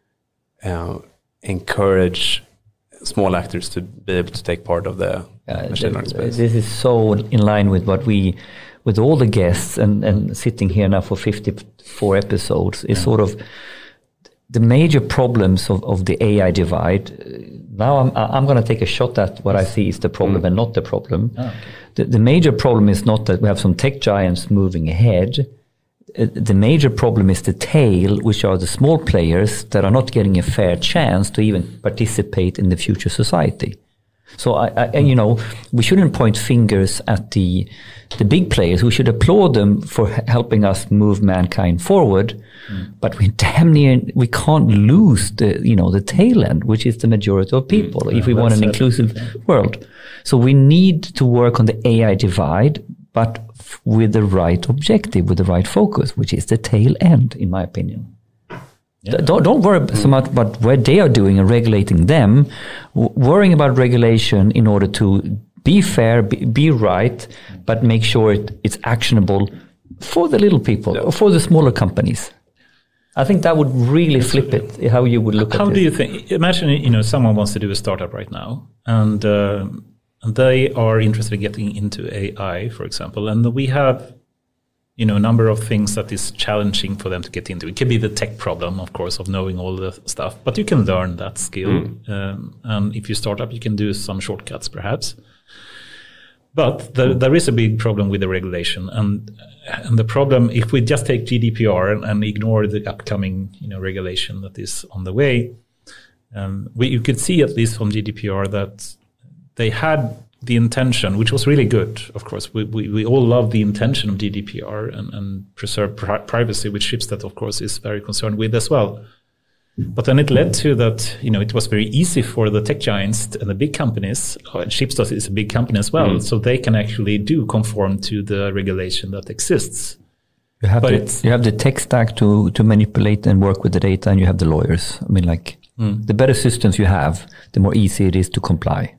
uh, encourage small actors to be able to take part of the Uh, machine learning space. This is so in line with what we, with all the guests and, and sitting here now for 54 episodes, is sort of the major problems of, of the AI divide. Now I'm, I'm going to take a shot at what I see is the problem and not the problem. the, the major problem is not that we have some tech giants moving ahead. Uh, The major problem is the tail, which are the small players that are not getting a fair chance to even participate in the future society. So I, I you know, we shouldn't point fingers at the the big players. We should applaud them for helping us move mankind forward. Mm. But we damn near we can't lose the you know the tail end, which is the majority of people, mm. if we want an inclusive world. So we need to work on the AI divide, but f- with the right objective, with the right focus, which is the tail end, in my opinion. D- Don't, don't worry so much about what they are doing and regulating them. W- worrying about regulation in order to be fair, be, be right, but make sure it, it's actionable for the little people or for the smaller companies. I think that would really flip it. How you would look How at do you think? Imagine you know someone wants to do a startup right now, and uh, and they are interested in getting into AI, for example, and we have you know a number of things that is challenging for them to get into. It could be the tech problem, of course, of knowing all the stuff, but you can learn that skill, um, and if you start up, you can do some shortcuts, perhaps. But there, there is a big problem with the regulation, and and the problem if we just take GDPR and, and ignore the upcoming you know regulation that is on the way, um, we, you could see at least from GDPR that they had the intention, which was really good. Of course, we, we, we all love the intention of GDPR and, and preserve pri- privacy, which Schibsted, of course, is very concerned with as well. But then it led to that, you know, it was very easy for the tech giants and the big companies. uh, Schibsted is a big company as well, so they can actually do conform to the regulation that exists. You have, But the, it's- you have the tech stack to, to manipulate and work with the data, and you have the lawyers. I mean, like, the better systems you have, the more easy it is to comply.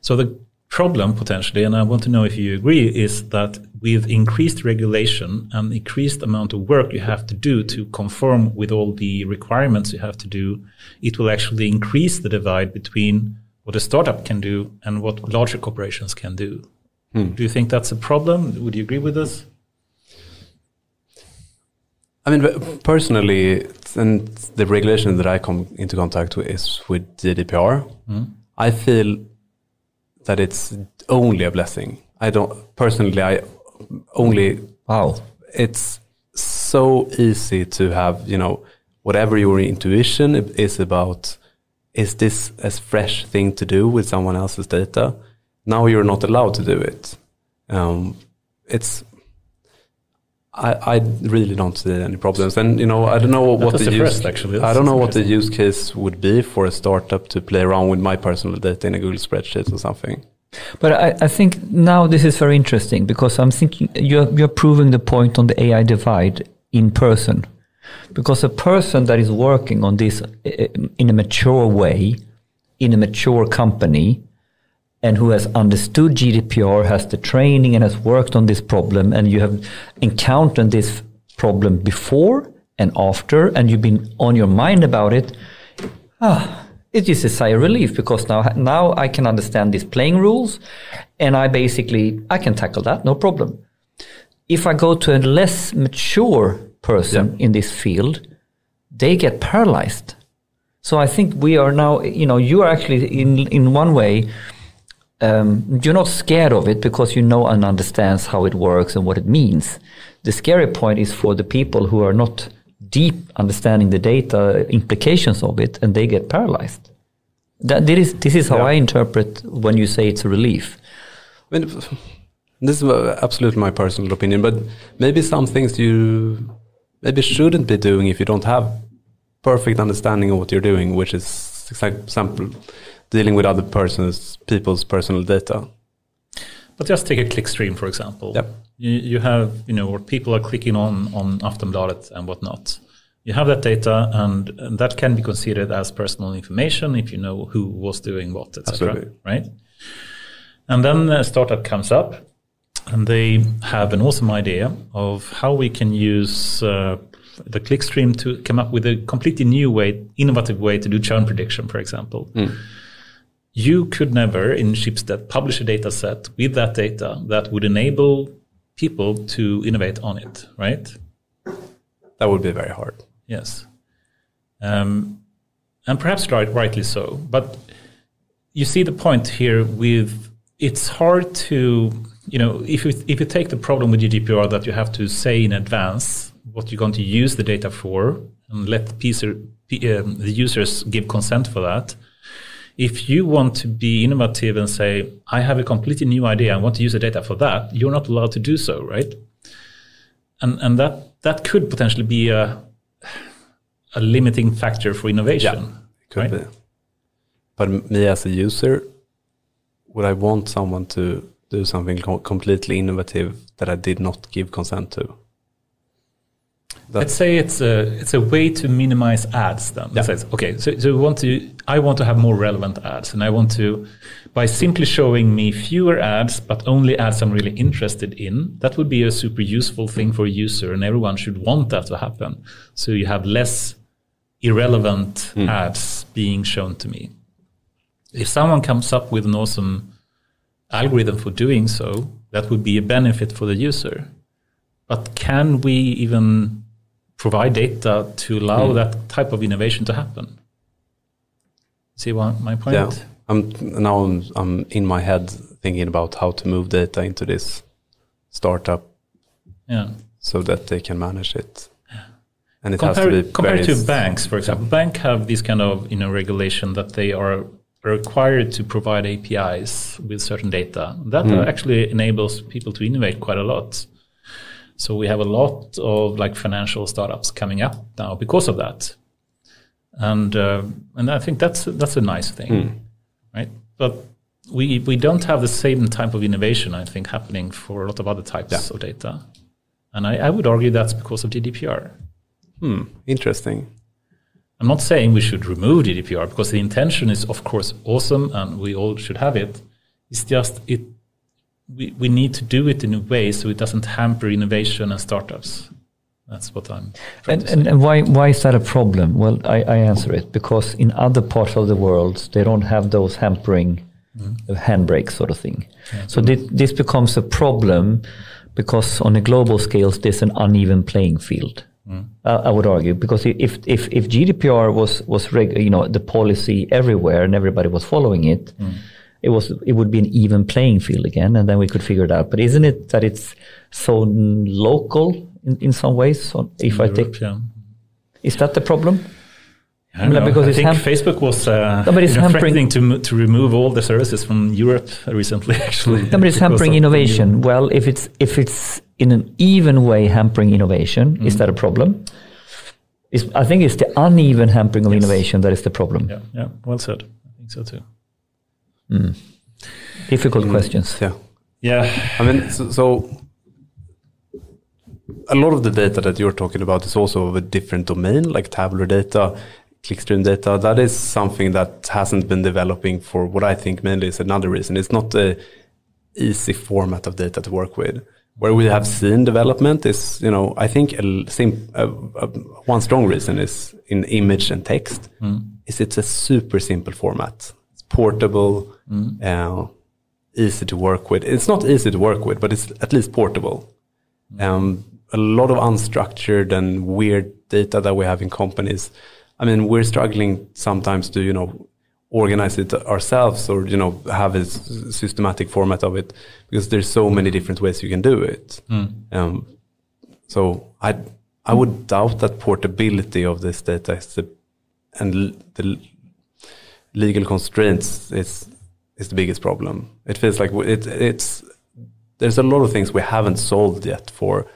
So the problem potentially, and I want to know if you agree, is that with increased regulation and increased amount of work you have to do to conform with all the requirements you have to do, it will actually increase the divide between what a startup can do and what larger corporations can do. Hmm. Do you think that's a problem? Would you agree with this? I mean, personally, and the regulation that I come into contact with is with GDPR. Hmm. I feel that it's only a blessing. I don't personally. I only. Wow. It's so easy to have you know whatever your intuition is about. Is this a fresh thing to do with someone else's data? Now you're not allowed to do it. Um, it's I, I really don't see any problems, and you know I don't know what the the use, first, actually. I don't know what the use case would be for a startup to play around with my personal data in a Google spreadsheet or something. But I, I think now this is very interesting because I'm thinking you're, you're proving the point on the AI divide in person. Because a person that is working on this uh, in a mature way, in a mature company, and who has understood GDPR, has the training, and has worked on this problem, and you have encountered this problem before and after, and you've been on your mind about it, ah, it's just a sigh of relief because now now I can understand these playing rules, and I basically I can tackle that no problem. If I go to a less mature person in this field, they get paralyzed. So I think we are now, you know, you are actually in in one way, um, you're not scared of it because you know and understands how it works and what it means. The scary point is for the people who are not deep understanding the data implications of it, and they get paralyzed. That this is this is how Yeah. I interpret when you say it's a relief. I mean, this is absolutely my personal opinion, but maybe some things you maybe shouldn't be doing if you don't have perfect understanding of what you're doing, which is, example, dealing with other persons, people's personal data. But just take a clickstream, for example. Yep. You, you have, you know, where people are clicking on on Aftonbladet and whatnot. You have that data, and, and that can be considered as personal information if you know who was doing what, etc. Right? And then a startup comes up, and they have an awesome idea of how we can use uh, the clickstream to come up with a completely new way, innovative way to do churn prediction, for example. You could never in Schibsted publish a data set with that data that would enable people to innovate on it, right? That would be very hard. Yes. Um, and perhaps right, rightly so. But you see the point here with it's hard to, you know, if you, if you take the problem with GDPR that you have to say in advance what you're going to use the data for and let um, the users give consent for that, if you want to be innovative and say, I have a completely new idea, I want to use the data for that, you're not allowed to do so, right? And and that that could potentially be a a limiting factor for innovation. Yeah, could right? be. But me as a user, would I want someone to do something completely innovative that I did not give consent to? Let's say it's a it's a way to minimize ads. Then yeah. Says, okay, so so we want to I want to have more relevant ads, and I want to by simply showing me fewer ads, but only ads I'm really interested in. That would be a super useful thing for a user, and everyone should want that to happen. So you have less irrelevant mm. ads being shown to me. If someone comes up with an awesome algorithm for doing so, that would be a benefit for the user. But can we even provide data to allow mm. that type of innovation to happen. See what my point? Yeah. I'm now I'm, I'm in my head thinking about how to move data into this startup. Yeah. So that they can manage it. And it compare, has to be compared to banks, for example, bank have this kind of you know regulation that they are required to provide APIs with certain data. That mm. actually enables people to innovate quite a lot. So we have a lot of like financial startups coming up now because of that, and uh, and I think that's that's a nice thing, mm. right? But we we don't have the same type of innovation I think happening for a lot of other types yeah. of data, and I, I, would argue that's because of GDPR. Hmm. Interesting. I'm not saying we should remove GDPR because the intention is of course awesome and we all should have it. It's just it we, we need to do it in a way so it doesn't hamper innovation and startups. That's what I'm. And, and, and, why why is that a problem? Well, I, I answer it because in other parts of the world they don't have those hampering mm. handbrakes sort of thing. Yeah, so this, this becomes a problem because on a global scale there's an uneven playing field. Mm. Uh, I would argue because if if if GDPR was was reg, you know the policy everywhere and everybody was following it. Mm it was it would be an even playing field again, and then we could figure it out. But isn't it that it's so local in, in some ways? So if Europe, I take, yeah. is that the problem? I, don't because I think Facebook was uh, no, but it's threatening to to remove all the services from Europe recently. Actually, no, but it's hampering innovation. Well, if it's if it's in an even way hampering innovation, mm. is that a problem? It's, I think it's the uneven hampering of yes. innovation that is the problem. Yeah, yeah, well said. I think so too. Mm. Difficult mm, questions. Yeah. Yeah. I mean, so, so, a lot of the data that you're talking about is also of a different domain, like tabular data, clickstream data. That is something that hasn't been developing for what I think mainly is another reason. It's not a easy format of data to work with. Where we have seen development is, you know, I think a, sim, a, a, one strong reason is in image and text. Mm. Is it's a super simple format portable, mm. uh, easy to work with. It's not easy to work with, but it's at least portable. Mm. Um, a lot of unstructured and weird data that we have in companies. I mean, we're struggling sometimes to, you know, organize it ourselves or, you know, have a systematic format of it because there's so many different ways you can do it. Mm. Um, so I, I would doubt that portability of this data is the, and the legal constraints is is the biggest problem. It feels like it, it's there's a lot of things we haven't solved yet for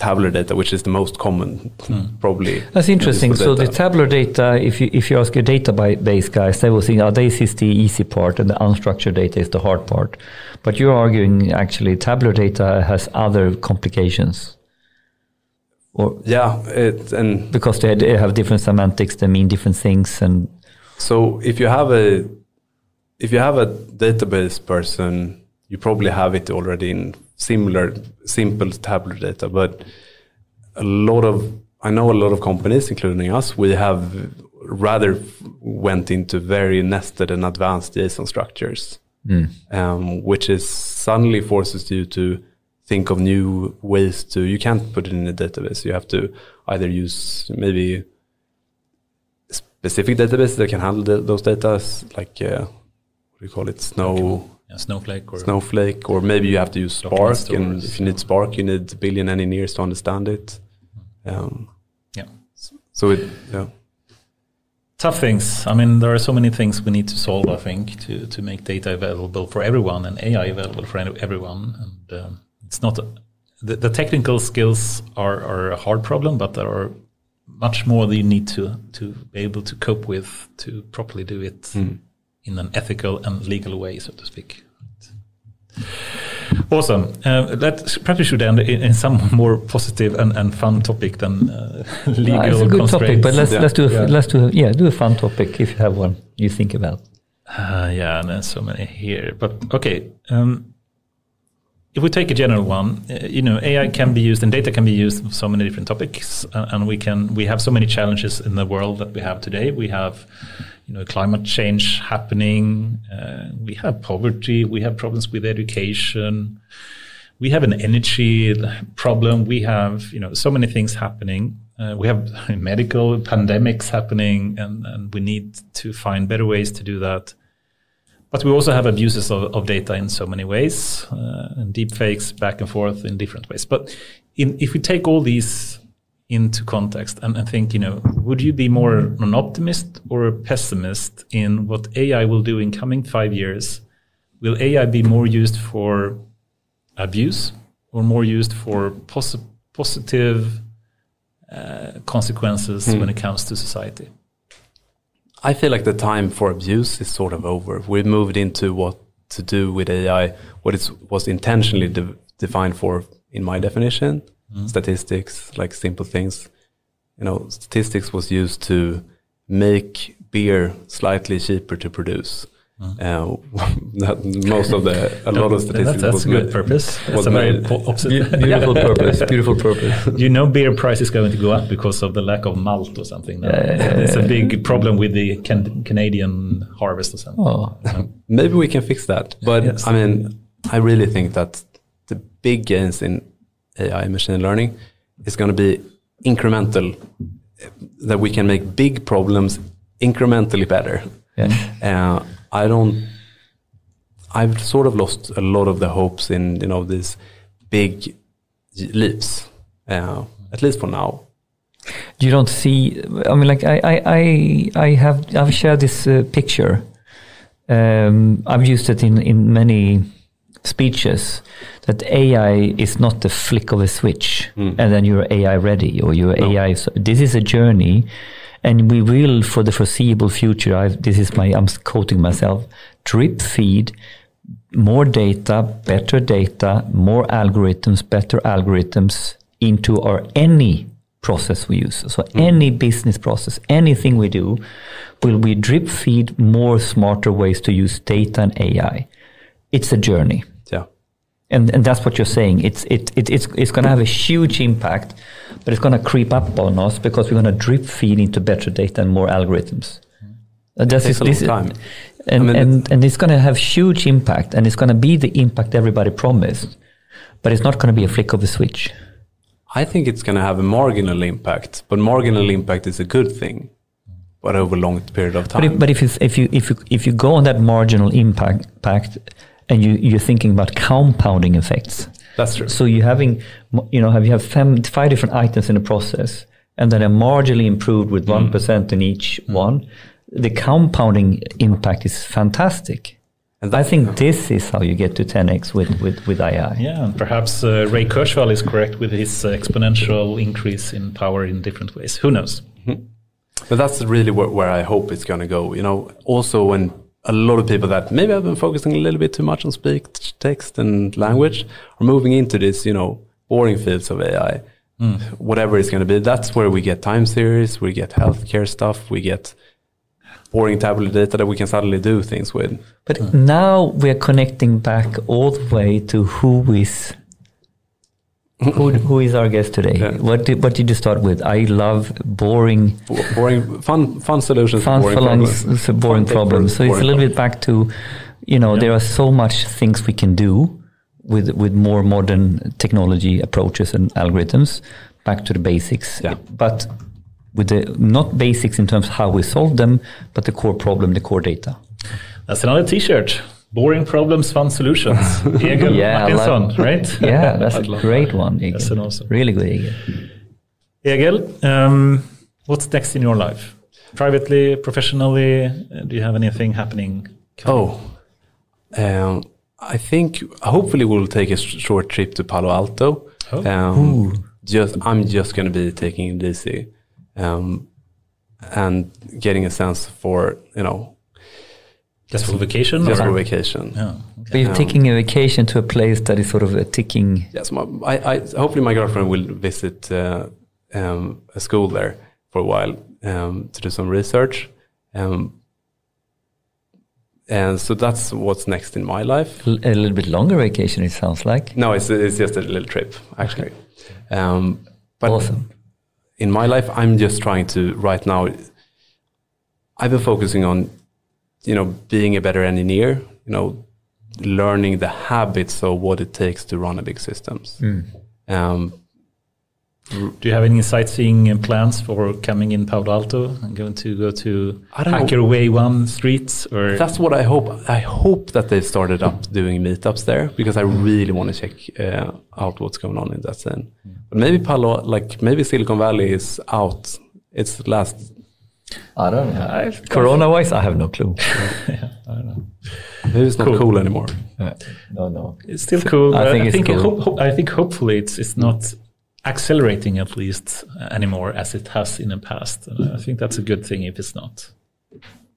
tabular data, which is the most common, mm. probably. That's interesting. So the tabular data, if you if you ask your database guys, they will think, oh, this is the easy part, and the unstructured data is the hard part. But you're arguing actually tabular data has other complications. Or yeah, it, and because they, they have different semantics, they mean different things, and so if you have a if you have a database person, you probably have it already in similar simple tabular data, but a lot of I know a lot of companies, including us, we have rather went into very nested and advanced JSON structures, um, which is suddenly forces you to think of new ways to. You can't put it in a database. You have to either use maybe specific databases that can handle the, those data, like uh, what do you call it, Snow. Yeah, Snowflake or Snowflake, or maybe you have to use Spark, and if you need Spark, you need a billion engineers to understand it. Um, yeah. so it, yeah, Tough things. I mean, there are so many things we need to solve. I think to to make data available for everyone and AI available for everyone. And um, it's not the, the technical skills are are a hard problem, but there are much more that you need to to be able to cope with to properly do it in an ethical and legal way, so to speak. Awesome. Uh, that perhaps we should end in, in some more positive and, and fun topic than uh, legal Ah, it's a good topic, but let's Yeah. let's do a, Yeah. let's do a, yeah do a fun topic if you have one you think about. Uh, yeah, and there's so many here. But okay, um, if we take a general one, uh, you know, AI can be used and data can be used for so many different topics, uh, and we can we have so many challenges in the world that we have today. We have, you know, climate change happening. Uh, we have poverty. We have problems with education. We have an energy problem. We have, you know, so many things happening. Uh, we have medical pandemics happening, and, and we need to find better ways to do that. But we also have abuses of, of data in so many ways, uh, and deep fakes back and forth in different ways. But in, if we take all these into context and, and think, you know, would you be more an optimist or a pessimist in what AI will do in coming five years? Will AI be more used for abuse or more used for posi- positive uh, consequences when it comes to society? I feel like the time for abuse is sort of over. We've moved into what to do with AI, what it was intentionally de- defined for, in my definition, mm-hmm. statistics, like simple things. You know, statistics was used to make beer slightly cheaper to produce. Uh, that most of the a lot of statistics That, that's was a good made- purpose. That's was a very opposite. Beautiful purpose. Beautiful purpose. You know, beer price is going to go up because of the lack of malt or something. now. it's a big problem with the can- Canadian harvest or something. Oh, Maybe we can fix that. But Yes. I mean, I really think that the big gains in AI machine learning is going to be incremental, that we can make big problems incrementally better. yeah. Uh, I don't. I've sort of lost a lot of the hopes in you know these big leaps, uh, at least for now. You don't see. I mean, like I, I, I, I have, I've shared this uh, picture. Um, I've used it in in many speeches. That AI is not the flick of a switch, and then you're AI ready or you're No. AI. So this is a journey, and we will, for the foreseeable future. I've, this is my. I'm quoting myself. Drip feed more data, better data, more algorithms, better algorithms into our any process we use. So mm. any business process, anything we do, will we drip feed more smarter ways to use data and AI. It's a journey. Yeah, And, and that's what you're saying. It's, it, it, it's, it's going to have a huge impact, but it's going to creep up on us because we're going to drip feed into better data and more algorithms. This takes this time. and, I mean, and, and it's going to have huge impact and it's going to be the impact everybody promised, but it's not going to be a flick of a switch. I think it's going to have a marginal impact, but marginal impact is a good thing, but over a long period of time. But if, but if you, if you, if you, if you go on that marginal impact, impact and you, you're thinking about compounding effects, That's true. So you're having, you know, have you have fem, five different items in the process, and then are marginally improved with one in each one. The compounding impact is fantastic. And I think this is how you get to 10x with with with AI. Yeah, and perhaps uh, Ray Kurzweil is correct with his uh, exponential increase in power in different ways. Who knows? But that's really where, where I hope it's going to go. You know, also when a lot of people that maybe have been focusing a little bit too much on speech, text, and language are moving into this, you know, boring fields of AI, hmm. whatever it's going to be. That's where we get time series, we get healthcare stuff, we get boring tabular data that we can suddenly do things with. But now we're connecting back all the way to who is who, who is our guest today? Yeah. What did what did you start with? I love boring, Bo- boring, fun, fun solutions. fun, for boring problems. s- boring Fun problems. So it's a boring little bit back to, you know, there are so much things we can do with with more modern technology approaches and algorithms. Back to the basics, Yeah. but with the not basics in terms of how we solve them, but the core problem, the core data. That's another T-shirt. Boring problems, fun solutions. Egil Yeah, Martinsson, right? Yeah, that's a love great one. Egil. That's an awesome- Really good, Egil. Egil, um, what's next in your life? Privately, professionally, uh, do you have anything happening? Oh, um, I think hopefully we'll take a short trip to Palo Alto. Oh. Um, just I'm just going to be taking it easy, um, and getting a sense for you know Just for vacation? just or? for vacation. Yeah. But you're Um, taking a vacation to a place that is sort of a ticking. Yes, my, I, I hopefully my girlfriend will visit uh, um, a school there for a while um, to do some research. Um, and so that's what's next in my life. A little bit longer vacation, it sounds like. No, it's it's just a little trip actually. Um, but Awesome. in my life, I'm just trying to right now. I've been focusing on, you know, being a better engineer. You know, learning the habits of what it takes to run a big systems. Um, Do you have any sightseeing plans for coming in Palo Alto and going to go to I don't know. Hacker Way One streets or that's what I hope. I hope that they've started up doing meetups there because I really want to check uh, out what's going on in that scene. But maybe Palo, like maybe Silicon Valley is out. It's last I don't know. Corona wise, I have no clue. Maybe it's not Cool. cool, anymore. no, no. It's still cool. I think I it's think, cool. ho- ho- I think hopefully it's it's not accelerating at least uh, anymore as it has in the past. Uh, I think that's a good thing if it's not,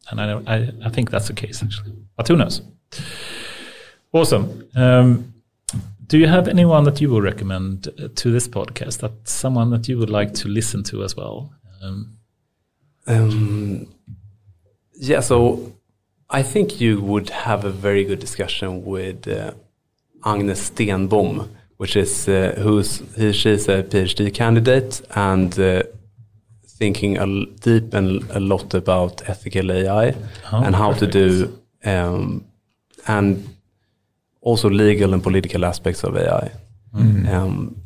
and I don't- I, I think that's the case actually. But who knows? Awesome. Um, do you have anyone that you would recommend uh, to this podcast? That someone that you would like to listen to as well? Um, Um, yeah, so I think you would have a very good discussion with uh, Agnes Stenbom, which is uh, who's he, she's a PhD candidate and uh, thinking a l- deep and a lot about ethical AI Oh, and how perfect. to do um, and also legal and political aspects of AI. Um,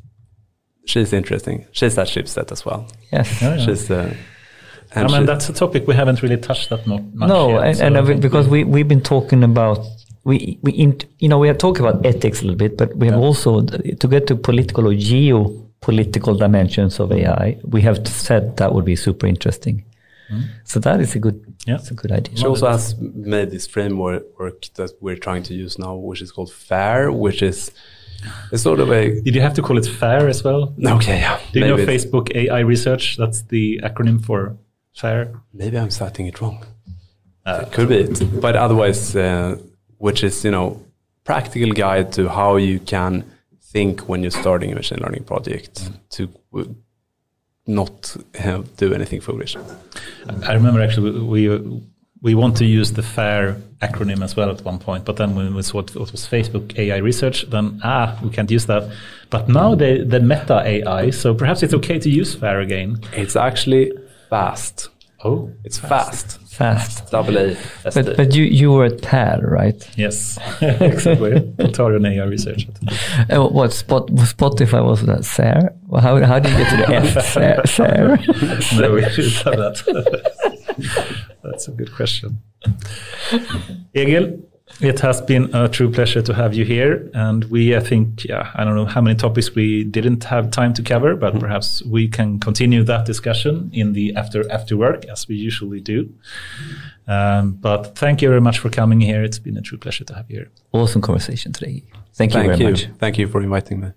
she's interesting. She's at Schibsted as well. Yes. Yeah, yeah. She's uh, I mean, that's a topic we haven't really touched that much. No, yet, and, so and I I because we- we we've been talking about we we in, you know we have talked about ethics a little bit, but we have also to get to political or geopolitical dimensions of mm. AI. We have said that would be super interesting. Mm. So that is a good Yeah. that's a good idea. She also has made this framework that we're trying to use now, which is called FAIR, which is it's sort of a Did you have to call it FAIR as well? okay, yeah. Do you know maybe, it's- Facebook AI research? That's the acronym for FAIR. maybe I'm citing it wrong. Uh, It could be it, but otherwise, uh, which is you know practical guide to how you can think when you're starting a machine learning project to not uh, do anything foolish. I remember actually we we, we want to use the FAIR acronym as well at one point, but then when we saw it was Facebook AI research, then ah we can't use that. But now the the Meta AI, so perhaps it's okay to use FAIR again. It's actually fast. Oh, It's fast. Fast. Double A. But but you you were at PAL, right? yes, exactly. Ontario AI research. Uh, what spot Spotify was that? Sarah? How how did you get to the F? Sarah? Sarah? no, we should have that. That's a good question. Egil, it has been a true pleasure to have you here. And we, I think, yeah, I don't know how many topics we didn't have time to cover, but perhaps we can continue that discussion in the after after work as we usually do. Um, but thank you very much for coming here. It's been a true pleasure to have you here. Awesome conversation today. Thank you Thank very you. much. Thank you for inviting me.